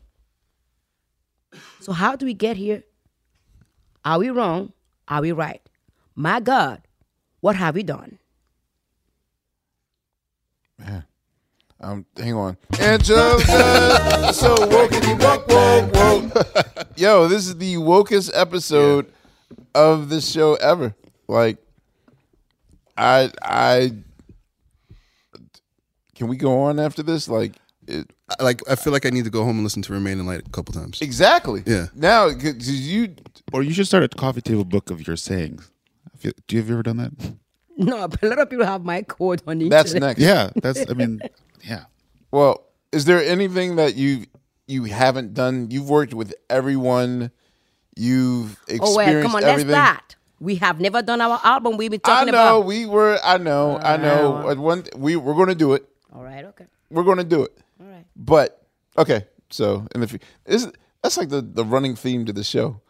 Speaker 7: So, how do we get here? Are we wrong? Are we right? My God, what have we done?
Speaker 4: Um, hang on. So. Yo, this is the wokest episode of this show ever. Like, I, I, can we go on after this? Like, it,
Speaker 6: I- like I feel like I need to go home and listen to Remain in Light a couple times.
Speaker 4: exactly.
Speaker 6: Yeah.
Speaker 4: Now, 'cause you,
Speaker 2: Or you should start a coffee table book of your sayings. I feel- Do you have you ever done that? *laughs*
Speaker 7: No, but a lot of people have my quote on it.
Speaker 4: that's next.
Speaker 2: Yeah, that's. I mean, yeah.
Speaker 4: Well, is there anything that you you haven't done? You've worked with everyone. You've experienced
Speaker 7: Oh well, come on, let's
Speaker 4: everything.
Speaker 7: start. We have never done our album. We've been talking about.
Speaker 4: I
Speaker 7: talking
Speaker 4: know
Speaker 7: about.
Speaker 4: we were. I know. I know. Uh, One, we we're going to do it.
Speaker 7: All right, okay.
Speaker 4: We're going to do it.
Speaker 7: All right.
Speaker 4: But okay, so in the fu- is that's like the the running theme to the show.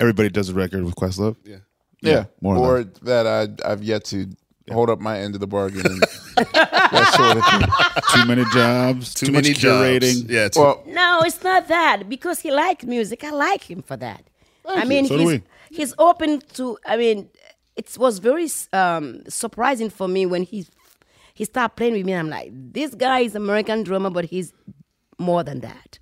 Speaker 2: Everybody does a record with Questlove.
Speaker 6: Yeah.
Speaker 4: Yeah,
Speaker 2: more or
Speaker 4: or that I I've yet to hold up my end of the bargain. And *laughs* that sort of thing.
Speaker 2: Too many jobs. Too, much
Speaker 6: many jobs.
Speaker 2: curating.
Speaker 6: Yeah. Too,
Speaker 4: Well,
Speaker 7: No, it's not that because he likes music. I like him for that. I mean,
Speaker 2: So
Speaker 7: he's he's open to. I mean, it was very um, surprising for me when he he started playing with me. I'm like, this guy is American drummer, but he's more than that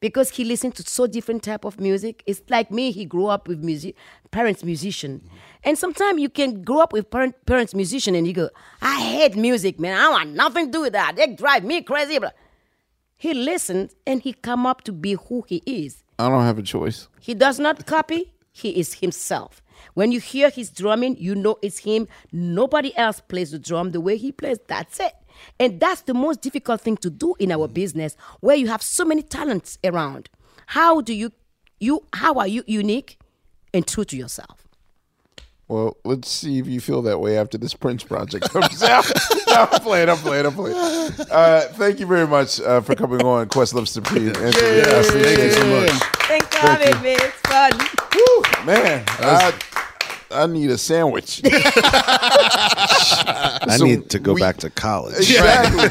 Speaker 7: because he listened to so different type of music. It's like me. He grew up with music, parents musician, and sometimes you can grow up with parent, parents musician, and you go, I hate music, man. I want nothing to do with that. They drive me crazy. But he listened and he come up to be who he is.
Speaker 4: I don't have a choice.
Speaker 7: He does not copy, he is himself. When you hear his drumming, you know it's him. Nobody else plays the drum the way he plays. That's it. And that's the most difficult thing to do in our business where you have so many talents around. How do you you how are you unique and true to yourself?
Speaker 4: Well, let's see if you feel that way after this Prince project comes *laughs* out. no, I'm playing. I'm playing. I'm playing. Uh, thank you very much uh, for coming on Questlove Supreme. Anthony. I appreciate
Speaker 6: Thank you so much.
Speaker 7: Thanks for
Speaker 4: Thank
Speaker 7: having me. It's fun.
Speaker 4: Man, I, I need a sandwich. *laughs* *laughs*
Speaker 8: I
Speaker 4: So
Speaker 8: need to go
Speaker 4: we-
Speaker 8: back to college.
Speaker 4: Exactly.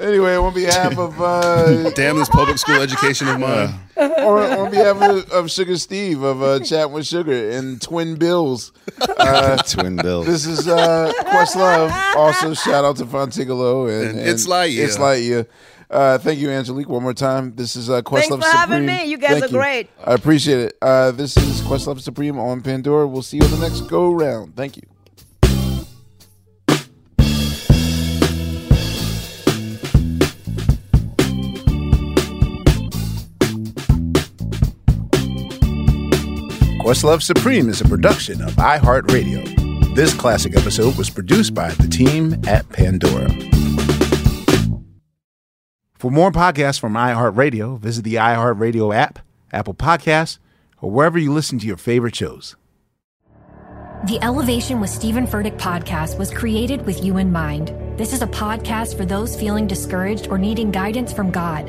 Speaker 4: Anyway, on behalf of uh, *laughs*
Speaker 6: Damn this public school education of mine.
Speaker 4: or on behalf of, of Sugar Steve of uh, Chat with Sugar and Twin Bills. Uh, *laughs*
Speaker 8: Twin Bills.
Speaker 4: This is uh, Questlove. Also, shout out to Fontigolo and,
Speaker 6: And It's Lightyear.
Speaker 4: It's Lightyear. Uh, thank you, Angelique, one more time. This is uh, Questlove
Speaker 7: Thanks for having
Speaker 4: Supreme.
Speaker 7: me. You guys
Speaker 4: Thank
Speaker 7: are great.
Speaker 4: I appreciate it. Uh, this is Questlove Supreme on Pandora. We'll see you on the next go round. Thank you. Questlove Supreme is a production of iHeartRadio. This classic episode was produced by the team at Pandora. For more podcasts from iHeartRadio, visit the iHeartRadio app, Apple Podcasts, or wherever you listen to your favorite shows.
Speaker 14: The Elevation with Stephen Furtick podcast was created with you in mind. This is a podcast for those feeling discouraged or needing guidance from God.